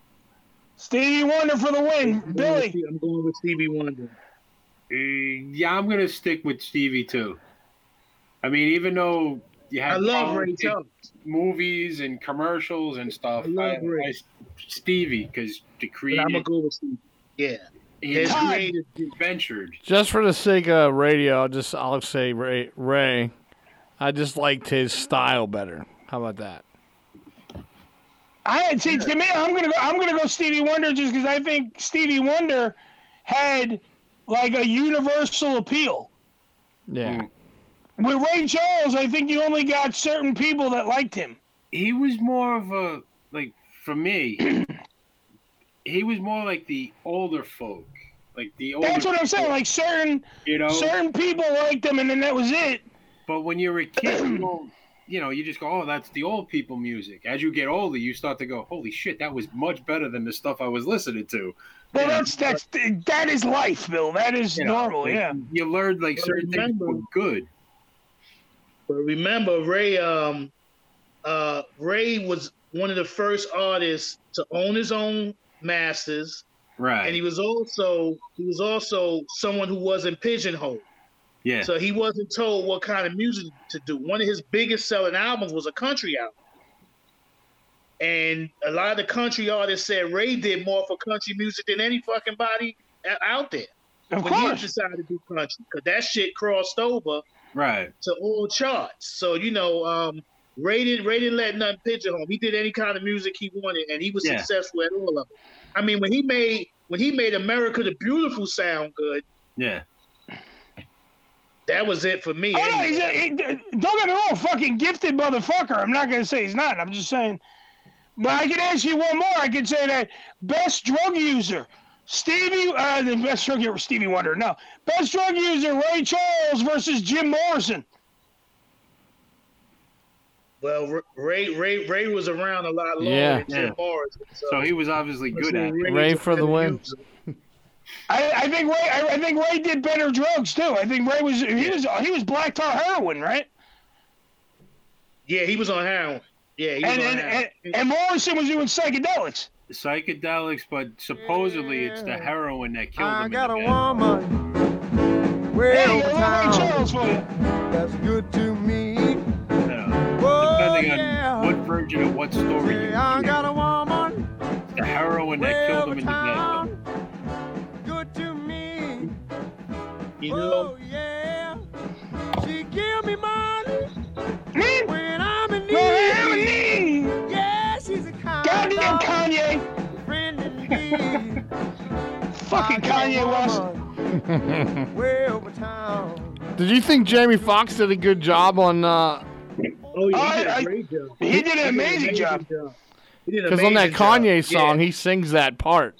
Stevie Wonder for the win. Billy. I'm going with Stevie Wonder. Uh, yeah, I'm gonna stick with Stevie too. I mean, even though you have I love Ray Charles. movies and commercials and stuff, I love Ray. I- Stevie because the But I'm creator gonna go with Stevie. Yeah. He His creative. ventured. Just for the sake of radio, I'll just I'll say Ray. Ray. I just liked his style better. How about that? I see to me, I'm gonna go. I'm gonna go Stevie Wonder just because I think Stevie Wonder had like a universal appeal. Yeah. Hmm. With Ray Charles, I think you only got certain people that liked him. He was more of a like for me. he was more like the older folk, like the older. That's what I'm saying. folk, Like certain you know. certain people liked him, and then that was it. But when you're a kid, you don't, you know, you just go, "Oh, that's the old people music." As you get older, you start to go, "Holy shit, that was much better than the stuff I was listening to." Well, Yeah. that's that's that is life, Bill. That is You know, normal. like, Yeah. You learned like But certain things were good. But remember, Ray. Um, uh, Ray was one of the first artists to own his own masters, Right. and he was also he was also someone who wasn't pigeonholed. yeah. So he wasn't told what kind of music to do. One of his biggest selling albums was a country album. And a lot of the country artists said Ray did more for country music than any fucking body out there. Of when he decided to do country, because that shit crossed over right. to all charts. So you know, um, Ray didn't Ray didn't let nothing pigeonhole. him. He did any kind of music he wanted, and he was Yeah. successful at all of it. I mean, when he made when he made America the Beautiful sound good, Yeah. that was it for me. Oh, no, anyway. he's a, he, don't get me wrong, fucking gifted motherfucker. I'm not gonna say he's not. I'm just saying. But I can ask you one more. I can say that best drug user, Stevie. Uh, the best drug user, Stevie Wonder. No, best drug user, Ray Charles versus Jim Morrison. Well, Ray Ray Ray was around a lot longer Yeah. than Jim Yeah. Morrison. So, So he was obviously good at it. Ray Ray was a for the win. I, I think Ray. I, I think Ray did better drugs too. I think Ray was he was he was black tar heroin, right? Yeah, he was on heroin. Yeah, he was And on and, heroin. and and Morrison was doing psychedelics. Psychedelics, but supposedly it's the heroin that killed him. I got a woman way Hey, over Ray town Charles for you. that's good to on what version of what story you Say, I got a woman the heroin that killed him in the bed. town. Good to me. You know, Oh yeah. She give me money Man, when I'm in no heroin need. need. Yeah, she's a kind Goddamn of Kanye. friend indeed. Fucking Kanye West. West. Way over town. Did you think Jamie Foxx did a good job on? uh oh yeah, he did I- a I- great job. he did an amazing job. He did an Because on that amazing job. Kanye song, yeah. he sings that part.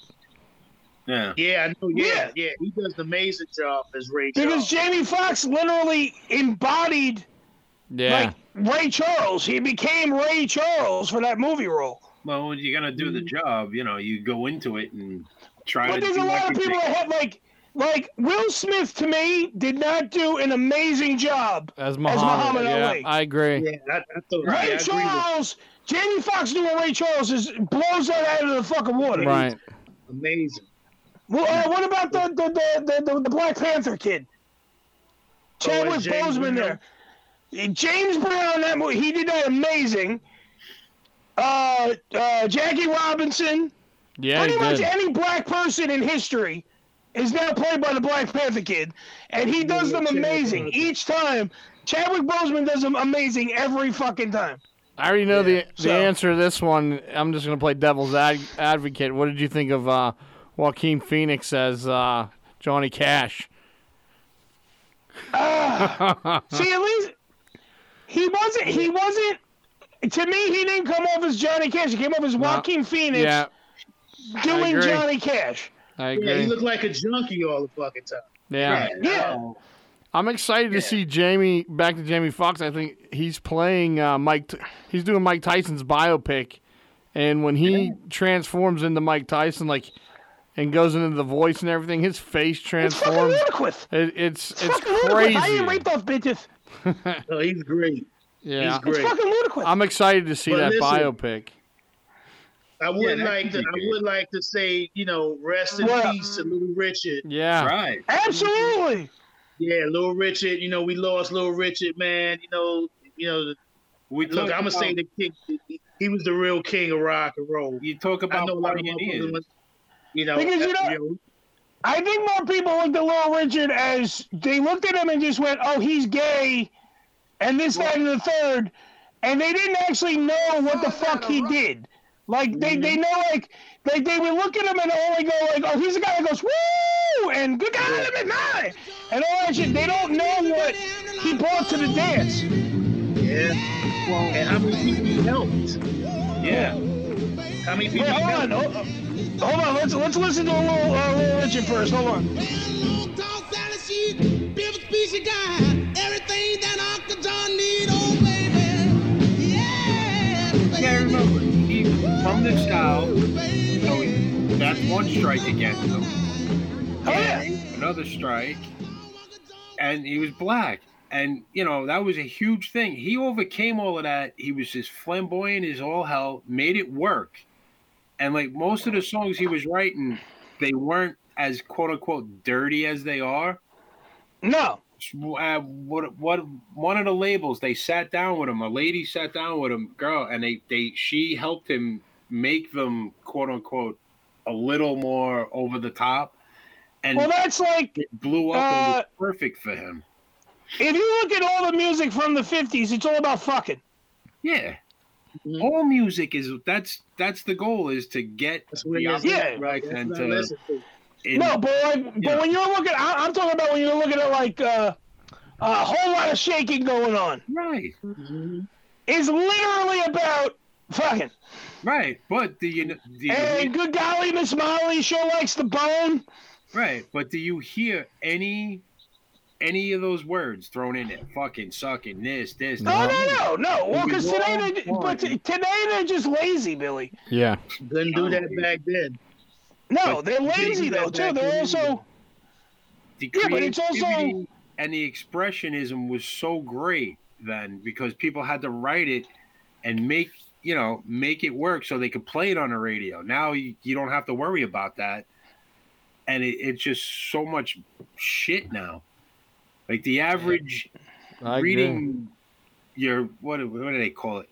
Yeah. Yeah, I know. Yeah, Yeah. yeah, he does an amazing job as Ray Charles. Because Jamie Foxx literally embodied Yeah. like Ray Charles. He became Ray Charles for that movie role. Well, when you're gonna do the mm. job, you know, you go into it and try But to there's do a lot of people that have like like Will Smith to me did not do an amazing job As as Muhammad. Muhammad yeah, Ali. I agree. Yeah, I, I thought. yeah, I agree with Charles, Jamie Foxx doing Ray Charles is blows that out of the fucking water. Right. Amazing. Well, uh, what about the the, the the the the Black Panther kid? Chadwick Oh, Boseman there. James Brown, that movie, he did that amazing. Uh, uh, Jackie Robinson. Yeah, Pretty he much did. any black person in history is now played by the Black Panther kid, and he does them Chadwick amazing Boseman. each time. Chadwick Boseman does them amazing every fucking time. I already know the the so- answer to this one. I'm just gonna play devil's ad- advocate. What did you think of uh, Joaquin Phoenix as uh, Johnny Cash? See, at least he wasn't. He wasn't. To me, he didn't come off as Johnny Cash. He came off as Joaquin Phoenix Yeah, doing. Johnny Cash. I Yeah, he looked like a junkie all the fucking time. Yeah, Yeah. I'm excited to see Jamie back to Jamie Foxx. I think he's playing uh, Mike. He's doing Mike Tyson's biopic, and when he transforms into Mike Tyson, like and goes into the voice and everything. His face transforms. It's fucking transforms. ludicrous. It, it's it's fucking ludicrous. crazy. I ain't raped those bitches. No, he's great. Yeah, He's great. It's fucking ludicrous. I'm excited to see But that listen, biopic. I would that like to. I good. would like to say, you know, rest in Well- peace to Little Richard. Yeah, Right. Absolutely. Yeah, Little Richard. You know, we lost Little Richard, man. You know, you know. We Look, talk I'm gonna say the king. He was the real king of rock and roll. You talk I about know a lot of pioneers. You know, Because, you uh, know- I think more people looked at Little Richard as they looked at him and just went, "Oh, he's gay," and this, that, and the third, and they didn't actually know what the fuck he did. Like they, they know like like they would look at him and only go like, "Oh, he's the guy that goes woo," and "Good God, let me mine," and all that shit. They don't know what he brought to the dance. yeah. Well, And how many people he helped? yeah. How many people? he hold on, helped? hold, hold on. Let's let's listen to a little, uh, little Richard first. Hold on. Yeah, from the style, so that's one strike against him. Oh yeah. Another strike, and he was black. And, you know, that was a huge thing. He overcame all of that. He was just flamboyant as all hell, made it work. And, like, most of the songs he was writing, they weren't as quote unquote dirty as they are. No. uh, what what one of the labels they sat down with him a lady sat down with him girl and they they she helped him make them quote unquote a little more over the top and Well, that's like it blew up and uh, was perfect for him if you look at all the music from the '50s, it's all about fucking. yeah Mhm. all music is that's that's the goal is to get That's what the it is. Yeah. right and to listen in- no, but like, but yeah. when you're looking, I, I'm talking about when you're looking at like uh, a whole lot of shaking going on. right It's literally about fucking. Right but do you do you And good golly, Miss Molly sure likes the bone. Right, but do you hear any any of those words thrown in there? Fucking sucking this, this. No, no, no, no. Well, because today all they, but t- today they're just lazy, Billy. yeah. Couldn't do that back then. No, But they're lazy though too. They're also The Yeah, but it's also- and the expressionism was so great then because people had to write it and make you know make it work so they could play it on the radio. Now you, you don't have to worry about that, and it, it's just so much shit now. Like the average I agree. reading your what do- what do they call it?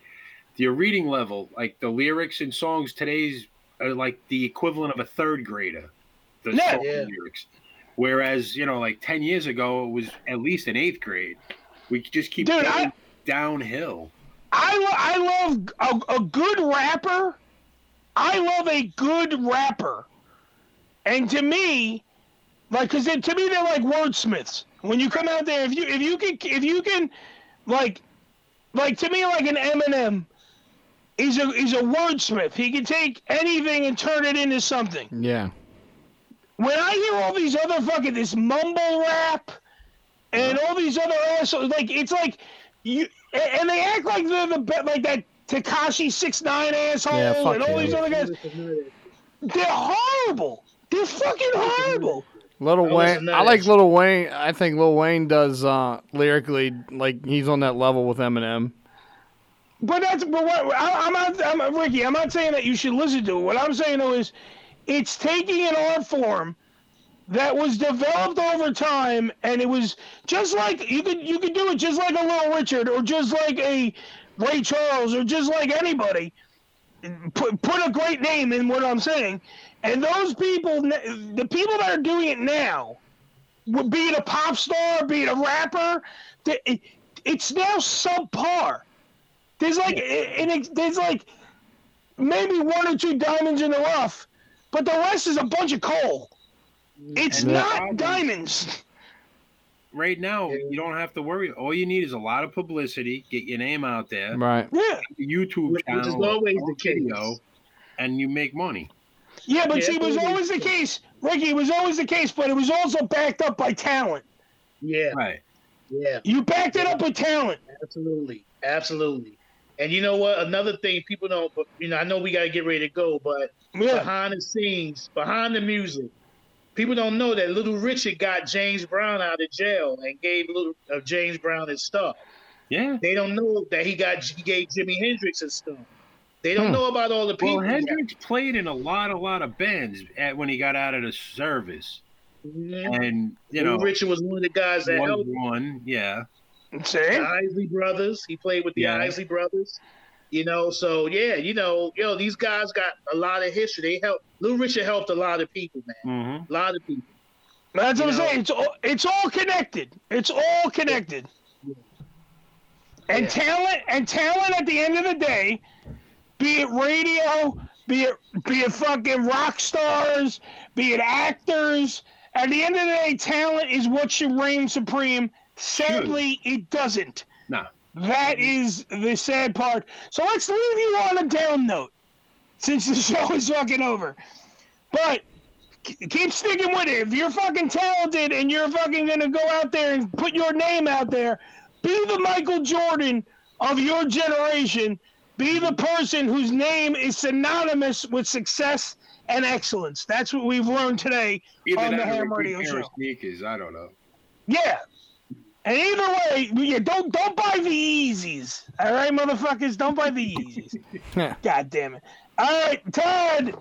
Your reading level, like the lyrics and songs today's are like the equivalent of a third grader. The Yeah. song Yeah. lyrics. Whereas, you know, like ten years ago it was at least an eighth grade. We just keep Dude, going I- downhill. I lo- I love a, a good rapper. I love a good rapper, and to me, like, cause it, to me they're like wordsmiths. When you come out there, if you if you can if you can, like, like to me like an Eminem, he's a he's a wordsmith. He can take anything and turn it into something. Yeah. When I hear all these other fucking this mumble rap and all these other assholes, like it's like you and and they act like they're the be- like that Tekashi six nine asshole Yeah, and all these other guys. They're horrible. They're fucking horrible. Little Wayne. I like. Little Wayne. I think Little Wayne does uh, lyrically like he's on that level with Eminem. But that's but what I, I'm not. I'm Ricky. I'm not saying that you should listen to it. What I'm saying though is, it's taking an art form that was developed over time, and it was just like you could you could do it just like a Little Richard or just like a Ray Charles or just like anybody. Put put a great name in what I'm saying, and those people, the people that are doing it now, would be it a pop star, be it a rapper, it's now subpar. There's like and it, there's like maybe one or two diamonds in the rough, but the rest is a bunch of coal. Mm. It's And not problem- diamonds. Right now, you don't have to worry. All you need is a lot of publicity, get your name out there, Right. Yeah, YouTube Which channel, is always the case. video, and you make money. yeah, but Yeah, see, it was always- always the case, Ricky. It was always the case, but it was also backed up by talent. Yeah, Right. yeah, You backed it up with talent. absolutely, absolutely. And you know what? Another thing people don't, you know, I know we got to get ready to go, but Yeah. behind the scenes, behind the music, people don't know that Little Richard got James Brown out of jail and gave Little uh, James Brown his stuff. Yeah. They don't know that he got he gave Jimi Hendrix his stuff. They don't Hmm. know about all the people. Well, Hendrix played in a lot, a lot of bands at, when he got out of the service, Mhm. and you Little know, Richard was one of the guys that was helped one. Yeah. the Isley brothers. He played with the Yeah. Isley brothers. You know, so yeah, you know, yo, these guys got a lot of history. They helped. Little Richard helped a lot of people, man. Mm-hmm. A lot of people. That's what I'm saying. It's all, it's all connected. It's all connected. And talent and talent at the end of the day, be it radio, be it be it fucking rock stars, be it actors, at the end of the day, talent is what should reign supreme. Sadly, it doesn't. No. That is the sad part. So let's leave you on a down note, since the show is fucking over. But keep sticking with it. If you're fucking talented and you're fucking gonna go out there and put your name out there, be the Michael Jordan of your generation. Be the person whose name is synonymous with success and excellence. That's what we've learned today Either on the that or a Ham Radio Show. sneakers. I don't know. Yeah. And either way, yeah, don't don't buy the Yeezys. All right, motherfuckers, don't buy the Yeezys. God damn it. All right, Todd.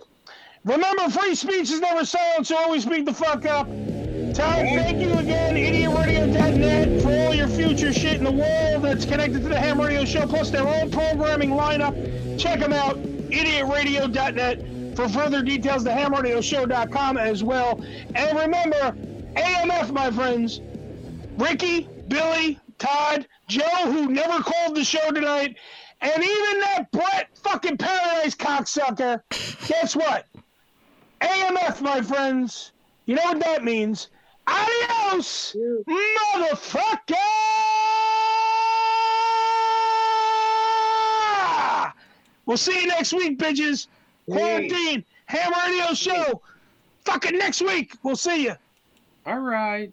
Remember, free speech is never silent, so always speak the fuck up. Todd, thank you again, idiotradio.net, for all your future shit in the world that's connected to the Ham Radio Show, plus their own programming lineup. Check them out, idiotradio.net. For further details, the hamradioshow.com as well. And remember, AMF, my friends, Ricky, Billy, Todd, Joe, who never called the show tonight, and even that Brett fucking Paradise cocksucker. Guess what? AMF, my friends. You know what that means? Adios, motherfucker! We'll see you next week, bitches. Quarantine, Ham Radio Show. Fucking next week. We'll see you. All right.